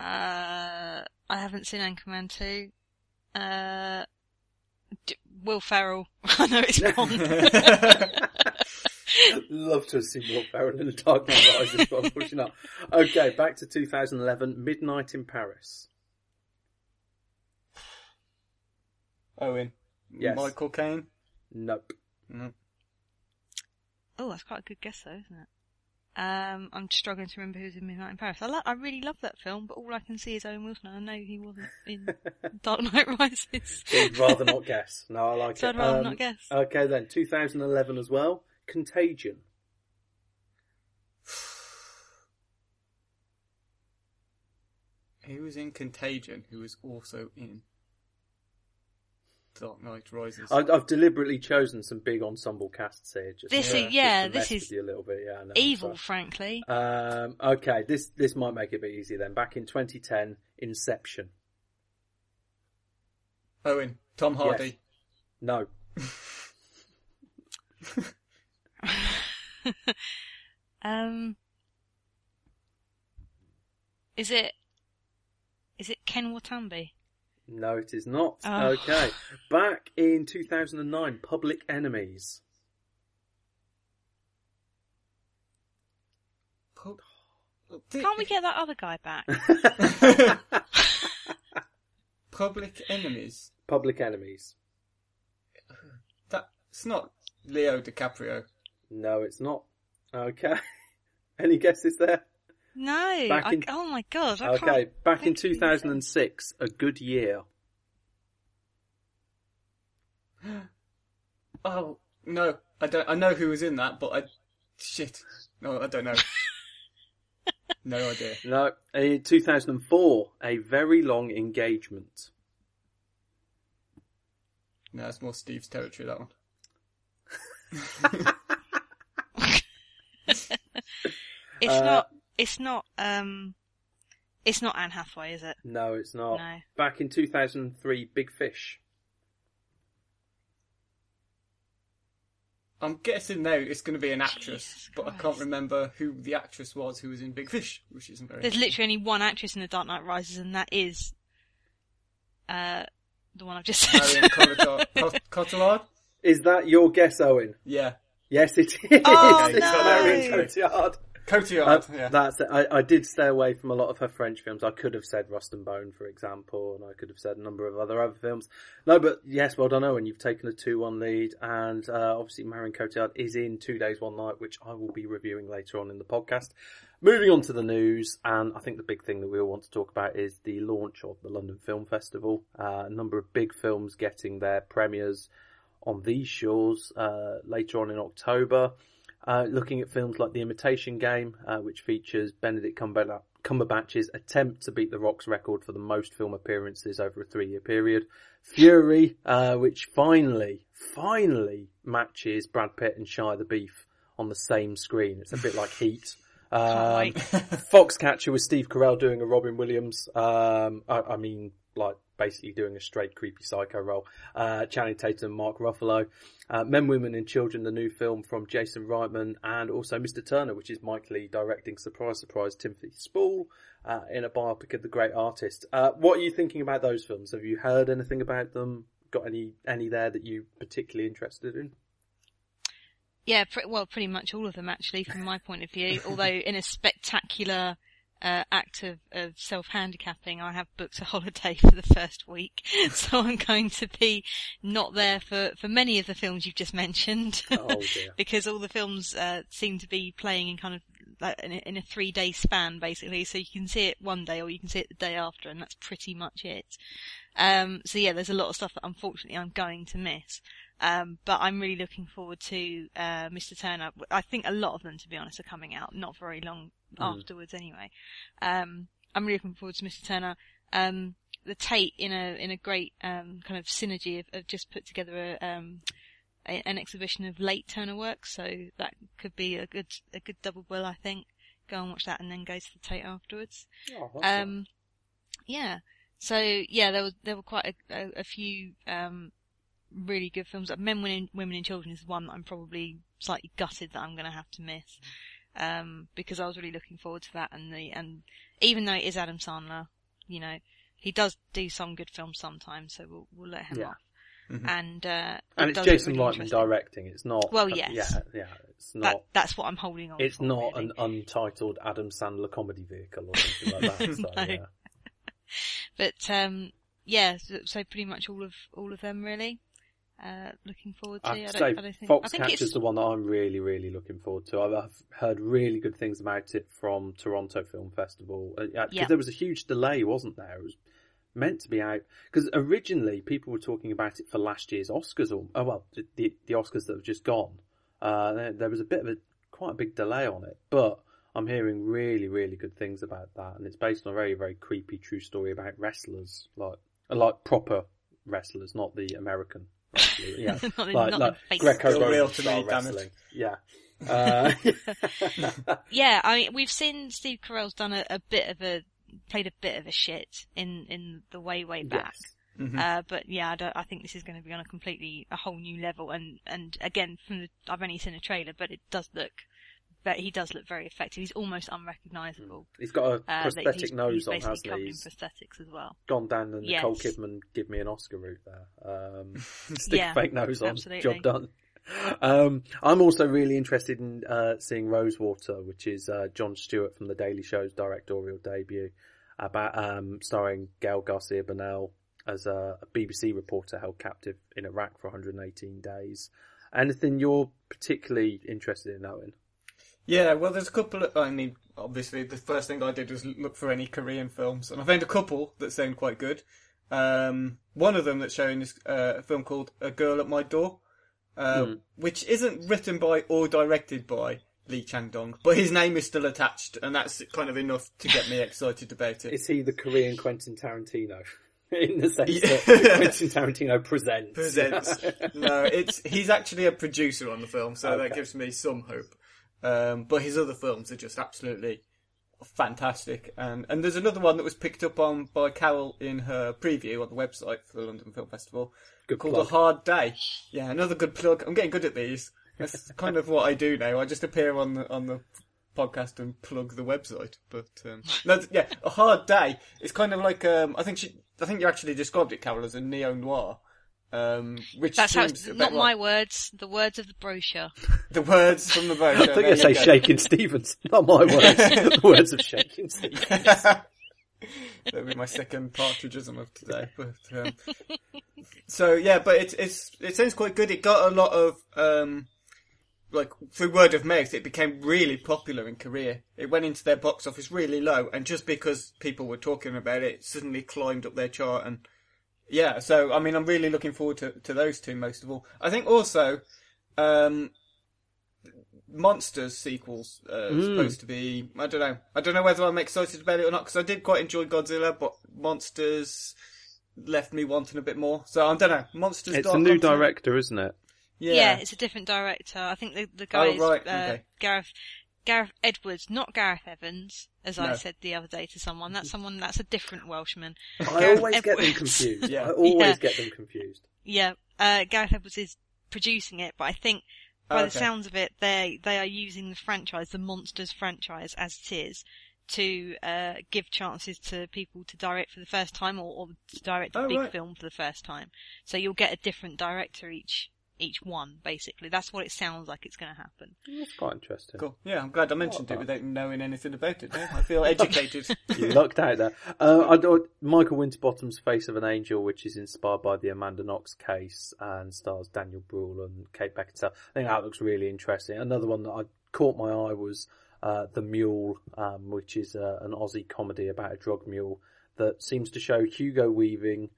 uh, I haven't seen Anchorman two. Uh, D- Will Ferrell. I know it's Bond. Love to have seen Will Ferrell in The Dark Knight Rises, but unfortunately not. Okay, back to 2011, Midnight in Paris. Owen. Yes. Michael Caine. Nope. oh, that's quite a good guess though, isn't it? Um, I'm struggling to remember who's in Midnight in Paris. I, lo- I really love that film, but all I can see is Owen Wilson. and I know he wasn't in Dark Knight Rises. So you'd rather not guess. No, I like So it. I'd rather Um, not guess. Okay then, 2011 as well, Contagion. Who was in Contagion? Who was also in Dark Knight Rises? I, I've deliberately chosen some big ensemble casts here. Just This to- is- just yeah, to this mess is with you a little bit. Yeah, I know, Evil, so- frankly. Um, okay, this this might make it a bit easier then. Back in 2010, Inception. Owen. Tom Hardy. No, um, is it? Is it Ken Watanabe? No, it is not. Oh. Okay, back in 2009, Public Enemies. Can't we get that other guy back? Public Enemies? Public Enemies. That's not Leo DiCaprio. No, it's not. Okay. Any guesses there? No. Back I, oh my god. I Okay, can't back in think of who this is. 2006, A Good Year. Oh no, I don't. I know who was in that, but I shit. No, I don't know. no idea. No, in 2004, A Very Long Engagement. No, it's more Steve's territory. That one. It's Uh, not. It's not. Um. It's not Anne Hathaway, is it? No, it's not. No. Back in 2003, Big Fish. I'm guessing now it's going to be an actress, Jesus but I can't Christ. remember who the actress was who was in Big Fish, which isn't very. There's literally only one actress in The Dark Knight Rises, and that is. Uh, the one I've just said. Marion Cotillard. Cot- Cotillard? Is that your guess, Owen? Yeah, Yes, it is. Oh, no. Marion Cotillard. Cotillard. Uh, yeah. That's it. I, I did stay away from a lot of her French films. I could have said Rust and Bone, for example, and I could have said a number of other other films. No, but yes, well done, Owen. You've taken a two-one lead, and uh, obviously Marion Cotillard is in Two Days One Night, which I will be reviewing later on in the podcast. Moving on to the news, and I think the big thing that we all want to talk about is the launch of the London Film Festival. Uh, a number of big films getting their premieres on these shores uh, later on in October. Uh, looking at films like The Imitation Game, uh, which features Benedict Cumberbatch's attempt to beat The Rock's record for the most film appearances over a three-year period. Fury, uh, which finally, finally matches Brad Pitt and Shia LaBeouf on the same screen. It's a bit like Heat. Um. Foxcatcher with Steve Carell doing a Robin Williams. Um, I, I mean, like basically doing a straight creepy psycho role. Uh, Channing Tatum, Mark Ruffalo, uh, Men, Women and Children, the new film from Jason Reitman, and also Mr. Turner, which is Mike Leigh directing. Surprise, surprise, Timothy Spall uh, in a biopic of the great artist. Uh, what are you thinking about those films? Have you heard anything about them? Got any any there that you particularly interested in? Yeah, pre- well, pretty much all of them actually, from my point of view. Although in a spectacular uh, act of, of self-handicapping, I have booked a holiday for the first week, so I'm going to be not there for, for many of the films you've just mentioned, Oh dear. because all the films uh, seem to be playing in kind of like in a, in a three-day span, basically. So you can see it one day, or you can see it the day after, and that's pretty much it. Um, so yeah, there's a lot of stuff that unfortunately I'm going to miss. Um, but I'm really looking forward to uh, Mr. Turner. I think a lot of them, to be honest, are coming out not very long afterwards, anyway. Um, I'm really looking forward to Mr. Turner. Um, the Tate in a in a great um, kind of synergy of, of just put together a, um, a, an exhibition of late Turner works, so that could be a good a good double bill, I think. Go and watch that, and then go to the Tate afterwards. Oh. Um, yeah. So yeah, there was there were quite a, a, a few um, really good films. Men, Women, Women and Children is one that I'm probably slightly gutted that I'm going to have to miss um, because I was really looking forward to that. And the and even though it is Adam Sandler, you know, he does do some good films sometimes, so we'll we'll let him Yeah. off. And uh, and it it's Jason really Reitman directing. It's not. Well, yes. Yeah, yeah. It's That not. that's what I'm holding on. To. It's for, not really. an untitled Adam Sandler comedy vehicle or something like that. So, No. yeah. But um, yeah, so, so pretty much all of all of them really. Uh, looking forward to. I I say, I think. I think Foxcatcher's it's the one that I'm really, really looking forward to. I've, I've heard really good things about it from Toronto Film Festival. Because Yeah. there was a huge delay, wasn't there? It was meant to be out. Because originally people were talking about it for last year's Oscars, or oh well, the, the, the Oscars that have just gone. Uh, there, there was a bit of a quite a big delay on it, but I'm hearing really, really good things about that, and it's based on a very, very creepy true story about wrestlers, like like proper wrestlers, not the American. Wrestlers. Yeah, Not like, not like the Greco-Roman Real to me, style wrestling. Yeah. Uh, Yeah, I mean, we've seen Steve Carell's done a, a bit of a played a bit of a shit in in the way way back. yes. Uh, but yeah, I, don't, I think this is going to be on a completely a whole new level. And and again, from the I've only seen a trailer, but it does look. But he does look very effective. He's almost unrecognisable. He's got a Uh, prosthetic he's, nose he's on, basically hasn't covered he? in He's prosthetics as well. gone down the Nicole Kidman give me an Oscar route there. Um, stick Yeah, a fake nose on, absolutely. job done. Um, I'm also really interested in uh, seeing Rosewater, which is uh, Jon Stewart from The Daily Show's directorial debut, about um, starring Gael Garcia Bernal as a, a BBC reporter held captive in Iraq for 118 days. Anything you're particularly interested in knowing? Yeah, well, there's a couple. Of, I mean, obviously, the first thing I did was look for any Korean films, and I found a couple that sound quite good. Um, one of them that's showing is uh, a film called A Girl at My Door, uh, which isn't written by or directed by Lee Chang-dong, but his name is still attached, and that's kind of enough to get me excited about it. Is he the Korean Quentin Tarantino? In the sense Yeah. that Quentin Tarantino presents. presents. no, it's he's actually a producer on the film, so that gives me some hope. Um, but his other films are just absolutely fantastic. And and there's another one that was picked up on by Carol in her preview on the website for the London Film Festival Good called plug. A Hard Day. Yeah, another good plug. I'm getting good at these. That's kind of what I do now. I just appear on the on the podcast and plug the website. But um, no, yeah, A Hard Day. It's kind of like um, I think she, I think you actually described it, Carol, as a neo noir. Um, which That's how. It's, a bit not my words. The words of the brochure. the words from the brochure. I brochure. think there I you say go. Shaking Stevens, not my words. the words of Shaking Stevens. That'll be my second partridgeism of today. But um, so yeah, but it's it's it sounds quite good. It got a lot of um, like through word of mouth. It became really popular in Korea. It went into their box office really low, and just because people were talking about it, it suddenly climbed up their chart and yeah, so I mean, I'm really looking forward to, to those two most of all. I think also, um, Monsters sequels uh, Mm. supposed to be. I don't know. I don't know whether I'm excited about it or not because I did quite enjoy Godzilla, but Monsters left me wanting a bit more. So I don't know. Monsters. It's Dark a new Continent? director, isn't it? Yeah. Yeah. it's a different director. I think the the guy Oh, is right, uh, okay. Gareth Gareth Edwards, not Gareth Evans, as I said the other day to someone. That's someone that's a different Welshman. I Gareth always get them confused. Yeah. I always Yeah. get them confused. Yeah, uh, Gareth Edwards is producing it, but I think by Oh, the sounds of it, they they are using the franchise, the Monsters franchise, as it is, to uh, give chances to people to direct for the first time, or, or to direct a Oh, big right. film for the first time. So you'll get a different director each each one, basically. That's what it sounds like it's going to happen. That's quite interesting. Cool. Yeah, I'm glad I mentioned it without knowing anything about it. I feel educated. You lucked out there. Uh, I Michael Winterbottom's Face of an Angel, which is inspired by the Amanda Knox case and stars Daniel Bruhl and Kate Beckinsale. I think that looks really interesting. Another one that I caught my eye was uh, The Mule, um, which is uh, an Aussie comedy about a drug mule that seems to show Hugo Weaving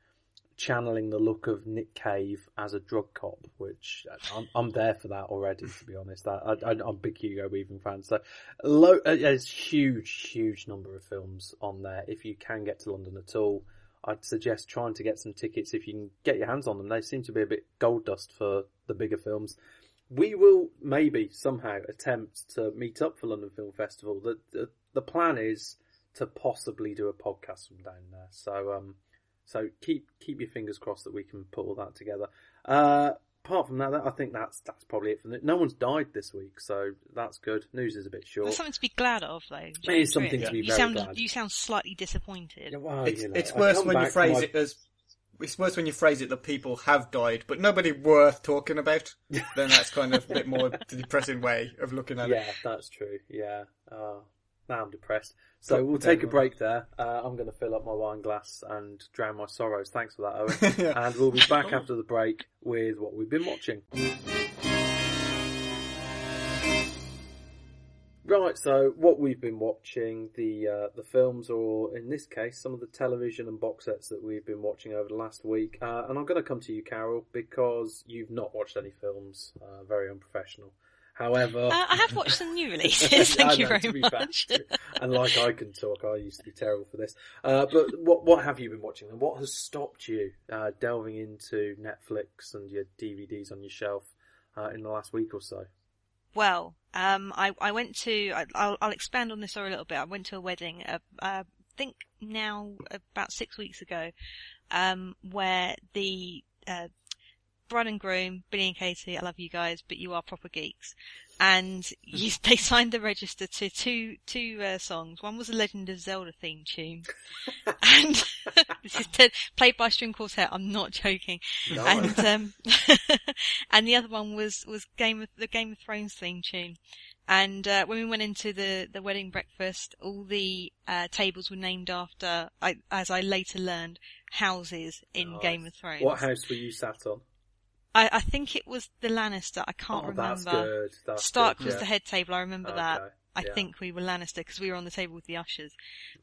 channeling the look of Nick Cave as a drug cop, which I'm, I'm there for that already, to be honest. I, I'm a big Hugo Weaving fan, so lo- uh, there's huge, huge number of films on there. If you can get to London at all, I'd suggest trying to get some tickets if you can get your hands on them. They seem to be a bit gold dust for the bigger films. We will maybe somehow attempt to meet up for London Film Festival. The the, the plan is to possibly do a podcast from down there. So um, so keep keep your fingers crossed that we can put all that together. Uh, apart from that, that- I think that's that's probably it for the, no one's died this week, so that's good. News is a bit short. There's something to be glad of, though. It is something to be you very sound, glad. You sound slightly disappointed. Yeah, well, it's you know, it's worse when you phrase my- it as. It's worse when you phrase it that people have died, but nobody worth talking about. then that's kind of a bit more depressing way of looking at Yeah, it. Yeah, that's true. Yeah. Uh, now I'm depressed. So we'll take a break there. Uh, I'm going to fill up my wine glass and drown my sorrows. Thanks for that, Owen. And we'll be back after the break with what we've been watching. Right, so what we've been watching, the uh, the films, or in this case, some of the television and box sets that we've been watching over the last week. Uh, and I'm going to come to you, Carol, because you've not watched any films. Uh, very unprofessional. However, Uh, I have watched some new releases. Thank you know, very fair. much. and like I can talk, I used to be terrible for this. Uh, but what what have you been watching, and what has stopped you uh, delving into Netflix and your DVDs on your shelf uh, in the last week or so? Well, um, I, I went to, I, I'll, I'll expand on this story a little bit. I went to a wedding, uh, uh, I think now about six weeks ago, um, where the, bride and groom, Billy and Katie, I love you guys, but you are proper geeks. And you, they signed the register to two, two, uh, songs. One was a Legend of Zelda theme tune. and this is t- played by string quartet. I'm not joking. And, um, and the other one was, was Game of, the Game of Thrones theme tune. And, uh, when we went into the, the wedding breakfast, all the, uh, tables were named after, I, as I later learned, houses in Nice. Game of Thrones. What house were you sat on? I, I think it was the Lannister. I can't oh, remember. that's good. That's Stark good. was yeah. the head table. I remember that. I yeah. think we were Lannister because we were on the table with the ushers.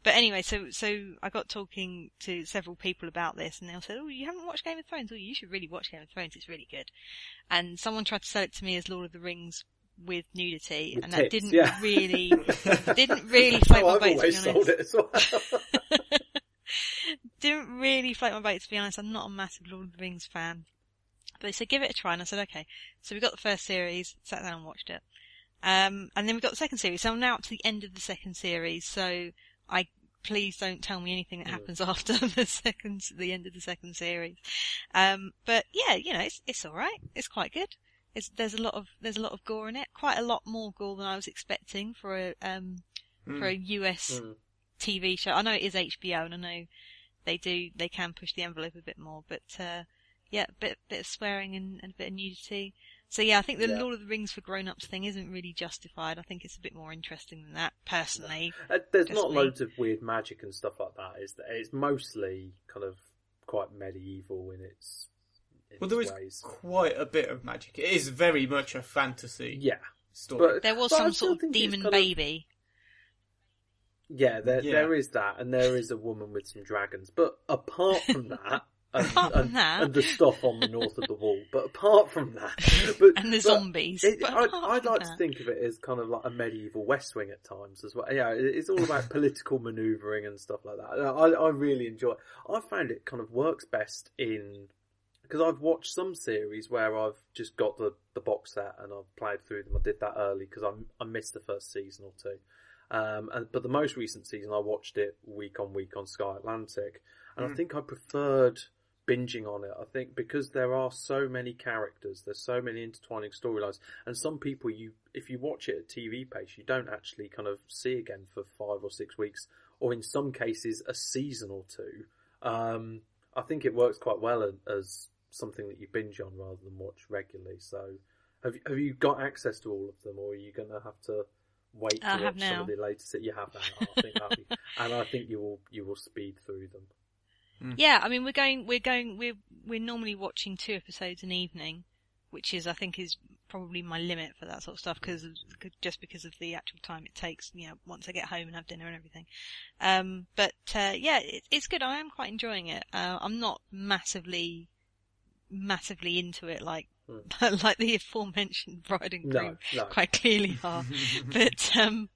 But anyway, so so I got talking to several people about this, and they all said, "Oh, you haven't watched Game of Thrones? Oh, you should really watch Game of Thrones. It's really good." And someone tried to sell it to me as Lord of the Rings with nudity, With and that didn't yeah. really didn't really float Oh, my I've boat. To be always sold honest, it as well. didn't really float my boat. To be honest, I'm not a massive Lord of the Rings fan. But they said give it a try, and I said okay. So we got the first series, sat down and watched it. Um, and then we got the second series. So I'm now up to the end of the second series. So I please don't tell me anything that happens after the second, the end of the second series. Um, but yeah, you know, it's it's all right. It's quite good. It's, there's a lot of there's a lot of gore in it. Quite a lot more gore than I was expecting for a um for a US Mm. TV show. I know it is HBO, and I know they do they can push the envelope a bit more, but uh, yeah, a bit bit of swearing and, and a bit of nudity. So yeah, I think the Yeah. Lord of the Rings for grown-ups thing isn't really justified. I think it's a bit more interesting than that, personally. Uh, There's Just not me. loads of weird magic and stuff like that. Is there? It's mostly kind of quite medieval in its, in Well, there its is ways. quite a bit of magic. It is very much a fantasy Yeah, story. but There was but some sort of demon kind of- baby. Yeah, there Yeah. there is that, and there is a woman with some dragons. But apart from that, and, Apart from and, that. and the stuff on the north of the wall. But apart from that, but, And the zombies. it- But I'd, apart I'd from like to think of it as kind of like a medieval West Wing at times as well. Yeah, it's all about political manoeuvring and stuff like that. I, I really enjoy it. I found it kind of works best in because I've watched some series where I've just got the, the box set and I've played through them. I did that early because I, I missed the first season or two. Um, and, but the most recent season, I watched it week on week on Sky Atlantic, and I think I preferred binging on it. I think because there are so many characters, there's so many intertwining storylines, and some people you, if you watch it at TV pace, you don't actually kind of see again for five or six weeks, or in some cases a season or two. Um, I think it works quite well as, something that you binge on rather than watch regularly. So, have have you got access to all of them, or are you going to have to wait to watch some of the latest? that You have now. I think be, and I think you will you will speed through them. Yeah, I mean we're going we're going we're we're normally watching two episodes an evening, which is I think is probably my limit for that sort of stuff because just because of the actual time it takes, you know, once I get home and have dinner and everything. Um, but uh, yeah, it, it's good. I am quite enjoying it. Uh, I'm not massively massively into it like like the aforementioned bride and Hmm. No, groom no. quite clearly are. but um,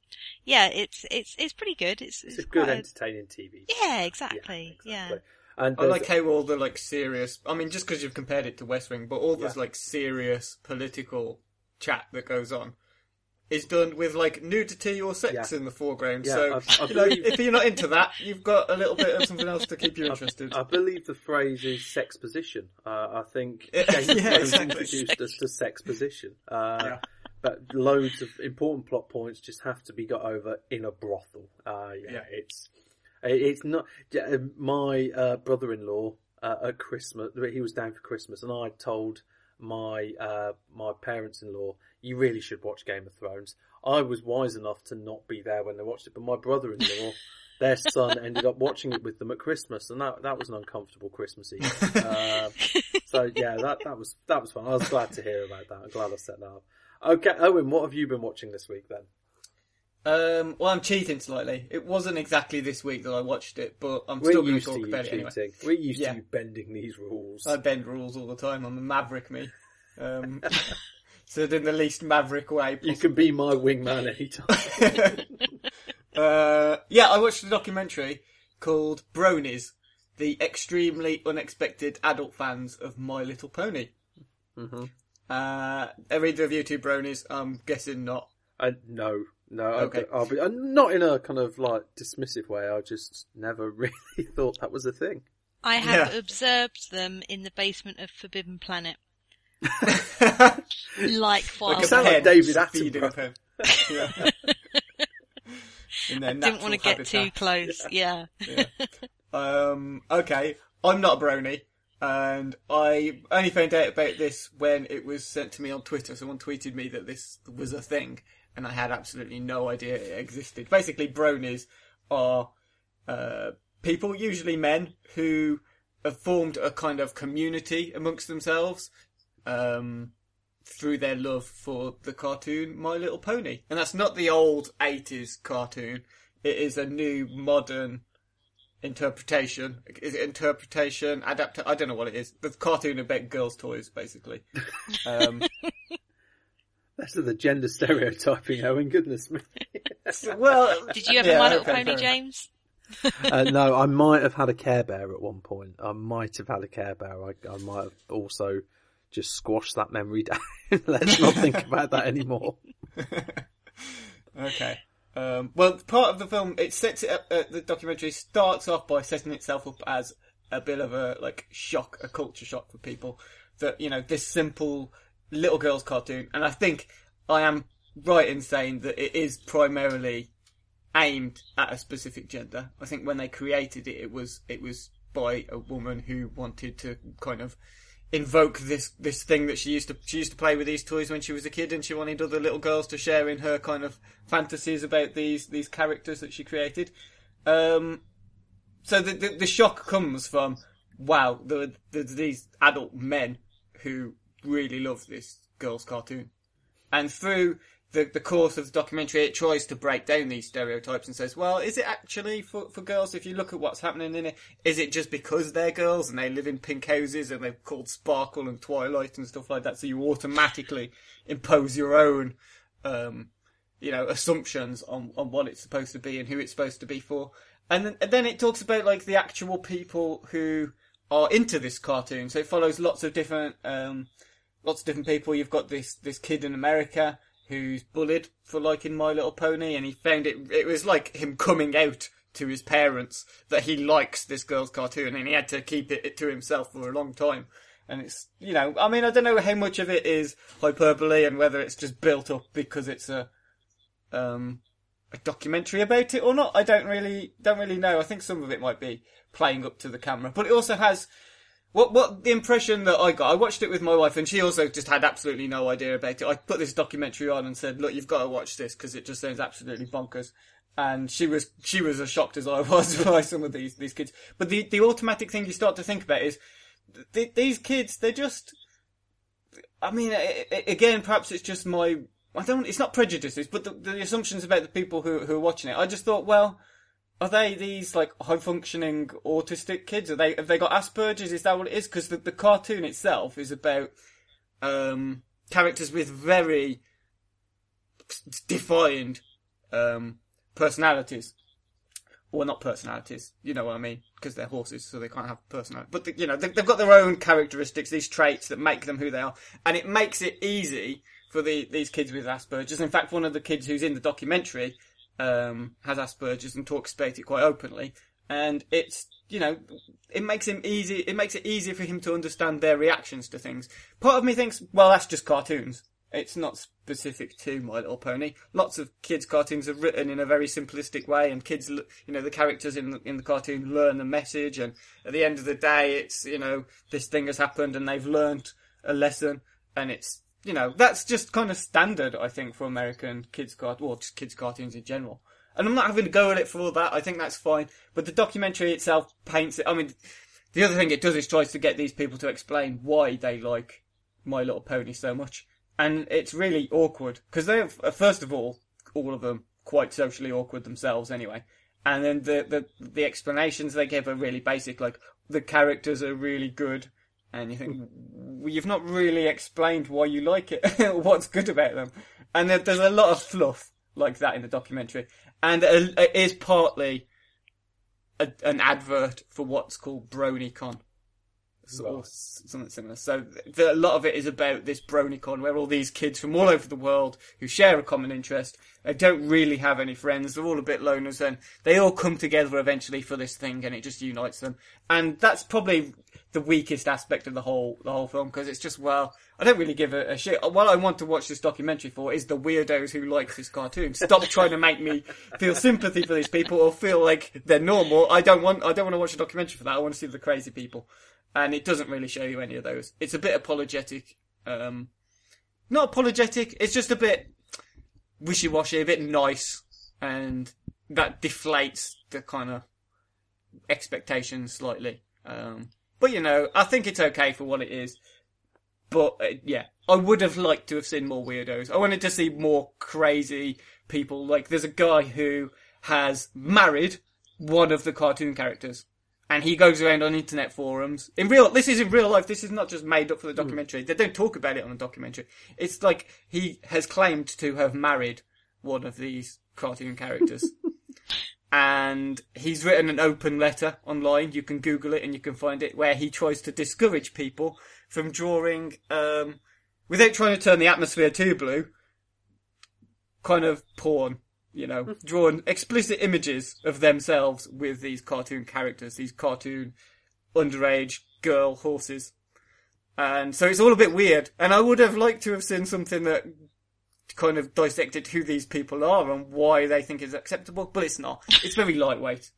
yeah, it's it's it's pretty good. It's It's a good, entertaining TV. yeah, exactly. Yeah. exactly. And I like how all the like serious. I mean, just because you've compared it to West Wing, but all this Yeah. like serious political chat that goes on is done with like nudity or sex Yeah. in the foreground. Yeah, so I- I you know, if you're not into that, you've got a little bit of something else to keep you interested. I believe the phrase is sexposition. Uh, I think James yeah, exactly. introduced us to sexposition. Uh. But loads of important plot points just have to be got over in a brothel. Uh, Yeah. it's it's not. yeah, My uh, brother-in-law uh, at Christmas, he was down for Christmas, and I told my uh, my parents-in-law, "You really should watch Game of Thrones." I was wise enough to not be there when they watched it, but my brother-in-law. Their son ended up watching it with them at Christmas, and that that was an uncomfortable Christmas Eve. Um, so yeah, that that was that was fun. I was glad to hear about that. I'm glad I set that up. Okay, Owen, what have you been watching this week then? Um, well, I'm cheating slightly. It wasn't exactly this week that I watched it, but I'm We're still going to talk about it cheating. anyway. We're used Yeah. to you bending these rules. I bend rules all the time. I'm a maverick, me. Um, so in the least maverick way. you can be my wingman anytime. Uh, yeah, I watched a documentary called Bronies, the extremely unexpected adult fans of My Little Pony. hmm Uh, are either of you two Bronies? I'm guessing not. I, no, no. Okay. I, I'll be uh, not in a kind of like dismissive way. I just never really thought that was a thing. I have Yeah. observed them in the basement of Forbidden Planet. like Likewise. a sound like David feeding a Attenborough. Yeah. In their I didn't want to natural get too habitat. close. Yeah. Um, okay, I'm not a brony, and I only found out about this when it was sent to me on Twitter. Someone tweeted me that this was a thing, and I had absolutely no idea it existed. Basically, bronies are uh, people, usually men, who have formed a kind of community amongst themselves um, through their love for the cartoon My Little Pony. And that's not the old 80s cartoon. It is a new, modern interpretation. Is it interpretation? Adapt? I don't know what it is. The cartoon about girls' toys, basically. Um, That's the gender stereotyping, Owen. Goodness me. well, Did you have yeah, a My Little okay, Pony. James? uh, no, I might have had a Care Bear at one point. I might have had a Care Bear. I, I might have also just squashed that memory down. Let's not think about that anymore. Okay. Um, well, part of the film, it sets it up, uh, the documentary starts off by setting itself up as a bit of a, like, shock, a culture shock for people. That, you know, this simple little girl's cartoon, and I think I am right in saying that it is primarily aimed at a specific gender. I think when they created it, it was, it was by a woman who wanted to kind of invoke this this thing that she used to she used to play with these toys when she was a kid, and she wanted other little girls to share in her kind of fantasies about these these characters that she created. Um, so the, the the shock comes from wow, these adult men who really love this girls' cartoon, and through the the course of the documentary, it tries to break down these stereotypes and says, well, is it actually for for girls? If you look at what's happening in it, is it just because they're girls and they live in pink houses and they're called Sparkle and Twilight and stuff like that? So you automatically impose your own, um, you know, assumptions on on what it's supposed to be and who it's supposed to be for. And then, and then it talks about like the actual people who are into this cartoon. So it follows lots of different, um, lots of different people. You've got this this kid in America who's bullied for liking My Little Pony, and he found it. It was like him coming out to his parents that he likes this girl's cartoon, and he had to keep it to himself for a long time. And it's, you know, I mean, I don't know how much of it is hyperbole and whether it's just built up because it's a, um, a documentary about it or not. I don't really, don't really know. I think some of it might be playing up to the camera, but it also has, what, what the impression that I got, I watched it with my wife and she also just had absolutely no idea about it. I put this documentary on and said, look, you've got to watch this because it just sounds absolutely bonkers. And she was, she was as shocked as I was by some of these, these kids. But the, the automatic thing you start to think about is, th- these kids, they're just, I mean, again, perhaps it's just my, I don't, it's not prejudices, but the, the assumptions about the people who, who are watching it. I just thought, well, are they these like high functioning autistic kids? Are they have they got Asperger's? Is that what it is? Because the, the cartoon itself is about um, characters with very defined um, personalities. Well, not personalities. You know what I mean? Because they're horses, so they can't have personality. But the, you know, they, they've got their own characteristics, these traits that make them who they are, and it makes it easy for the these kids with Asperger's. In fact, one of the kids who's in the documentary um, has Asperger's and talks about it quite openly. And it's, you know, it makes him easy, it makes it easier for him to understand their reactions to things. Part of me thinks, well, that's just cartoons. It's not specific to My Little Pony. Lots of kids' cartoons are written in a very simplistic way, and kids, you know, the characters in the, in the cartoon learn the message, and at the end of the day, it's, you know, this thing has happened and they've learned a lesson, and it's you know, that's just kind of standard, I think, for American kids cart, well, just kids cartoons in general. And I'm not having to go at it for all that. I think that's fine. But the documentary itself paints it. I mean, the other thing it does is tries to get these people to explain why they like My Little Pony so much, and it's really awkward because they're uh, first of all, all of them quite socially awkward themselves anyway. And then the, the the explanations they give are really basic, like the characters are really good and you think well, you've not really explained why you like it, what's good about them, and there, there's a lot of fluff like that in the documentary, and it is partly a, an advert for what's called BronyCon. Or something similar. So the, a lot of it is about this BronyCon, where all these kids from all over the world who share a common interest, they don't really have any friends, they're all a bit loners, and they all come together eventually for this thing, and it just unites them. And that's probably the weakest aspect of the whole the whole film because it's just well, I don't really give a, a, shit. What I want to watch this documentary for is the weirdos who like this cartoon. Stop trying to make me feel sympathy for these people or feel like they're normal. I don't want I don't want to watch a documentary for that. I want to see the crazy people, and it doesn't really show you any of those. It's a bit apologetic. Um, not apologetic. It's just a bit wishy washy, a bit nice, and that deflates the kind of expectations slightly. Um, but you know, I think it's okay for what it is. But uh, yeah, I would have liked to have seen more weirdos. I wanted to see more crazy people. Like, there's a guy who has married one of the cartoon characters. And he goes around on internet forums. In real, this is in real life. This is not just made up for the hmm. documentary. Mm. They don't talk about it on the documentary. It's like he has claimed to have married one of these cartoon characters. and he's written an open letter online. You can Google it and you can find it where he tries to discourage people from drawing, um, without trying to turn the atmosphere too blue, kind of porn. You know, drawn explicit images of themselves with these cartoon characters, these cartoon underage girl horses. And so it's all a bit weird. And I would have liked to have seen something that kind of dissected who these people are and why they think is acceptable, but it's not. It's very lightweight.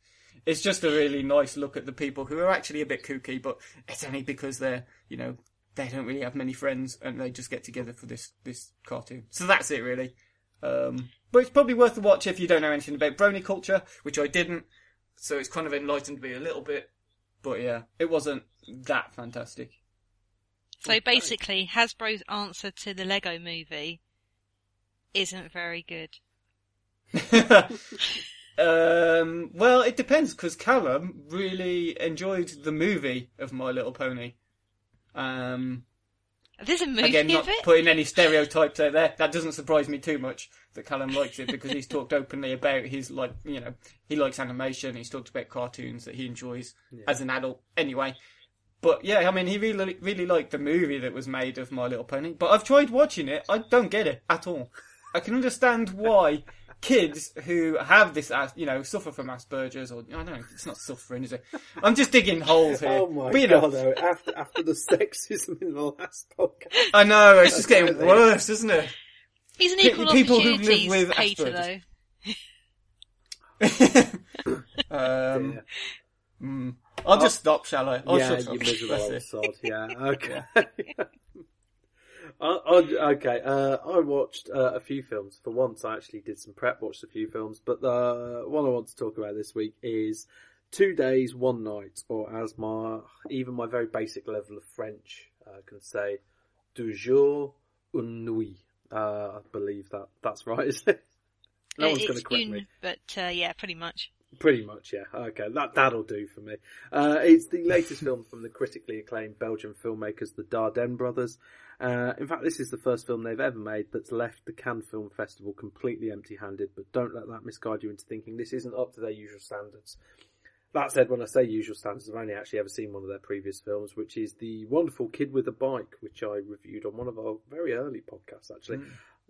It's just a really nice look at the people who are actually a bit kooky, but it's only because they're, you know, they don't really have many friends and they just get together for this, this cartoon. So that's it really. Um, but it's probably worth a watch if you don't know anything about brony culture, which I didn't. So it's kind of enlightened me a little bit. But yeah, it wasn't that fantastic. So basically, Hasbro's answer to the Lego movie isn't very good. um, well, it depends because Callum really enjoyed the movie of My Little Pony. Um, There's a movie again, not of it. putting any stereotypes out there. That doesn't surprise me too much that Callum likes it because he's talked openly about his like, you know, he likes animation. He's talked about cartoons that he enjoys as an adult. Anyway, but yeah, I mean, he really really liked the movie that was made of My Little Pony. But I've tried watching it. I don't get it at all. I can understand why kids who have this, you know, suffer from Asperger's or I don't know, it's not suffering, is it? I'm just digging holes here. Oh my But, you know, god! Though, after after the sexism in the last podcast, I know it's just getting worse, isn't it? He's an Pe- equal people who live opportunities with hater, Asperger's. though. um, Yeah. mm. I'll just stop, shall I? I'll yeah, shut you miserable old sod. Yeah, okay. Okay, uh, I watched uh, a few films. For once, I actually did some prep, watched a few films. But the one I want to talk about this week is Two Days, One Night, or as my even my very basic level of French uh, can say, Deux jours, une nuit. Uh, I believe that that's right, isn't it? No one's going to correct une, me. but uh, yeah, pretty much. Pretty much, yeah. Okay, that that'll do for me. Uh, it's the latest film from the critically acclaimed Belgian filmmakers, the Dardenne brothers. Uh, in fact, this is the first film they've ever made that's left the Cannes Film Festival completely empty-handed. But don't let that misguide you into thinking this isn't up to their usual standards. That said, when I say usual standards, I've only actually ever seen one of their previous films, which is the wonderful Kid with a Bike, which I reviewed on one of our very early podcasts, actually.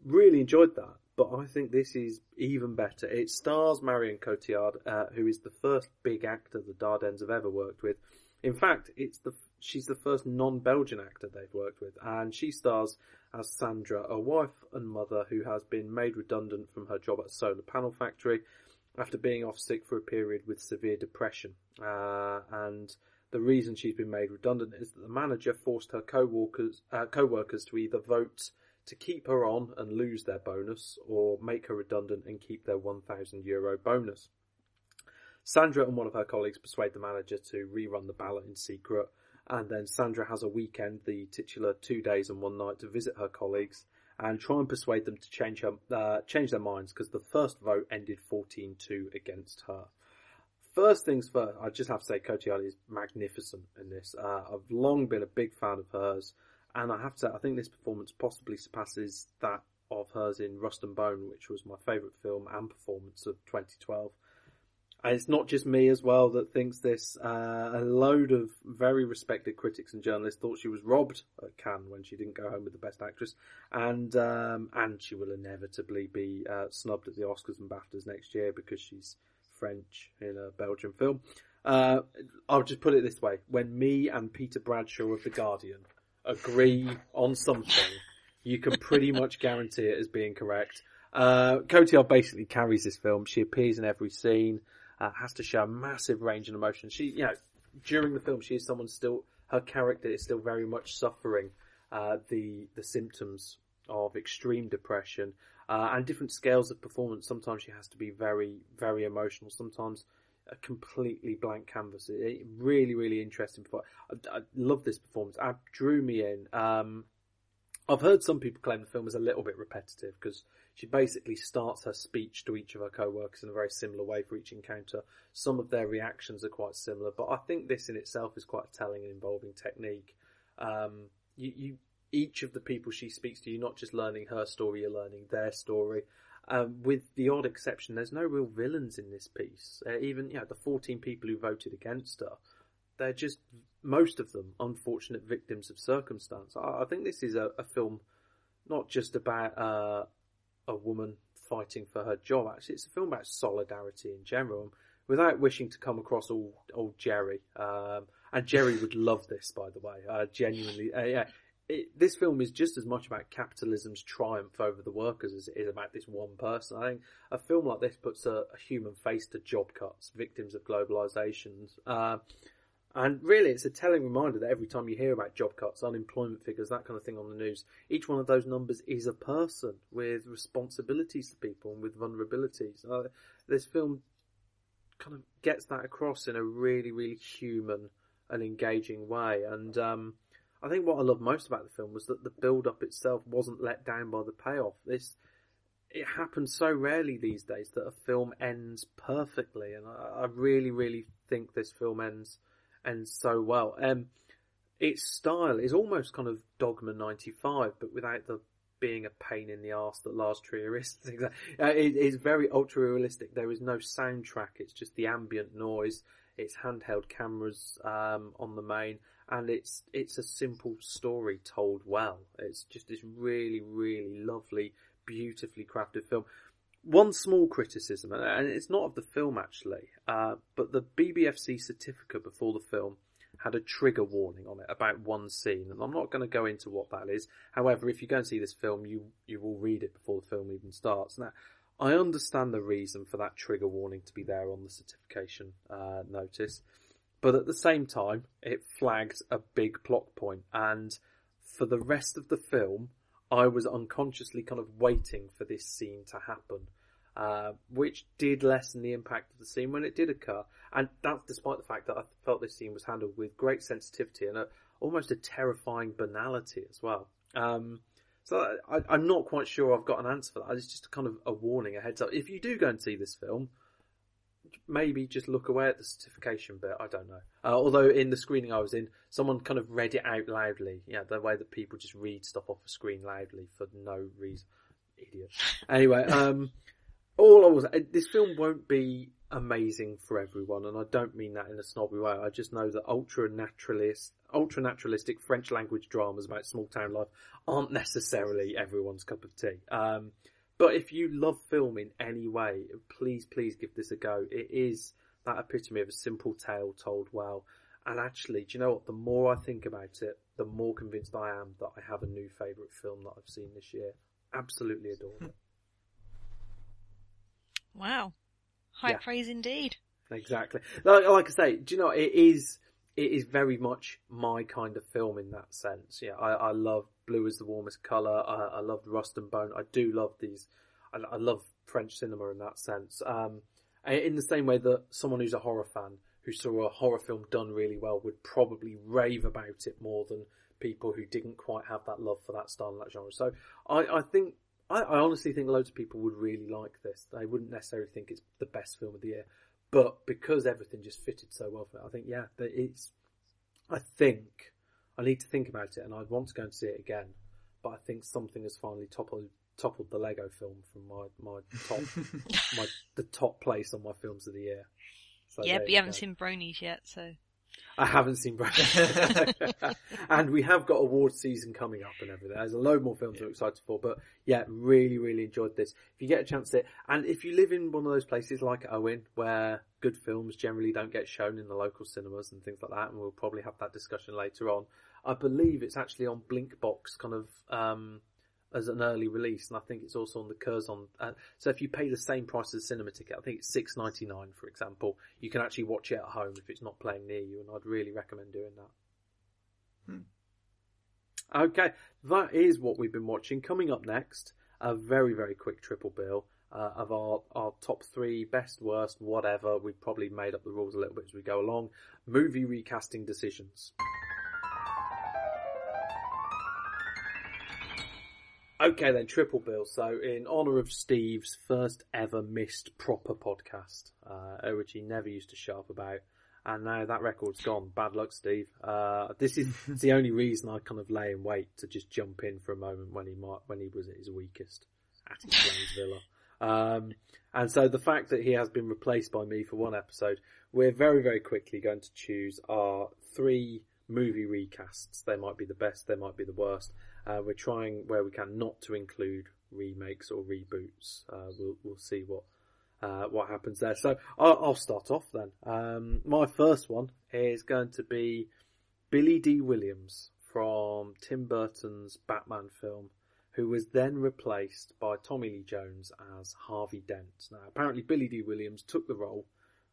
Really enjoyed that, but I think this is even better. It stars Marion Cotillard, uh, who is the first big actor the Dardennes have ever worked with. In fact, it's the she's the first non-Belgian actor they've worked with, and she stars as Sandra, a wife and mother who has been made redundant from her job at a solar panel factory after being off sick for a period with severe depression. Uh, and the reason she's been made redundant is that the manager forced her co-workers, uh, co-workers to either vote to keep her on and lose their bonus or make her redundant and keep their 1000 euro bonus. Sandra and one of her colleagues persuade the manager to rerun the ballot in secret and then Sandra has a weekend, the titular two days and one night to visit her colleagues and try and persuade them to change her, uh, change their minds because the first vote ended 14-2 against her. First things first, I just have to say Cotillard is magnificent in this. Uh, I've long been a big fan of hers, and I have to I think this performance possibly surpasses that of hers in Rust and Bone, which was my favourite film and performance of 2012. And it's not just me as well that thinks this. Uh, a load of very respected critics and journalists thought she was robbed at Cannes when she didn't go home with the Best Actress, and um, and she will inevitably be uh, snubbed at the Oscars and BAFTAs next year because she's French in a Belgian film. Uh, I'll just put it this way: when me and Peter Bradshaw of the Guardian agree on something, you can pretty much guarantee it as being correct. Uh, Cotillard basically carries this film. She appears in every scene uh, has to show a massive range and emotion. She, you know, during the film, she is someone still, her character is still very much suffering, uh, the, the symptoms of extreme depression, uh, and different scales of performance. Sometimes she has to be very, very emotional. Sometimes a completely blank canvas. It really, really interesting. I, I love this performance. It drew me in. Um, I've heard some people claim the film is a little bit repetitive because she basically starts her speech to each of her co-workers in a very similar way for each encounter. Some of their reactions are quite similar, but I think this in itself is quite a telling and involving technique. Um, you, you, each of the people she speaks to, you're not just learning her story, you're learning their story. Um, with the odd exception, there's no real villains in this piece. Uh, even, you know, the 14 people who voted against her, they're just most of them unfortunate victims of circumstance. I, I think this is a, a film not just about uh, a woman fighting for her job. Actually, it's a film about solidarity in general. Without wishing to come across all old Jerry, um, and Jerry would love this, by the way. Uh, genuinely, uh, yeah. It, this film is just as much about capitalism's triumph over the workers as it is about this one person. I think a film like this puts a, a human face to job cuts, victims of globalizations. Uh, and really, it's a telling reminder that every time you hear about job cuts, unemployment figures, that kind of thing on the news, each one of those numbers is a person with responsibilities to people and with vulnerabilities. Uh, this film kind of gets that across in a really, really human and engaging way. And um, I think what I love most about the film was that the build-up itself wasn't let down by the payoff. This it happens so rarely these days that a film ends perfectly, and I, I really, really think this film ends ends so well. Um, its style is almost kind of Dogma '95, but without the being a pain in the ass that Lars Trier is. Uh, it is very ultra realistic. There is no soundtrack. It's just the ambient noise. It's handheld cameras um, on the main, and it's it's a simple story told well. It's just this really, really lovely, beautifully crafted film. One small criticism, and it's not of the film actually, uh, but the BBFC certificate before the film had a trigger warning on it about one scene, and I'm not going to go into what that is. However, if you go and see this film, you you will read it before the film even starts. Now, I understand the reason for that trigger warning to be there on the certification uh, notice, but at the same time, it flags a big plot point, and for the rest of the film, I was unconsciously kind of waiting for this scene to happen. Uh, which did lessen the impact of the scene when it did occur. And that's despite the fact that I felt this scene was handled with great sensitivity and a, almost a terrifying banality as well. Um, so I, am not quite sure I've got an answer for that. It's just kind of a warning, a heads up. If you do go and see this film, maybe just look away at the certification bit. I don't know. Uh, although in the screening I was in, someone kind of read it out loudly. Yeah, the way that people just read stuff off a screen loudly for no reason. Idiot. Anyway, um, all I was, uh, this film won't be amazing for everyone, and I don't mean that in a snobby way. I just know that ultra naturalist, ultra naturalistic French language dramas about small town life aren't necessarily everyone's cup of tea. Um, but if you love film in any way, please, please give this a go. It is that epitome of a simple tale told well. And actually, do you know what? The more I think about it, the more convinced I am that I have a new favourite film that I've seen this year. Absolutely adore it. Wow. High yeah. praise indeed. Exactly. Like, like, I say, do you know, it is, it is very much my kind of film in that sense. Yeah, I, I love Blue is the warmest colour. I, I love Rust and Bone. I do love these. I, I love French cinema in that sense. Um, in the same way that someone who's a horror fan who saw a horror film done really well would probably rave about it more than people who didn't quite have that love for that style and that genre. So I, I think I, I honestly think loads of people would really like this. They wouldn't necessarily think it's the best film of the year, but because everything just fitted so well for it, I think yeah, it's. I think I need to think about it, and I'd want to go and see it again. But I think something has finally toppled toppled the Lego film from my my top my the top place on my films of the year. So yeah, but you haven't go. seen Bronies yet, so I haven't seen Brad. and we have got award season coming up and everything. There's a load more films yeah. we're excited for, but yeah, really, really enjoyed this. If you get a chance to, and if you live in one of those places like Owen, where good films generally don't get shown in the local cinemas and things like that, and we'll probably have that discussion later on. I believe it's actually on Blinkbox kind of, um, as an early release, and I think it's also on the Curzon. Uh, so if you pay the same price as a cinema ticket, I think it's six ninety nine, for example, you can actually watch it at home if it's not playing near you, and I'd really recommend doing that. Hmm. Okay, that is what we've been watching. Coming up next, a very very quick triple bill. Uh, of our, our top three, best, worst, whatever. We've probably made up the rules a little bit as we go along. Movie recasting decisions. Okay then, triple bill. So in honour of Steve's first ever missed proper podcast, uh, which he never used to show up about, and now that record's gone. Bad luck, Steve. Uh, this is the only reason I kind of lay in wait to just jump in for a moment when he might, when he was at his weakest at his Villa. Um, and so the fact that he has been replaced by me for one episode, we're very, very quickly going to choose our three movie recasts. They might be the best, they might be the worst, uh, we're trying where we can not to include remakes or reboots. Uh, we'll we'll see what uh, what happens there. So I'll, I'll start off then. Um, my first one is going to be Billy Dee Williams from Tim Burton's Batman film, who was then replaced by Tommy Lee Jones as Harvey Dent. Now apparently Billy Dee Williams took the role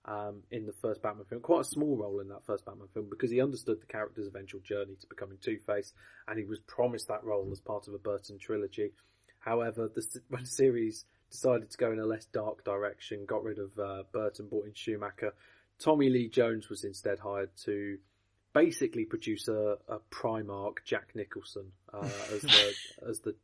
um, in the first Batman film. Quite a small role in that first Batman film because he understood the character's eventual journey to becoming Two Face, and he was promised that role as part of a Burton trilogy. However, the, when the series decided to go in a less dark direction, got rid of uh, Burton, brought in Schumacher, Tommy Lee Jones was instead hired to basically produce a, a Primark Jack Nicholson uh, as the as the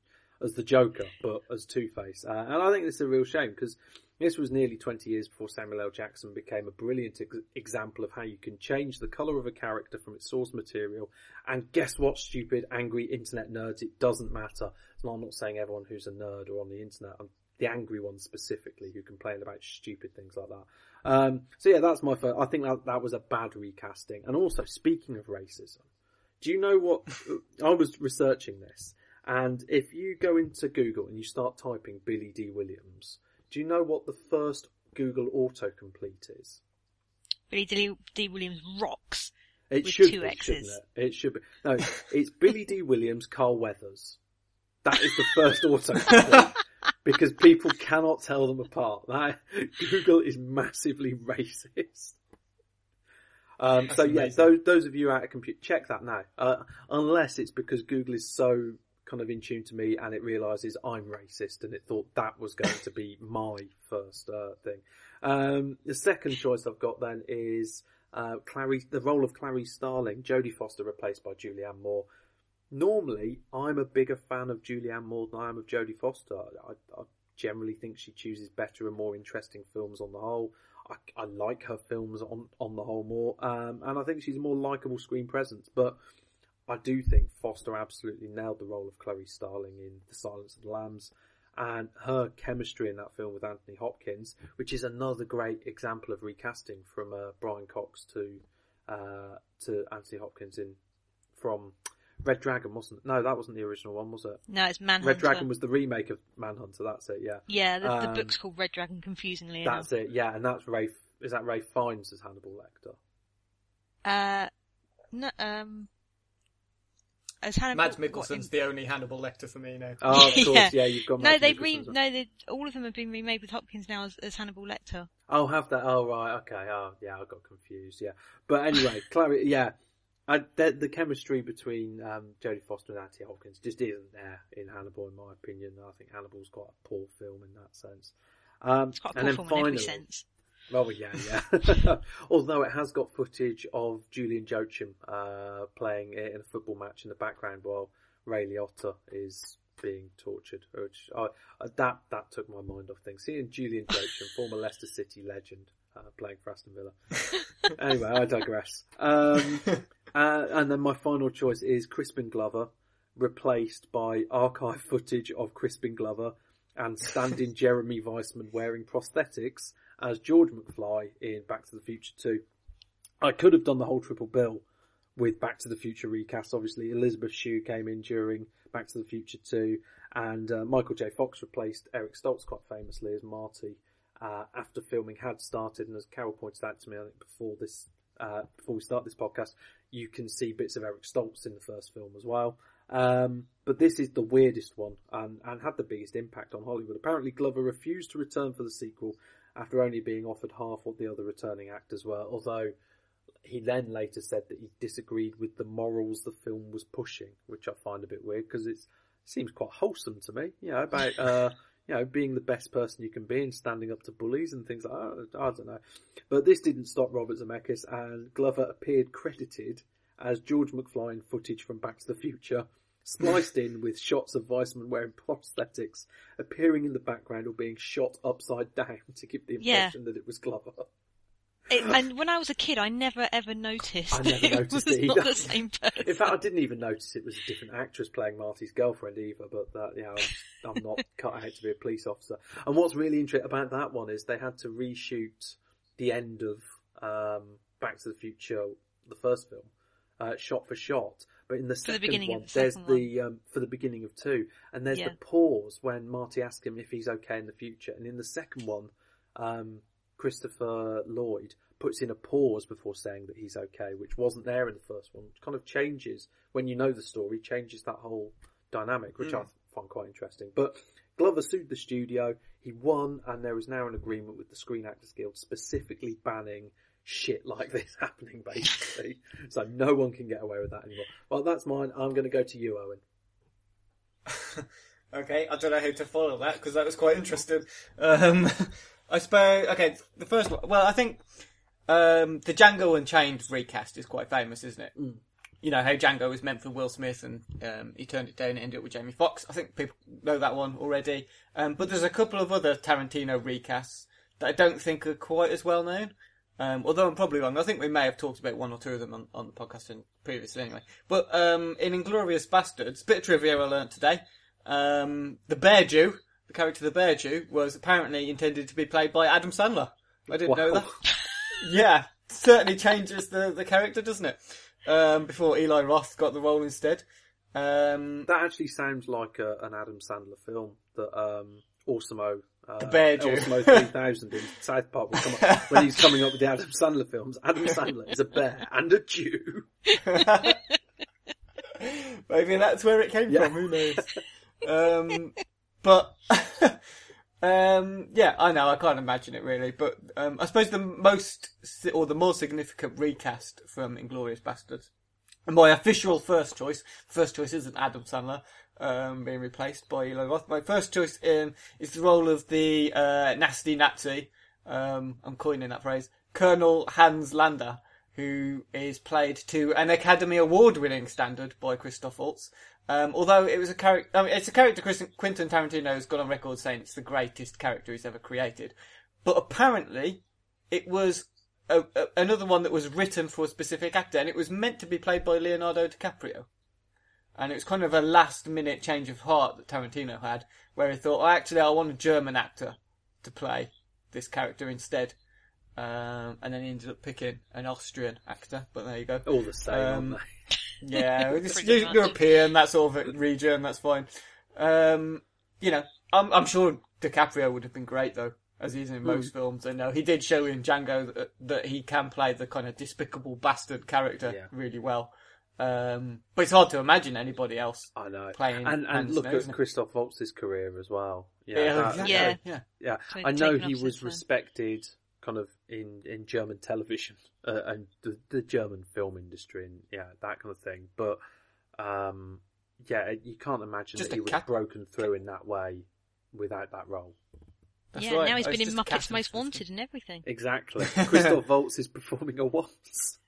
as the Joker, but as Two Face. Uh, and I think this is a real shame because this was nearly 20 years before Samuel L. Jackson became a brilliant ex- example of how you can change the colour of a character from its source material. And guess what, stupid, angry internet nerds? It doesn't matter. So I'm not saying everyone who's a nerd or on the internet. I'm the angry ones specifically who complain about stupid things like that. Um, so yeah, that's my first. I think that that was a bad recasting. And also, speaking of racism, do you know what? I was researching this, and if you go into Google and you start typing Billy Dee Williams, do you know what the first Google autocomplete is? Billy D. D. Williams rocks. It With should two be, X's. it? It should be. No, it's Billy D. Williams, Carl Weathers. That is the first autocomplete. because people cannot tell them apart. That, Google is massively racist. Um, so yeah, those, those of you out of compute, check that now. Uh, unless it's because Google is so kind of in tune to me and it realizes I'm racist and it thought that was going to be my first uh, thing. Um, the second choice I've got then is uh, Clary, the role of Clary Starling, Jodie Foster replaced by Julianne Moore. Normally, I'm a bigger fan of Julianne Moore than I am of Jodie Foster. I, I generally think she chooses better and more interesting films on the whole. I, I like her films on on the whole more, um, and I think she's a more likable screen presence. But I do think Foster absolutely nailed the role of Chloe Starling in The Silence of the Lambs, and her chemistry in that film with Anthony Hopkins, which is another great example of recasting from uh, Brian Cox to uh, to Anthony Hopkins in from Red Dragon, wasn't it? No, that wasn't the original one, was it? No, it's Manhunter. Red Dragon was the remake of Manhunter. That's it. Yeah. Yeah, the, the Um, book's called Red Dragon, confusingly That's enough. it. Yeah, and that's Ray. Is that Ralph Fiennes as Hannibal Lecter? Uh, no, um, as Hannibal. Mads what, Mikkelsen's in- the only Hannibal Lecter for me now. Oh, of course. Yeah. yeah. you've got. No, Mads they've Mikkelsen re- well. no, they all of them have been remade with Hopkins now as, as Hannibal Lecter. Oh, have that? Oh, right. Okay. Oh, yeah. I got confused. Yeah. But anyway, Clary. Yeah. I, the, the chemistry between um, Jodie Foster and Anthony Hopkins just isn't there in Hannibal, in my opinion. I think Hannibal's quite a poor film in that sense. Um, It's quite a and poor then film in every sense. Oh yeah, yeah. Although it has got footage of Julian Joachim uh, playing in a football match in the background while Ray Liotta is being tortured. Which I, uh, that that took my mind off things. Seeing Julian Joachim, former Leicester City legend, uh, playing for Aston Villa. anyway, I digress. Um, uh, and then my final choice is Crispin Glover, replaced by archive footage of Crispin Glover and stand-in Jeremy Weissman wearing prosthetics as George McFly in Back to the Future 2. I could have done the whole triple bill with Back to the Future recast. Obviously, Elizabeth Shue came in during Back to the Future 2, and uh, Michael J. Fox replaced Eric Stoltz quite famously as Marty uh, after filming had started. And as Carol pointed out to me, I think before this, uh, before we start this podcast, you can see bits of Eric Stoltz in the first film as well. Um, but this is the weirdest one and, and had the biggest impact on Hollywood. Apparently, Glover refused to return for the sequel after only being offered half what the other returning actors were, although he then later said that he disagreed with the morals the film was pushing, which I find a bit weird because it seems quite wholesome to me, you know, about, uh, you know, being the best person you can be and standing up to bullies and things like that. I don't know. But this didn't stop Robert Zemeckis and Glover appeared credited as George McFly in footage from Back to the Future, spliced in with shots of Weissman wearing prosthetics, appearing in the background or being shot upside down to give the Yeah. impression that it was Glover. It, and when I was a kid, I never ever noticed I never that it noticed was it not the same person. In fact, I didn't even notice it was a different actress playing Marty's girlfriend either, but that, you know, I'm, I'm not cut out to be a police officer. And what's really interesting about that one is they had to reshoot the end of, um, Back to the Future, the first film, uh, shot for shot. But in the the second beginning of one, the there's second the, um, for the beginning of two, and there's Yeah. the pause when Marty asks him if he's okay in the future. And in the second one, um, Christopher Lloyd puts in a pause before saying that he's okay, which wasn't there in the first one, which kind of changes when you know the story, changes that whole dynamic, which I find quite interesting. But Glover sued the studio, he won, and there is now an agreement with the Screen Actors Guild specifically banning shit like this happening, basically. so no one can get away with that anymore. Well, that's mine. I'm going to go to you, Owen. Okay, I don't know how to follow that because that was quite interesting. Um, I suppose. Okay, the first one. Well, I think um, the Django Unchained recast is quite famous, isn't it? you know how Django was meant for Will Smith and um, he turned it down and ended up with Jamie Foxx. I think people know that one already. Um, but there's a couple of other Tarantino recasts that I don't think are quite as well known. Um, although I'm probably wrong. I think we may have talked about one or two of them on, on the podcast in, previously anyway. But um, in Inglourious Basterds, bit of trivia I learnt today. Um, the Bear Jew, the character the Bear Jew, was apparently intended to be played by Adam Sandler. I didn't know that. yeah, certainly changes the, the character, doesn't it? Um, before Eli Roth got the role instead. Um, That actually sounds like a, an Adam Sandler film that um, AWESOM-O, uh, The Bear Jew. AWESOM-O 3000 in South Park will come up, when he's coming up with the Adam Sandler films. Adam Sandler is a bear and a Jew. Maybe that's where it came Yeah. from. Who knows? um, but um, yeah, I know. I can't imagine it really. But um, I suppose the most or the more significant recast from Inglourious Basterds, and my official first choice, first choice isn't Adam Sandler. Um, being replaced by Eli Roth. My first choice um, is the role of the uh, nasty Nazi. Um, I'm coining that phrase. Colonel Hans Landa, who is played to an Academy Award winning standard by Christoph Waltz. Um, although it was a character, I mean, it's a character Quentin Tarantino has gone on record saying it's the greatest character he's ever created. But apparently, it was a, a, another one that was written for a specific actor, and it was meant to be played by Leonardo DiCaprio. And it was kind of a last minute change of heart that Tarantino had, where he thought, oh, actually, I want a German actor to play this character instead. Um, and then he ended up picking an Austrian actor, but there you go. All the same, Um, Yeah, it's Pretty Eu- much. European, that sort of region, that's fine. Um, you know, I'm, I'm sure DiCaprio would have been great though, as he is in most films. And uh, he did show in Django that, that he can play the kind of despicable bastard character Yeah. really well. Um, but it's hard to imagine anybody else. I know. Playing and and Hans look at? Christoph Waltz's career as well. Yeah, Yeah, that- exactly. Yeah. yeah. Yeah, So I know he was then. respected kind of in, in German television uh, and the, the German film industry and yeah, that kind of thing. But um, yeah, you can't imagine Just that he was cat- broken through in that way without that role. That's yeah, right. now he's Oh, been in Muppets Most Wanted and everything. Exactly. Christoph Waltz is performing a waltz.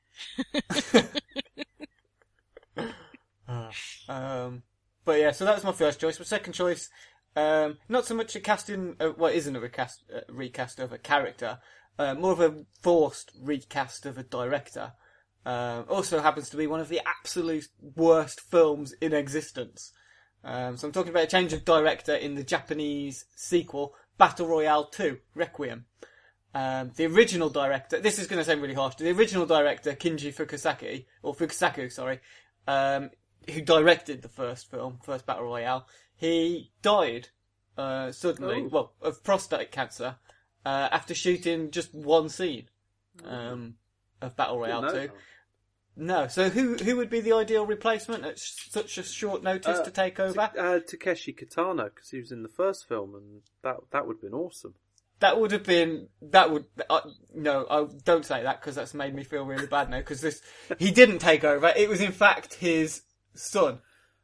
Um, but yeah, so that was my first choice. My second choice, um, not so much a casting, uh, well, isn't a recast, uh, recast of a character, uh, more of a forced recast of a director. Um, also happens to be one of the absolute worst films in existence. Um, so I'm talking about a change of director in the Japanese sequel, Battle Royale 2, Requiem. Um, the original director, this is going to sound really harsh, the original director, Kinji Fukusaki, or Fukasaku, sorry, um, who directed the first film, first Battle Royale, he died, uh, suddenly, Oh. well, of prostate cancer, uh, after shooting just one scene, um, of Battle Royale 2. No, so who, who would be the ideal replacement at sh- such a short notice Uh, to take over? Uh, Takeshi Kitano, because he was in the first film, and that that would have been awesome. That would have been that would uh, no. I don't say that because that's made me feel really bad now. Because this he didn't take over. It was in fact his son,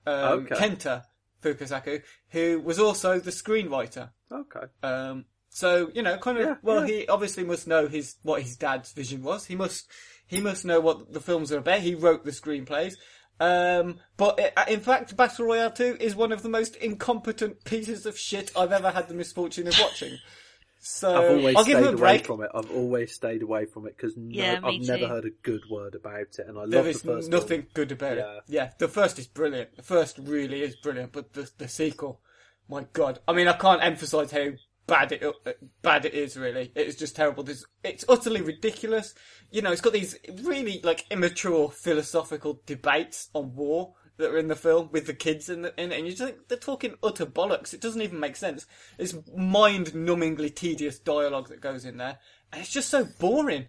um, Okay. Kenta Fukasaku, who was also the screenwriter. Okay. Um, so you know, kind of. Yeah, well, yeah. he obviously must know his what his dad's vision was. He must he must know what the films are about. He wrote the screenplays. Um, but uh, in fact, Battle Royale 2 is one of the most incompetent pieces of shit I've ever had the misfortune of watching. So I've always I'll give stayed him a away from it. I've always stayed away from it because no, Yeah, I've never heard a good word about it, and I There love the is first nothing one. good about Yeah. it. Yeah, the first is brilliant. The first really is brilliant, but the the sequel, my god! I mean, I can't emphasize how bad it uh, bad it is. Really, it is just terrible. There's, it's utterly ridiculous. You know, it's got these really like immature philosophical debates on war that are in the film with the kids in, the, in it, and you just think they're talking utter bollocks. It doesn't even make sense. It's mind-numbingly tedious dialogue that goes in there, and it's just so boring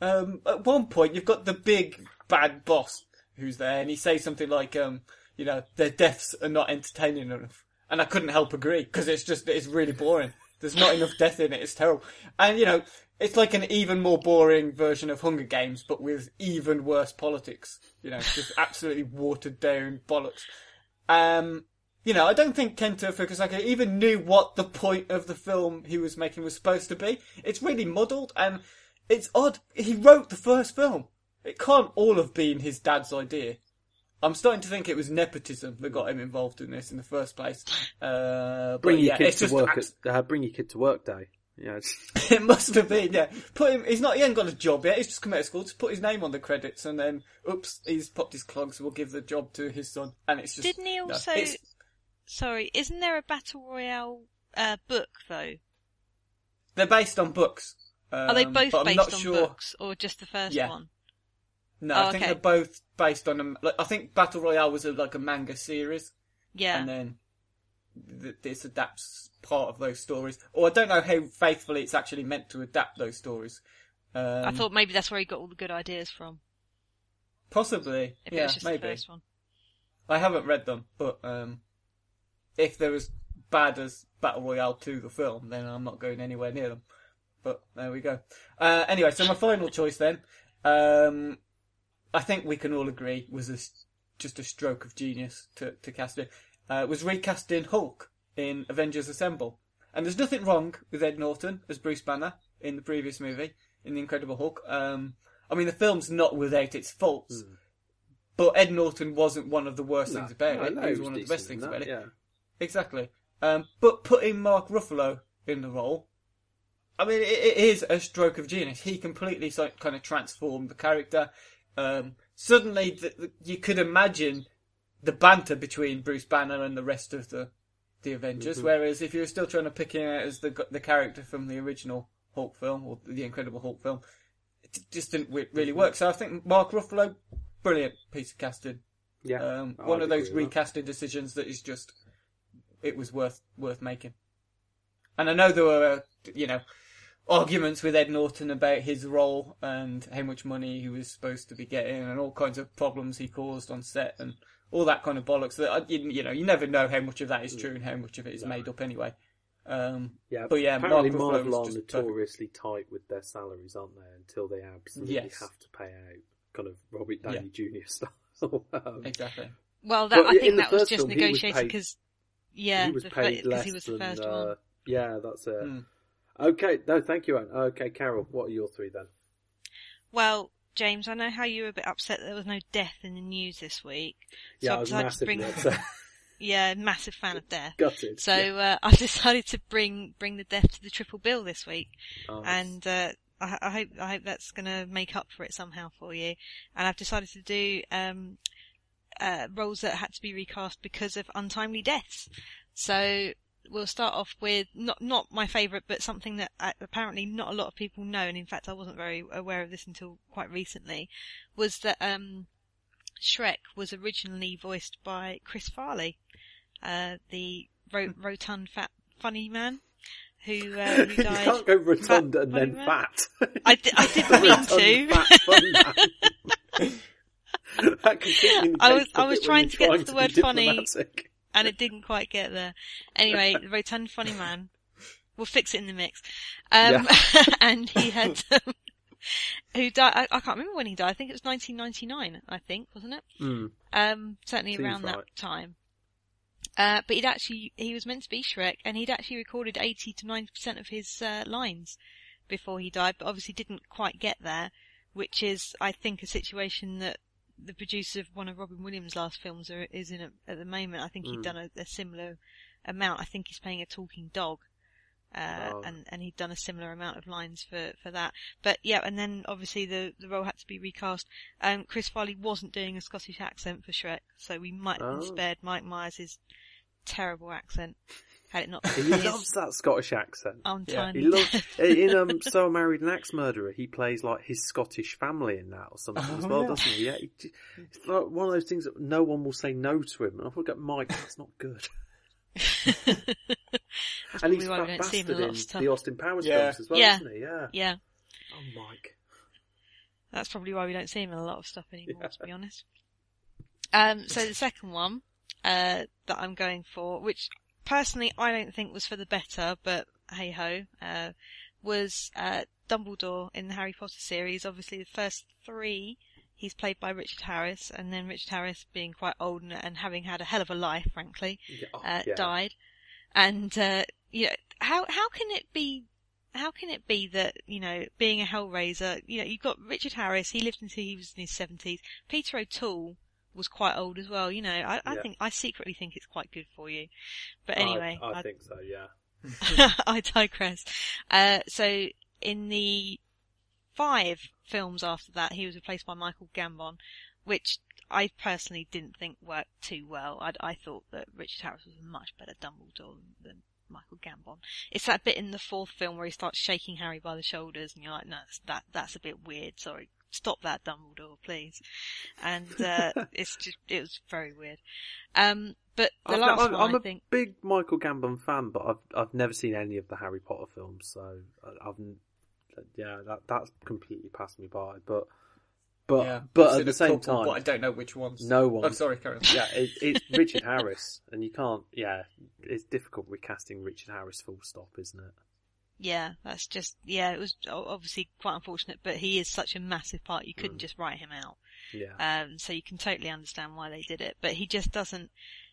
um, at one point you've got the big bad boss who's there, and he says something like, um, you know, their deaths are not entertaining enough, and I couldn't help agree because it's just it's really boring. There's not enough death in it. It's terrible, and you know, it's like an even more boring version of Hunger Games, but with even worse politics. You know, just absolutely watered down bollocks. Um, you know, I don't think Kenta Fukasaku even knew what the point of the film he was making was supposed to be. It's really muddled and it's odd. He wrote the first film. It can't all have been his dad's idea. I'm starting to think it was nepotism that got him involved in this in the first place. Uh, Bring your yeah, kid to work. abs- At, uh, bring your kid to work day. Yeah, it must have been, yeah. Put him. He's not. He ain't got a job yet. He's just come out of school. Just put his name on the credits, and then, oops, he's popped his clogs. We'll give the job to his son, and it's just. Didn't he also? it's- Sorry, isn't there a battle royale uh, book though? they're based on books. Are they um, both based not on sure. books or just the first Yeah. one? No, Oh, I think okay. they're both based on. A, like, I think Battle Royale was a, like a manga series, Yeah. and then th- this adapts part of those stories. Or I don't know how faithfully it's actually meant to adapt those stories. Um, I thought maybe that's where he got all the good ideas from. possibly, If yeah, maybe. the first one. I haven't read them, but um, if they're as bad as Battle Royale 2, the film, then I'm not going anywhere near them. But there we go. Uh, anyway, so my final choice then, um, I think we can all agree was a just a stroke of genius to, to cast it, uh, was recasting Hulk in Avengers Assemble. And there's nothing wrong with Ed Norton as Bruce Banner in the previous movie, in The Incredible Hulk. Um, I mean, the film's not without its faults, but Ed Norton wasn't one of the worst things about No, it. no, he was was one of the best things in about it. Yeah. Exactly. Um, but putting Mark Ruffalo in the role, I mean, it, it is a stroke of genius. He completely so, kind of transformed the character. Um, suddenly, th th you could imagine the banter between Bruce Banner and the rest of the the Avengers. Mhm. Whereas if you were still trying to pick him out as the the character from the original Hulk film or the Incredible Hulk film, it just didn't really work. So I think Mark Ruffalo, brilliant piece of casting. Yeah. Um, one of those recasting decisions that is just it was worth worth making. And I know there were uh, you know arguments with Ed Norton about his role and how much money he was supposed to be getting and all kinds of problems he caused on set and all that kind of bollocks that uh, you, you know you never know how much of that is true and how much of it is made up anyway. Um, Yeah, but yeah, apparently Mark Ruffalo Marvel are just perfect. notoriously tight with their salaries, aren't they? Until they absolutely Yes. have to pay out, kind of Robert Downey Jr. style. um, Exactly. Well, that, I think that was just film, negotiated because, yeah, he was paid because less he was the than, first uh, one. Yeah, that's it. Hmm. Okay, no, thank you, Anne. Okay, Carol, what are your three then? Well, James, I know how you were a bit upset that there was no death in the news this week. So Yeah, I was massively bring, upset. yeah, massive fan of death. Got it. So yeah. uh, I've decided to bring bring the death to the triple bill this week, and uh, I, I hope I hope that's going to make up for it somehow for you. And I've decided to do um, uh, roles that had to be recast because of untimely deaths. So we'll start off with not not my favourite, but something that uh, apparently not a lot of people know, and in fact I wasn't very aware of this until quite recently, was that um, Shrek was originally voiced by Chris Farley, uh, the ro- rotund fat funny man. Who, uh, who you can't go rotund Fat and then man? fat. I, I didn't mean to. fat, man. that completely I was- I was trying to get to the word funny. And it didn't quite get there. Anyway, the rotund funny man. We'll fix it in the mix. Um, and he had, um, who died, I, I can't remember when he died. I think it was 1999, I think, wasn't it? Mm. Um, certainly Seems around right. that time. Uh, but he'd actually, he was meant to be Shrek and he'd actually recorded 80 to 90% of his, uh, lines before he died, but obviously didn't quite get there, which is, I think, a situation that the producer of one of Robin Williams' last films are, is in a, at the moment. I think he'd Mm. done a, a similar amount. I think he's playing a talking dog. Uh, Oh. and, and he'd done a similar amount of lines for, for that. But yeah, and then obviously the, the role had to be recast. Um, Chris Farley wasn't doing a Scottish accent for Shrek, so we might have been Oh. spared Mike Myers' terrible accent. Had it not He been his loves that Scottish accent. untimely He loves in um So I Married an Axe Murderer. He plays like his Scottish family in that or something as Oh, well, yeah. doesn't he? Yeah, he, j- it's like one of those things that no one will say no to him. And I thought, Mike, that's not good. That's and probably he's why we fat don't see him in bastard a lot in of stuff. the Austin Powers Yeah. films as well, Yeah. isn't he? Yeah. Yeah, Oh, Mike. that's probably why we don't see him in a lot of stuff anymore, to be honest. Um, so the second one, uh, that I'm going for, which personally I don't think was for the better, but hey ho, uh, was, uh, Dumbledore in the Harry Potter series. Obviously the first three, he's played by Richard Harris, and then Richard Harris being quite old and, and having had a hell of a life, frankly, oh, uh, yeah. died. And, uh, you know, how, how can it be, how can it be that, you know, being a Hellraiser, you know, you've got Richard Harris, he lived until he was in his seventies. Peter O'Toole was quite old as well. You know, I, I Yeah. think I secretly think it's quite good for you. But anyway, I, I I- think so. Yeah. I digress. Uh, so in the five films after that, he was replaced by Michael Gambon, which I personally didn't think worked too well. I, I thought that Richard Harris was a much better Dumbledore than, than Michael Gambon. It's that bit in the fourth film where he starts shaking Harry by the shoulders, and you're like, no, that's, that that's a bit weird. Sorry, stop that, Dumbledore, please. And uh, it's just it was very weird. Um, but the I'm, last I'm, one, I'm I a think. big Michael Gambon fan, but I've I've never seen any of the Harry Potter films, so I- I've yeah that that's completely passed me by. But but yeah, but at the same couple, time, but I don't know which ones. no one. I'm sorry, Karen. Yeah, it, it's Richard Harris, and you can't. Yeah, it's difficult recasting Richard Harris. Full stop, isn't it? Yeah, that's just yeah. It was obviously quite unfortunate, but he is such a massive part. You couldn't Mm. just write him out. Yeah. Um, so you can totally understand why they did it, but he just doesn't.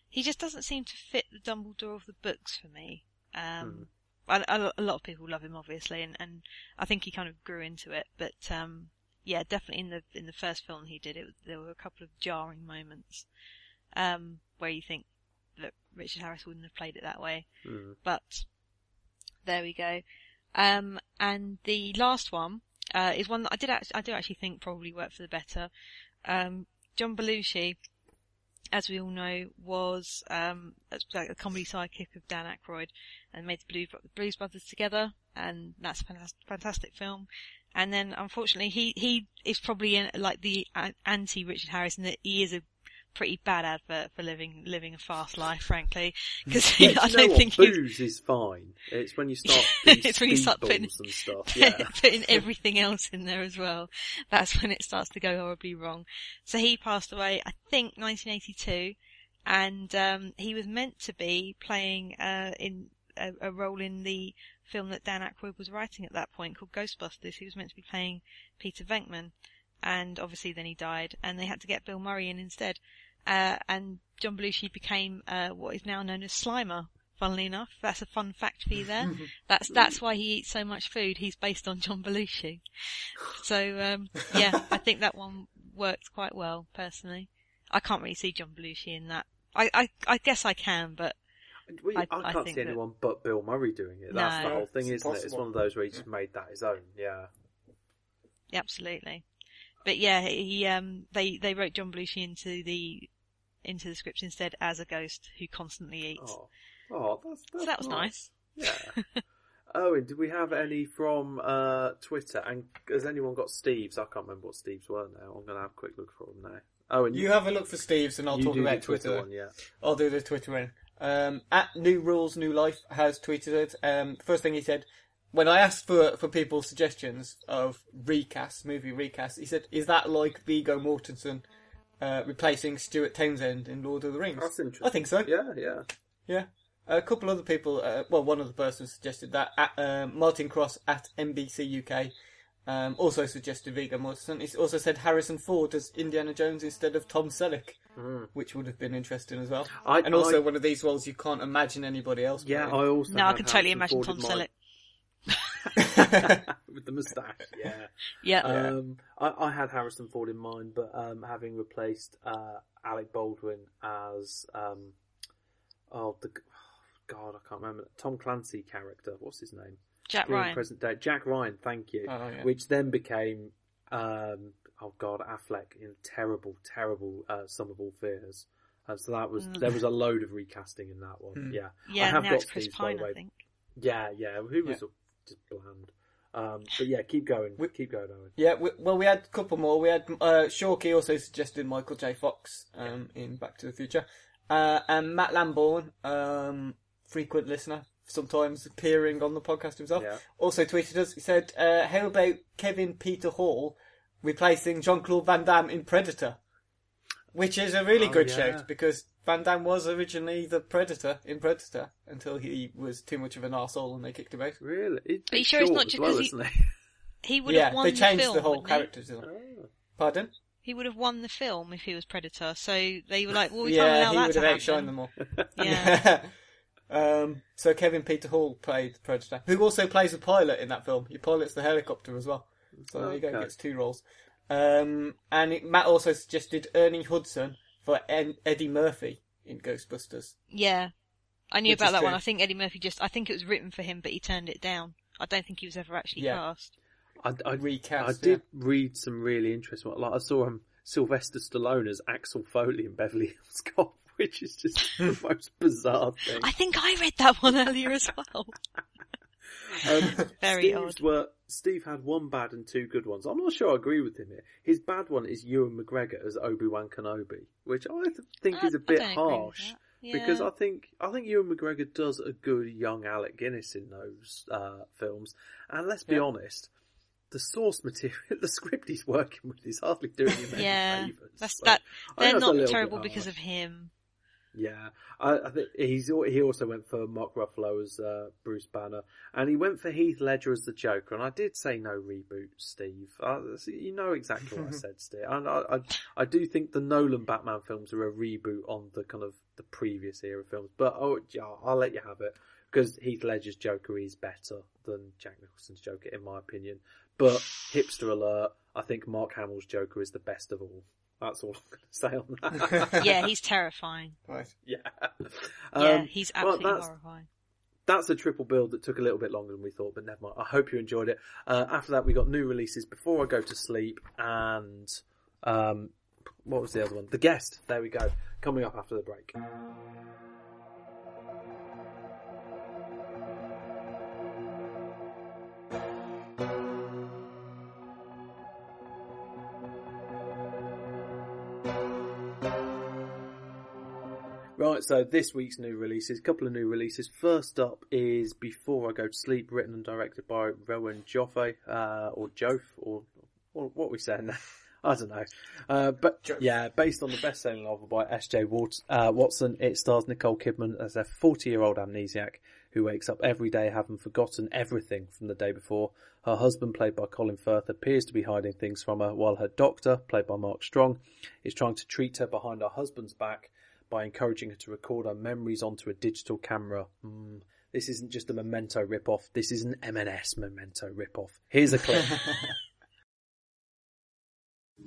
He just doesn't seem to fit the Dumbledore of the books for me. Um, I, I- a lot of people love him, obviously, and, and I think he kind of grew into it. But um, yeah, definitely in the in the first film he did it, there were a couple of jarring moments um, where you think that Richard Harris wouldn't have played it that way. Mm. But there we go. Um, and the last one uh, is one that I did actually, I do actually think probably worked for the better. Um, John Belushi, as we all know, was um, like a comedy sidekick of Dan Aykroyd and made the Blues, the Blues Brothers together, and that's a fantastic, fantastic film. And then, unfortunately, he he is probably in, like the anti Richard Harris, in that he is a pretty bad advert for living living a fast life, frankly. Because Yeah, do I don't think he's booze is fine. It's when you start It's when you start putting- and stuff. Yeah. putting everything else in there as well. That's when it starts to go horribly wrong. So he passed away, I think, 1982, and um, he was meant to be playing uh, in a, a role in the film that Dan Aykroyd was writing at that point called Ghostbusters. He was meant to be playing Peter Venkman, and obviously then he died, and they had to get Bill Murray in instead. Uh, and John Belushi became uh, what is now known as Slimer. Funnily enough, that's a fun fact for you there. That's that's why he eats so much food. He's based on John Belushi. So um, yeah, I think that one works quite well personally. I can't really see John Belushi in that. I I, I guess I can, but We, I- I, I can't think see that- anyone but Bill Murray doing it. That's the whole thing, It's isn't it? It's one of those where he just made that his own. Yeah. absolutely. But yeah, he um they they wrote John Belushi into the into the script instead as a ghost who constantly eats. Oh, oh, that's, that's so that was nice. Yeah. Owen, did we have any from uh, Twitter? And has anyone got Steve's? I can't remember what Steve's were now. I'm going to have a quick look for them now. Owen, You have a look for Steve's, and I'll you talk do the about Twitter. one, yeah. I'll do the Twitter one. Um, at New Rules New Life has tweeted it. Um, first thing he said, when I asked for for people's suggestions of recasts, movie recasts, he said, "Is that like Viggo Mortensen uh, replacing Stuart Townsend in Lord of the Rings?" That's interesting. I think so. Yeah, yeah. Yeah. A couple other people, uh, well, one other person suggested that. At, um, Martin Cross at NBC UK um, also suggested Viggo Mortensen. He also said Harrison Ford as Indiana Jones instead of Tom Selleck, which would have been interesting as well. I- and also I- one of these roles you can't imagine anybody else. Yeah, playing. I also No, I can totally Harrison imagine Ford Tom in Selleck. Mind. with the moustache. Yeah. Yeah. Um, I, I had Harrison Ford in mind, but um, having replaced uh, Alec Baldwin as um, oh the God, I can't remember Tom Clancy character. What's his name? Jack During Ryan. Present day, Jack Ryan. Thank you. Oh, yeah. Which then became um, oh God, Affleck in terrible, terrible uh, Sum of All Fears. And so that was there was a load of recasting in that one. Yeah, I Mm. yeah, have now got it's Chris Steve's, by the Pine, I think. Yeah, yeah. Who was just bland. Um, but yeah, keep going. We- keep going, Owen. Yeah, we, well, we had a couple more. We had uh, Shorkey also suggested Michael J. Fox um, in Back to the Future, uh, and Matt Lamborn, um, frequent listener, sometimes appearing on the podcast himself, Yeah. also tweeted us. He said, uh, "How about Kevin Peter Hall replacing Jean Claude Van Damme in Predator?" Which is a really Oh, good yeah. shout because Van Damme was originally the Predator in Predator until he was too much of an arsehole and they kicked him out. Really? It's Are you sure it's not as just well, 'cause he- isn't it? He would Yeah, have won they changed film, the whole wouldn't he? character. Pardon? He would have won the film if he was Predator. So they were like, well, we can't yeah, allow he that would to have happen. outshined them all. Yeah. um, so Kevin Peter Hall played the Predator, who also plays a pilot in that film. He pilots the helicopter as well. So there you go, Okay. gets two roles. Um, and it, Matt also suggested Ernie Hudson for Ed- Eddie Murphy in Ghostbusters. Yeah. I knew Which about is that one. I think Eddie Murphy just, I think it was written for him, but he turned it down. I don't think he was ever actually Yeah. cast. I, I, Recast, I did read some really interesting. Like I saw um, Sylvester Stallone as Axel Foley in Beverly Hills Cop, which is just the most bizarre thing. I think I read that one earlier as well. Um, Very Steve's odd. Were, Steve had one bad and two good ones. I'm not sure I agree with him here. His bad one is Ewan McGregor as Obi Wan Kenobi, which I th- think I- is a bit don't agree with harsh. that. Because I think I think Ewan McGregor does a good young Alec Guinness in those uh, films, and let's be Yeah. honest, the source material, the script he's working with is hardly doing him any Yeah. favours. That's So that. They're not terrible because of him. Yeah, I, I think he's he also went for Mark Ruffalo as uh, Bruce Banner, and he went for Heath Ledger as the Joker. And I did say no reboot, Steve. Uh, you know exactly what I said, Steve. And I, I I do think the Nolan Batman films are a reboot on the kind of the previous era films. But oh, yeah, I'll let you have it because Heath Ledger's Joker is better than Jack Nicholson's Joker, in my opinion. But hipster alert, I think Mark Hamill's Joker is the best of all. That's all I'm going to say on that. Yeah, he's terrifying. Right. Yeah. Yeah, Um, he's well, absolutely that's, horrifying. that's a triple build that took a little bit longer than we thought, but never mind. I hope you enjoyed it. Uh, after that, we got new releases before I go to sleep, and um, what was the other one? The guest. There we go. Coming up after the break. Right, so this week's new releases, a couple of new releases. First up is Before I Go to Sleep, written and directed by Rowan Joffe, uh, or Jof, or, or what are we saying now? I don't know. Uh, but yeah, based on the best-selling novel by S.J. Uh, Watson, it stars Nicole Kidman as a 40-year-old amnesiac who wakes up every day having forgotten everything from the day before. Her husband, played by Colin Firth, appears to be hiding things from her, while her doctor, played by Mark Strong, is trying to treat her behind her husband's back by encouraging her to record her memories onto a digital camera. Mm, this isn't just a Memento rip-off, this is an M&S Memento rip-off. Here's a clip.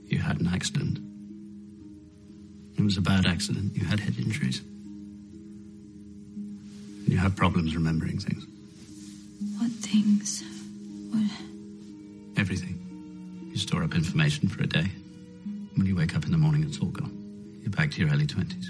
You had an accident. It was a bad accident. You had head injuries. And you had problems remembering things. What things? What? Everything. You store up information for a day. When you wake up in the morning, it's all gone. You're back to your early 20s.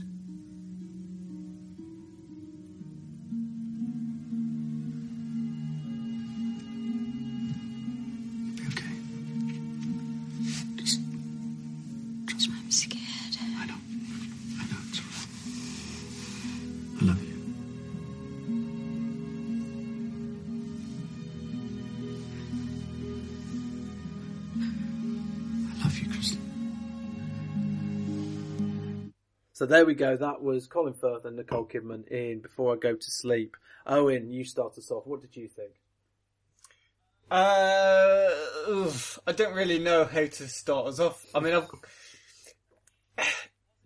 There we go, that was Colin Firth and Nicole Kidman in Before I Go to Sleep. Owen, you start us off. What did you think? Uh, oof, I don't really know how to start us off. I mean, I've...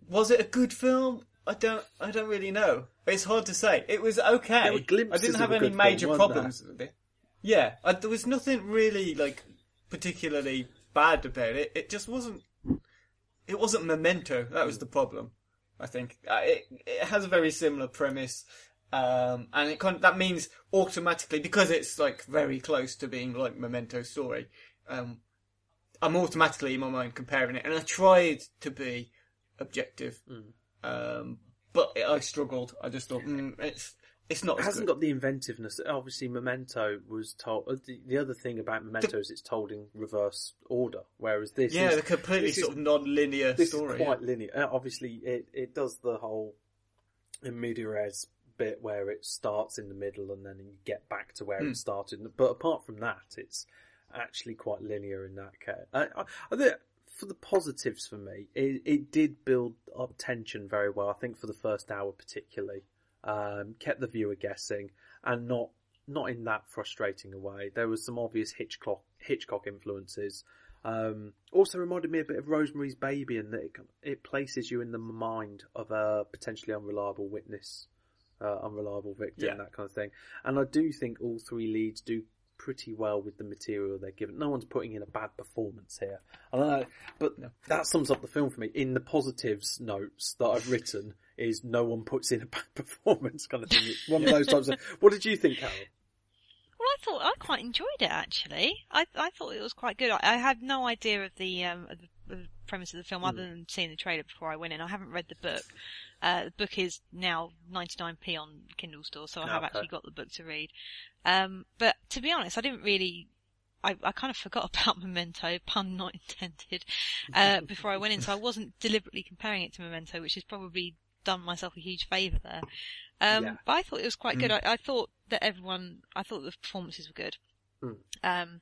was it a good film? I don't. I don't really know. It's hard to say. It was okay. I didn't have any major film, problems with it. Yeah, I, there was nothing really like particularly bad about it. It just wasn't. It wasn't Memento. That was the problem. I think uh, it it has a very similar premise, um, and it kind that means automatically because it's like very close to being like Memento story. Um, I'm automatically in my mind comparing it, and I tried to be objective, um, but I struggled. I just thought mm, it's it's not It hasn't good. got the inventiveness. Obviously, Memento was told. uh, The, the other thing about Memento is it's told in reverse order, whereas this yeah, is the completely this is- sort of non-linear this story. is quite linear. Uh, Obviously, it, it does the whole in media res bit where it starts in the middle and then you get back to where Hmm. it started. But apart from that, it's actually quite linear in that case. I, I, I think for the positives for me, it, it did build up tension very well. I think for the first hour particularly, um, kept the viewer guessing and not not in that frustrating a way. There was some obvious Hitchcock Hitchcock influences. Um, also reminded me a bit of Rosemary's Baby in that it, it places you in the mind of a potentially unreliable witness, uh, unreliable victim, Yeah. that kind of thing. And I do think all three leads do pretty well with the material they're given. No one's putting in a bad performance here. I don't know, but that sums up the film for me. In the positives notes that I've written is no one puts in a bad performance kind of thing. It's one of those types of, what did you think, Carol? Well, I thought I quite enjoyed it actually. I I thought it was quite good. I, I had no idea of the um of the, the premise of the film other than seeing the trailer before I went in. I haven't read the book. Uh, the book is now 99p on Kindle store, so I have Okay. actually got the book to read. Um, but to be honest, I didn't really. I, I kind of forgot about Memento, pun not intended, uh, before I went in, so I wasn't deliberately comparing it to Memento, which is probably done myself a huge favour there. Um, Yeah. but I thought it was quite good. I, I thought that everyone, I thought the performances were good. Mm. Um,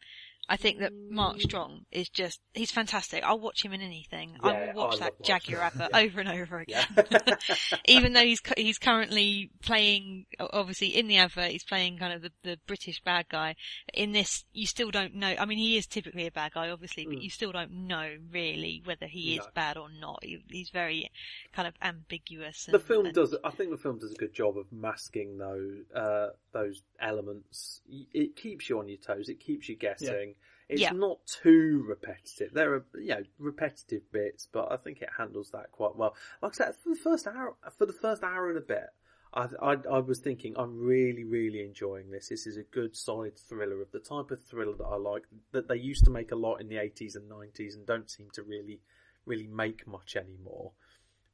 I think that Mark Strong is just, he's fantastic. I'll watch him in anything. I will watch I that Jaguar advert Yeah. over and over again. Yeah. Even though he's, he's currently playing, obviously in the advert, he's playing kind of the, the British bad guy. In this, you still don't know, I mean, he is typically a bad guy, obviously, but you still don't know really whether he is Mm. No. bad or not. He, he's very kind of ambiguous. the film and- does. I think the film does a good job of masking those uh, those elements. It keeps you on your toes. It keeps you guessing. It's Yeah. not too repetitive. There are you know repetitive bits, but I think it handles that quite well. Like I said, for the first hour, for the first hour and a bit. I, I, I was thinking, I'm really, really enjoying this. This is a good, solid thriller of the type of thriller that I like, that they used to make a lot in the 80s and 90s and don't seem to really, really make much anymore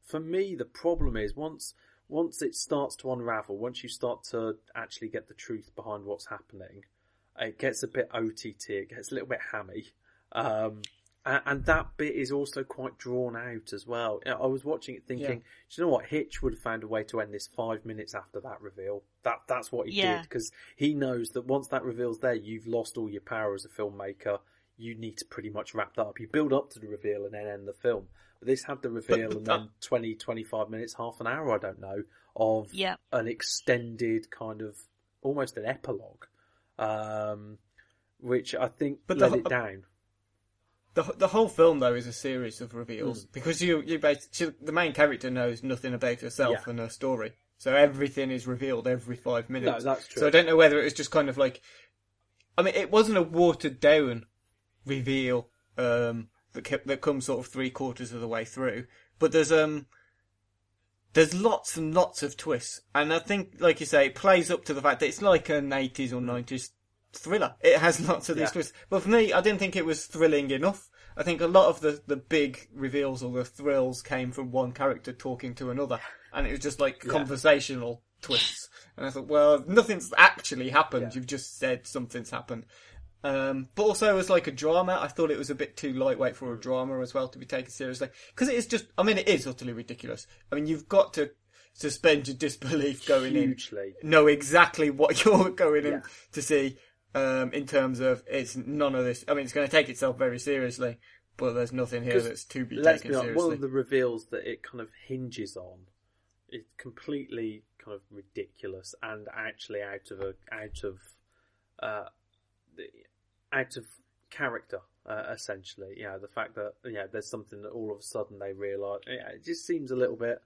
for me, the problem is once once it starts to unravel, once you start to actually get the truth behind what's happening, it gets a bit OTT. It gets a little bit hammy, um, and, and that bit is also quite drawn out as well. I was watching it thinking, Yeah. do you know what? Hitch would have found a way to end this five minutes after that reveal. That that's what he Yeah. did because he knows that once that reveal's there, you've lost all your power as a filmmaker. You need to pretty much wrap that up. You build up to the reveal and then end the film. But this had the reveal and then 20, 25 minutes, half an hour, I don't know, of Yeah. an extended kind of almost an epilogue, um, which I think But let ho- it down. The the whole film though is a series of reveals Hmm. because you you basically the main character knows nothing about herself Yeah. and her story, so everything is revealed every five minutes. No, that's true. So I don't know whether it was just kind of like, I mean, it wasn't a watered down reveal um, that kept, that comes sort of three quarters of the way through, but there's um there's lots and lots of twists, and I think, like you say, it plays up to the fact that it's like an 80s or 90s thriller. It has lots of these Yeah. twists. But for me, I didn't think it was thrilling enough. I think a lot of the, the big reveals or the thrills came from one character talking to another, and it was just like conversational twists. And I thought, well, nothing's actually happened. Yeah. You've just said something's happened. Um, but also as like a drama, I thought it was a bit too lightweight for a drama as well to be taken seriously. Because it is just, I mean, it is utterly ridiculous. I mean, you've got to suspend your disbelief going Hugely. in, know exactly what you're going in to see. Um, in terms of it's none of this. I mean, it's going to take itself very seriously, but there's nothing here that's to be Let's taken be honest, seriously. one of the reveals that it kind of hinges on is completely kind of ridiculous and actually out of a out of uh, the- out of character. Uh, essentially, you know, the fact that you know there's something that all of a sudden they realise. It just seems a little bit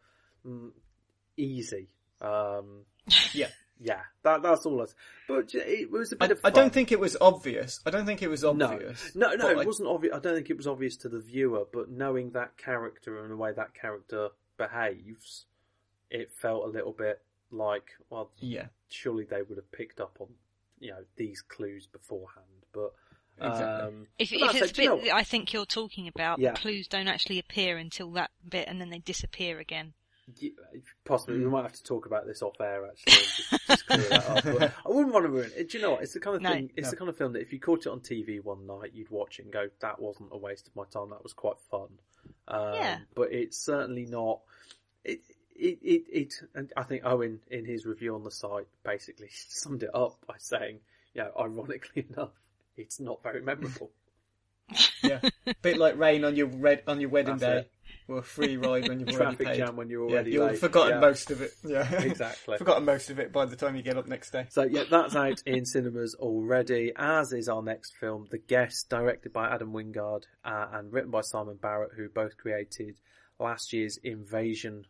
mm, easy. Um, yeah. yeah, that that's all. I s- But it was a bit I, of I don't think it was obvious. I don't think it was obvious. no, no, but it I- wasn't obvious. I don't think it was obvious to the viewer, but knowing that character and the way that character behaves, it felt a little bit like, well, Yeah. surely they would have picked up on, you know, these clues beforehand. But um, If, but if it's it, the do you know bit that I think you're talking about, Yeah. the clues don't actually appear until that bit and then they disappear again. y- possibly Hmm. we might have to talk about this off air actually. Just, just clear that up. But I wouldn't want to ruin it. Do you know what? It's the kind of No. thing. It's No. the kind of film that if you caught it on TV one night, you'd watch it and go, "That wasn't a waste of my time. That was quite fun." Um, Yeah. But it's certainly not. It it it, it and I think Owen in his review on the site basically summed it up by saying, "You know, ironically enough, it's not very memorable." Yeah. Bit like rain on your red on your wedding That's day, or a free ride when you've already Traffic paid. jam when you're yeah, already you'll late. have forgotten Yeah. most of it. Yeah, Exactly. forgotten most of it by the time you get up next day. So yeah, that's out in cinemas already, as is our next film, The Guest, directed by Adam Wingard uh, and written by Simon Barrett, who both created last year's Invasion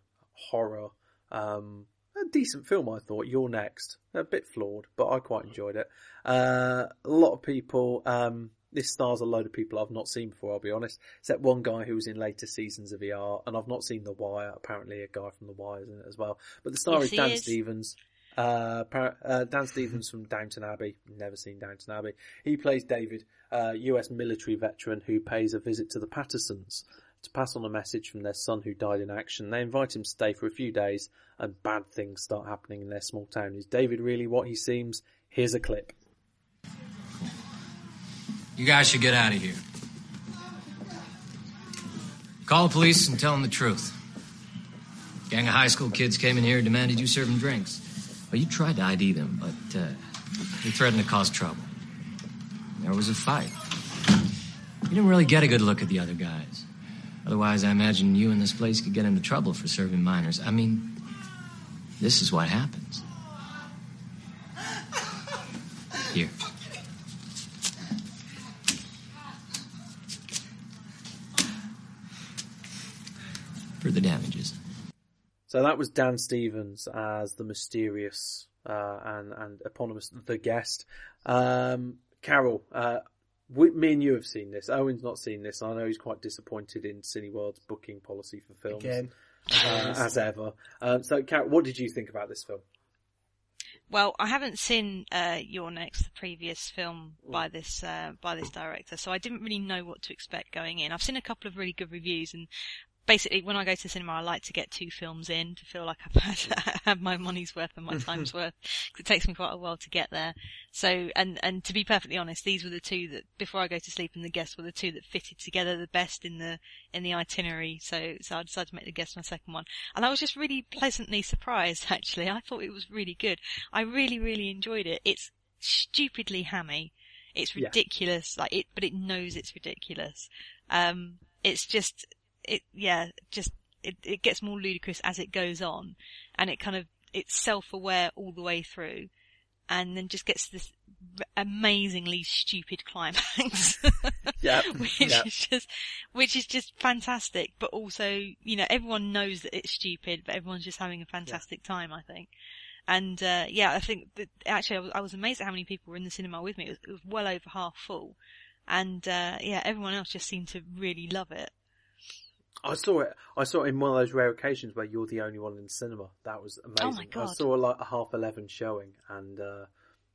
horror um, a decent film, I thought. You're next. A bit flawed, but I quite enjoyed it. Uh, a lot of people, um, this stars a load of people I've not seen before, I'll be honest. Except one guy who was in later seasons of ER, and I've not seen The Wire. Apparently a guy from The Wire is in it as well. But the star Yes, is Dan is. Stevens. Uh, par- uh, Dan Stevens from Downton Abbey. Never seen Downton Abbey. He plays David, uh, US military veteran who pays a visit to the Pattersons to pass on a message from their son who died in action. They invite him to stay for a few days and bad things start happening in their small town. Is David really what he seems? Here's a clip. You guys should get out of here. Call the police and tell them the truth. Gang of high school kids came in here and demanded you serve them drinks. Well, you tried to ID them, but uh, they threatened to cause trouble. There was a fight. You didn't really get a good look at the other guys. Otherwise, I imagine you and this place could get into trouble for serving minors. I mean, this is what happens. Here. For the damages. So that was Dan Stevens as the mysterious uh, and and eponymous the guest. Um, Carol, uh, me and you have seen this. Owen's not seen this. I know he's quite disappointed in Cineworld's booking policy for films, Again. uh, as ever. Um, so, Carol, what did you think about this film? Well, I haven't seen uh, You're Next, the previous film by this uh, by this director, so I didn't really know what to expect going in. I've seen a couple of really good reviews, and basically, when I go to the cinema, I like to get two films in to feel like I've had, had my money's worth and my time's worth. Cause it takes me quite a while to get there. So, and and to be perfectly honest, these were the two that before I go to sleep, and the guests were the two that fitted together the best in the in the itinerary. So, so I decided to make the guest my second one, and I was just really pleasantly surprised. Actually, I thought it was really good. I really, really enjoyed it. It's stupidly hammy. It's Yeah. ridiculous, like it, but it knows it's ridiculous. Um, it's just, it, yeah, just, it, it gets more ludicrous as it goes on, and it kind of, it's self-aware all the way through, and then just gets this amazingly stupid climax. Yeah, which yeah. is just, which is just fantastic, but also, you know, everyone knows that it's stupid, but everyone's just having a fantastic time, I think. And, uh, yeah, I think that actually I was, I was amazed at how many people were in the cinema with me. It was, it was well over half full. And, uh, yeah, everyone else just seemed to really love it. I saw it. I saw it in one of those rare occasions where you're the only one in the cinema. That was amazing. Oh my God. I saw like a half eleven showing, and uh,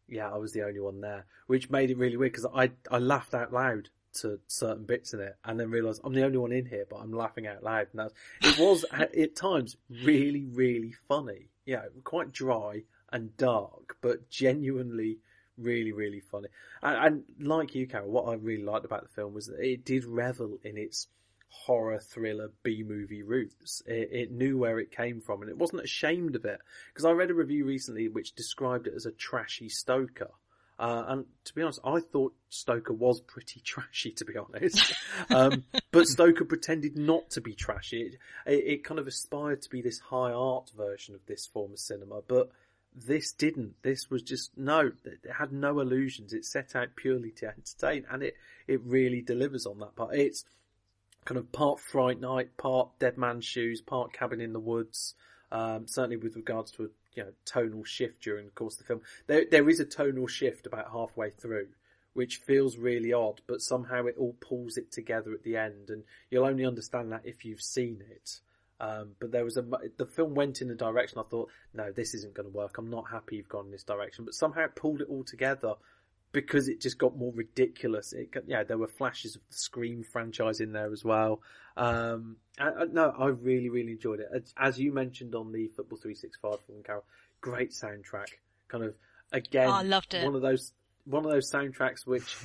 yeah, I was the only one there, which made it really weird because I I laughed out loud to certain bits in it, and then realised I'm the only one in here, but I'm laughing out loud. And that's, it was at, at times really really funny. Yeah, quite dry and dark, but genuinely really really funny. And, and like you, Carol, what I really liked about the film was that it did revel in its horror thriller B movie roots. It, it knew where it came from and it wasn't ashamed of it. Because I read a review recently which described it as a trashy Stoker. Uh, and to be honest, I thought Stoker was pretty trashy, to be honest. um, but Stoker pretended not to be trashy. It, it, it kind of aspired to be this high art version of this form of cinema, but this didn't. This was just no. It had no illusions. It set out purely to entertain, and it it really delivers on that part. It's kind of part Fright Night, part Dead Man's Shoes, part Cabin in the Woods. Um, certainly with regards to a you know tonal shift during the course of the film, there there is a tonal shift about halfway through, which feels really odd, but somehow it all pulls it together at the end, and you'll only understand that if you've seen it. Um, but there was a the film went in a direction I thought, no, this isn't going to work. I'm not happy you've gone in this direction, but somehow it pulled it all together because it just got more ridiculous. It yeah, there were flashes of the Scream franchise in there as well. Um, and, uh, no, I really, really enjoyed it. As, as you mentioned on the Football 365 from Carol, great soundtrack. Kind of, again, Oh, I loved it. one of those, one of those soundtracks which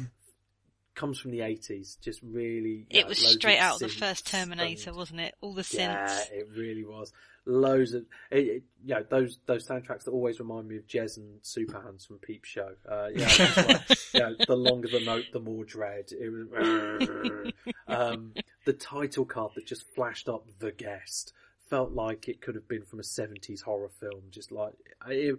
comes from the 80s. Just really, yeah, It was straight out of the first Terminator, wasn't it? All the synths. yeah, it really was. Loads of, it, it, you know, those those soundtracks that always remind me of Jez and Superhands from Peep Show. Uh, yeah, like, you know, the longer the note, the more dread. It was, um, the title card that just flashed up, "The Guest," felt like it could have been from a seventies horror film. Just like it,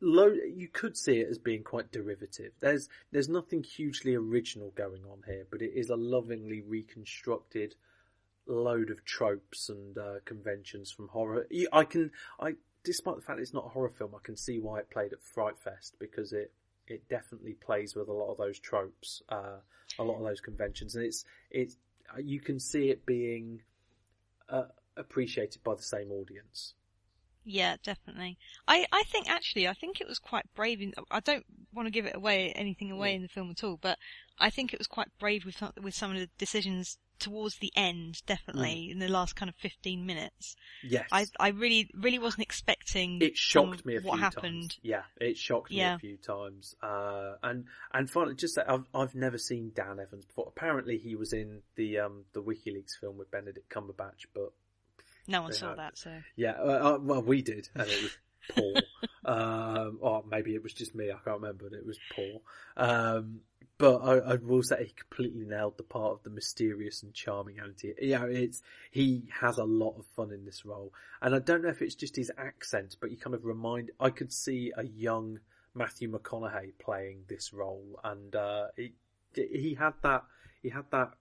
low, you could see it as being quite derivative. There's there's nothing hugely original going on here, but it is a lovingly reconstructed load of tropes and uh, conventions from horror. I can, I despite the fact it's not a horror film, I can see why it played at Fright Fest because it it definitely plays with a lot of those tropes, uh, a lot of those conventions, and it's it's you can see it being uh, appreciated by the same audience. Yeah, definitely. I, I think actually, I think it was quite brave. In, I don't want to give it away, anything away in the film at all, but I think it was quite brave with with some of the decisions towards the end, definitely in the last kind of fifteen minutes. Yes, I I really really wasn't expecting. it shocked me a what few happened. times. Yeah, it shocked me a few times. Uh, and and finally, just that I've I've never seen Dan Stevens before. Apparently, he was in the um the WikiLeaks film with Benedict Cumberbatch, but No one saw had- that, so yeah, uh, uh, well, we did, and it was poor. um, or maybe it was just me. I can't remember. And it was poor. Um, but I, I will say he completely nailed the part of the mysterious and charming auntie. Yeah, it's he has a lot of fun in this role, and I don't know if it's just his accent, but you kind of remind. I could see a young Matthew McConaughey playing this role, and uh, he had that he had that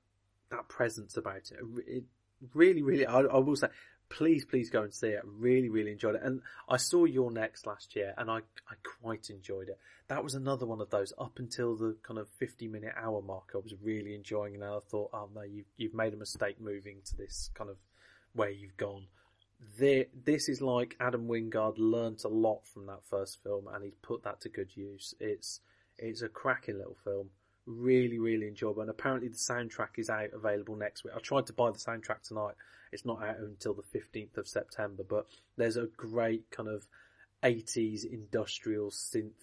that presence about it. It really, really, I, I will say, please, please go and see it. I really, really enjoyed it. And I saw You're Next last year and I, I quite enjoyed it. That was another one of those up until the kind of 50 minute hour mark. I was really enjoying it and I thought, oh no, you've, you've made a mistake moving to this kind of where you've gone. There, this is like Adam Wingard learnt a lot from that first film and he's put that to good use. It's, it's a cracking little film. Really, really enjoyable. And apparently the soundtrack is out available next week. I tried to buy the soundtrack tonight. It's not out until the 15th of September, but there's a great kind of 80s industrial synth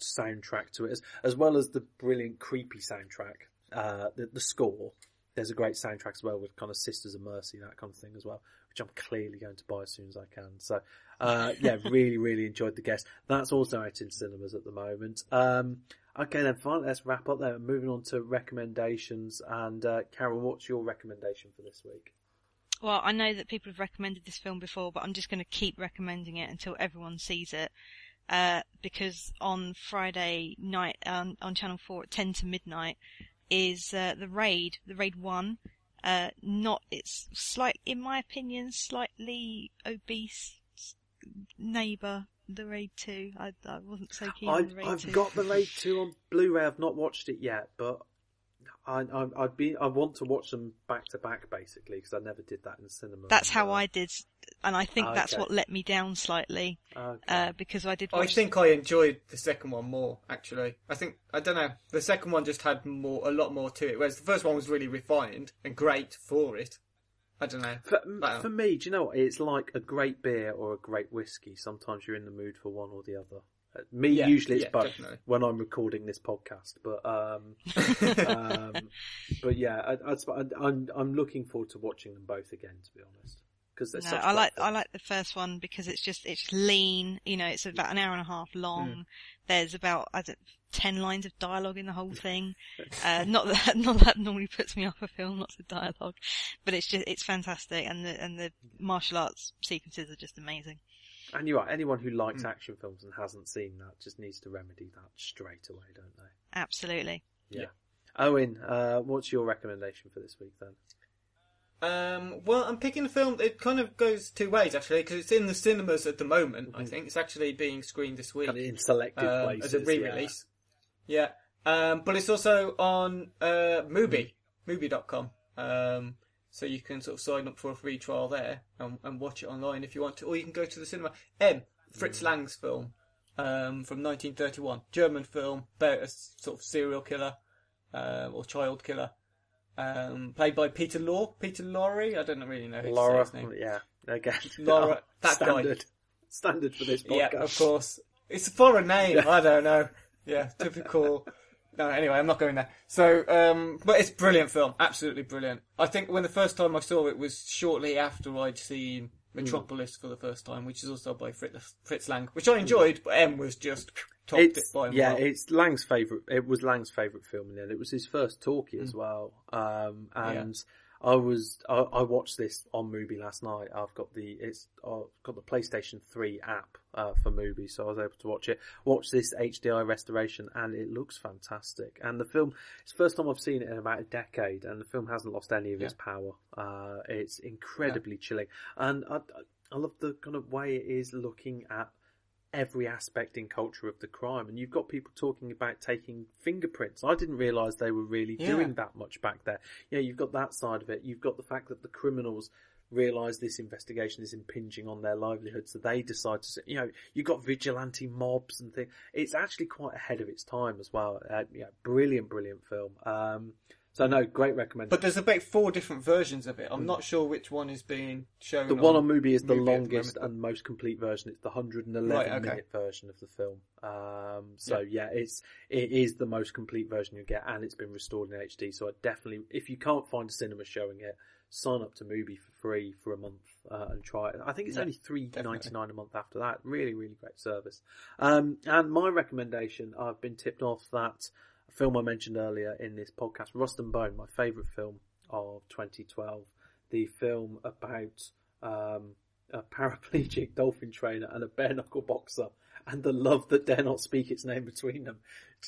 soundtrack to it, as, as well as the brilliant creepy soundtrack, uh, the, the score. There's a great soundtrack as well with kind of Sisters of Mercy, that kind of thing as well, which I'm clearly going to buy as soon as I can. So, uh, yeah, really, really enjoyed the guest. That's also out in cinemas at the moment. Um, okay then, fine, let's wrap up there. Moving on to recommendations. And, uh, Carol, what's your recommendation for this week? Well, I know that people have recommended this film before, but I'm just going to keep recommending it until everyone sees it. Uh, because on Friday night um, on Channel 4 at 10 to midnight is uh, the Raid, the Raid 1. Uh, not, it's slight, in my opinion, slightly obese neighbour, the Raid 2. I, I wasn't so keen on I've, the Raid I've 2. got the Raid 2 on Blu-ray. I've not watched it yet, but I, I, I'd be, I want to watch them back to back basically because I never did that in the cinema. That's how Uh, I did, and I think that's what let me down slightly, Okay. uh, because I did I watch think I enjoyed the second one more, actually. I think, I don't know, the second one just had more, a lot more to it, whereas the first one was really refined and great for it. I don't know. For, But- for me, do you know what? It's like a great beer or a great whiskey. Sometimes you're in the mood for one or the other. Uh, Me, Yeah, usually it's yeah, both definitely. when I'm recording this podcast. But um, um, but yeah, I, I, I'm I'm looking forward to watching them both again. To be honest, because they're No, I like great I like the first one because it's just it's lean. You know, it's about an hour and a half long. Mm. There's about I don't, ten lines of dialogue in the whole thing. uh, not that not that normally puts me off a film, lots of dialogue, but it's just it's fantastic, and the and the martial arts sequences are just amazing. And you're right. Anyone who likes Mm. action films and hasn't seen that just needs to remedy that straight away, don't they? Absolutely. Yeah. Owen, uh, what's your recommendation for this week then? Um, well, I'm picking a film. It kind of goes two ways actually, because it's in the cinemas at the moment. I think it's actually being screened this week Kind of in selected um, places. as a re-release. Yeah, Um, but it's also on uh, Mubi, Mubi.com. Um, so you can sort of sign up for a free trial there and, and watch it online if you want to, or you can go to the cinema. M, Fritz Lang's film um, from 1931, German film about a sort of serial killer uh, or child killer, um, played by Peter Law, Peter Lorre. I don't really know who Laura, to say his name. yeah, again, Laura, that guy. standard, standard for this podcast. Yeah, of course. It's a foreign name. I don't know. Yeah, typical. No, anyway, I'm not going there. So, um, but it's a brilliant film. Absolutely brilliant. I think when the first time I saw it was shortly after I'd seen Metropolis for the first time, which is also by Fritz, Fritz Lang, which I enjoyed, but M was just topped It's, it by yeah, it's Lang's favorite. It was Lang's favorite film and. It was his first talkie as Mm. well. Um, and I was I, I watched this on Mubi last night. I've got the it's I've got the PlayStation Three app uh, for Mubi, so I was able to watch it. Watch this HDI restoration, and it looks fantastic. And the film, it's the first time I've seen it in about a decade, and the film hasn't lost any of its power. Uh, it's incredibly chilling, and I, I love the kind of way it is looking at every aspect in culture of the crime. And you've got people talking about taking fingerprints. I didn't realise they were really Yeah. doing that much back there. You know, you've got that side of it. You've got the fact that the criminals realise this investigation is impinging on their livelihood, so they decide to, you know, you've got vigilante mobs and things. It's actually quite ahead of its time as well. Uh, yeah, brilliant, brilliant film. Um, so no, great recommendation. But there's about four different versions of it. I'm not sure which one is being shown. The one on Mubi is the Mubi at the longest and most complete version. It's the 111 Right, okay. minute version of the film. Um, so yeah. it's it is the most complete version you get, and it's been restored in HD. So I definitely, if you can't find a cinema showing it, sign up to Mubi for free for a month uh, and try it. I think it's Yeah, only three ninety nine a month after that. Really, really great service. Um, and my recommendation, I've been tipped off that a film I mentioned earlier in this podcast, Rust and Bone, my favourite film of 2012. The film about um, a paraplegic dolphin trainer and a bare knuckle boxer, and the love that dare not speak its name between them.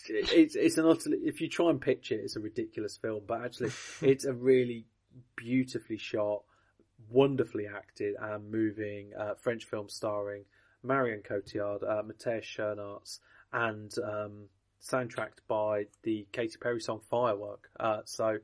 It's it's an utterly if you try and picture it, it's a ridiculous film, but actually it's a really beautifully shot, wonderfully acted and moving uh, French film starring Marion Cotillard, uh, Matthias Schoenaerts, and um, soundtracked by the Katy Perry song Firework. Uh, so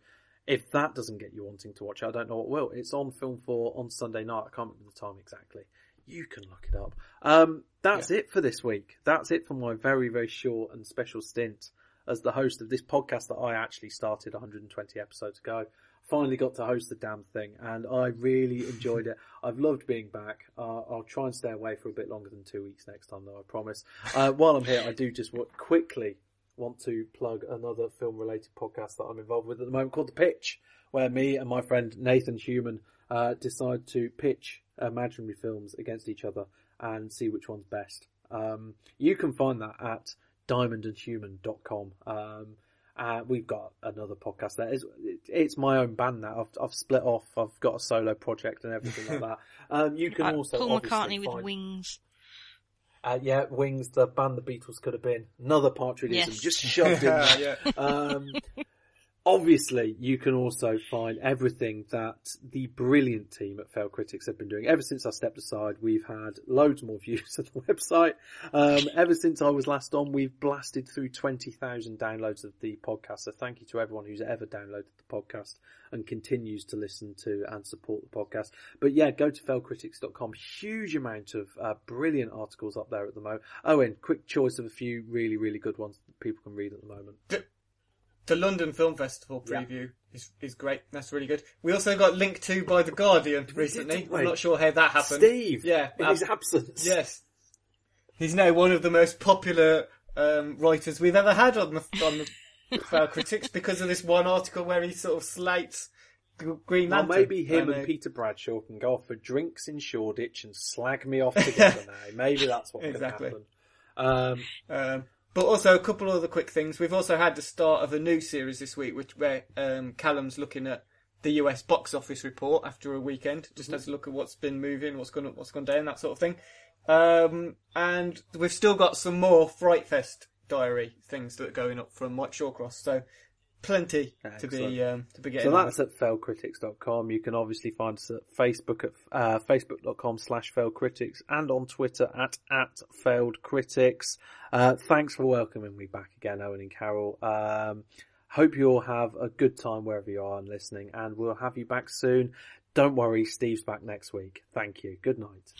if that doesn't get you wanting to watch it, I don't know what will. It's on Film 4 on Sunday night. I can't remember the time exactly. You can look it up. Um, that's it for this week. That's it for my very, very short and special stint as the host of this podcast that I actually started 120 episodes ago. Finally got to host the damn thing and I really enjoyed it. I've loved being back. Uh, I'll try and stay away for a bit longer than two weeks next time though, I promise. Uh, while I'm here, I do just want, quickly want to plug another film related podcast that I'm involved with at the moment called The Pitch, where me and my friend Nathan Human uh, decide to pitch imaginary films against each other and see which one's best. Um, you can find that at diamondandhuman.com. Um, uh, we've got another podcast there. It's, it's my own band now. I've, I've split off. I've got a solo project and everything like that. Um, you can Like also Paul McCartney with find- wings. Uh, yeah, Wings, the band the Beatles could have been. Another Partridgeism, Yes. just shoved in there. yeah. Um, obviously, you can also find everything that the brilliant team at Failed Critics have been doing. Ever since I stepped aside, we've had loads more views on the website. Um, ever since I was last on, we've blasted through 20,000 downloads of the podcast. So thank you to everyone who's ever downloaded the podcast and continues to listen to and support the podcast. But yeah, go to failedcritics.com. Huge amount of uh, brilliant articles up there at the moment. Owen, quick choice of a few really, really good ones that people can read at the moment. The London Film Festival Yeah. preview is is great. That's really good. We also got linked to by the Guardian recently. I'm not sure how that happened. Steve, yeah, in ab- his absence. yes, he's now one of the most popular um, writers we've ever had on the on the Failed Critics because of this one article where he sort of slates Green Well, maybe him and Peter Bradshaw can go off for drinks in Shoreditch and slag me off together now. Maybe that's what Exactly. can happen. Um, Um, but also a couple of other quick things. We've also had the start of a new series this week, which where um, Callum's looking at the US box office report after a weekend, just has a look at what's been moving, what's gone up, what's gone down, that sort of thing. Um, and we've still got some more Fright Fest diary things that are going up from Mike Shawcross. So plenty to be Excellent. um, to be getting. so on that's with. at failedcritics.com. You can obviously find us at Facebook at uh, facebook.com slash failedcritics and on Twitter at, at failedcritics. Uh, thanks for welcoming me back again, Owen and Carol. Um, hope you all have a good time wherever you are and listening and we'll have you back soon. Don't worry, Steve's back next week. Thank you. Good night.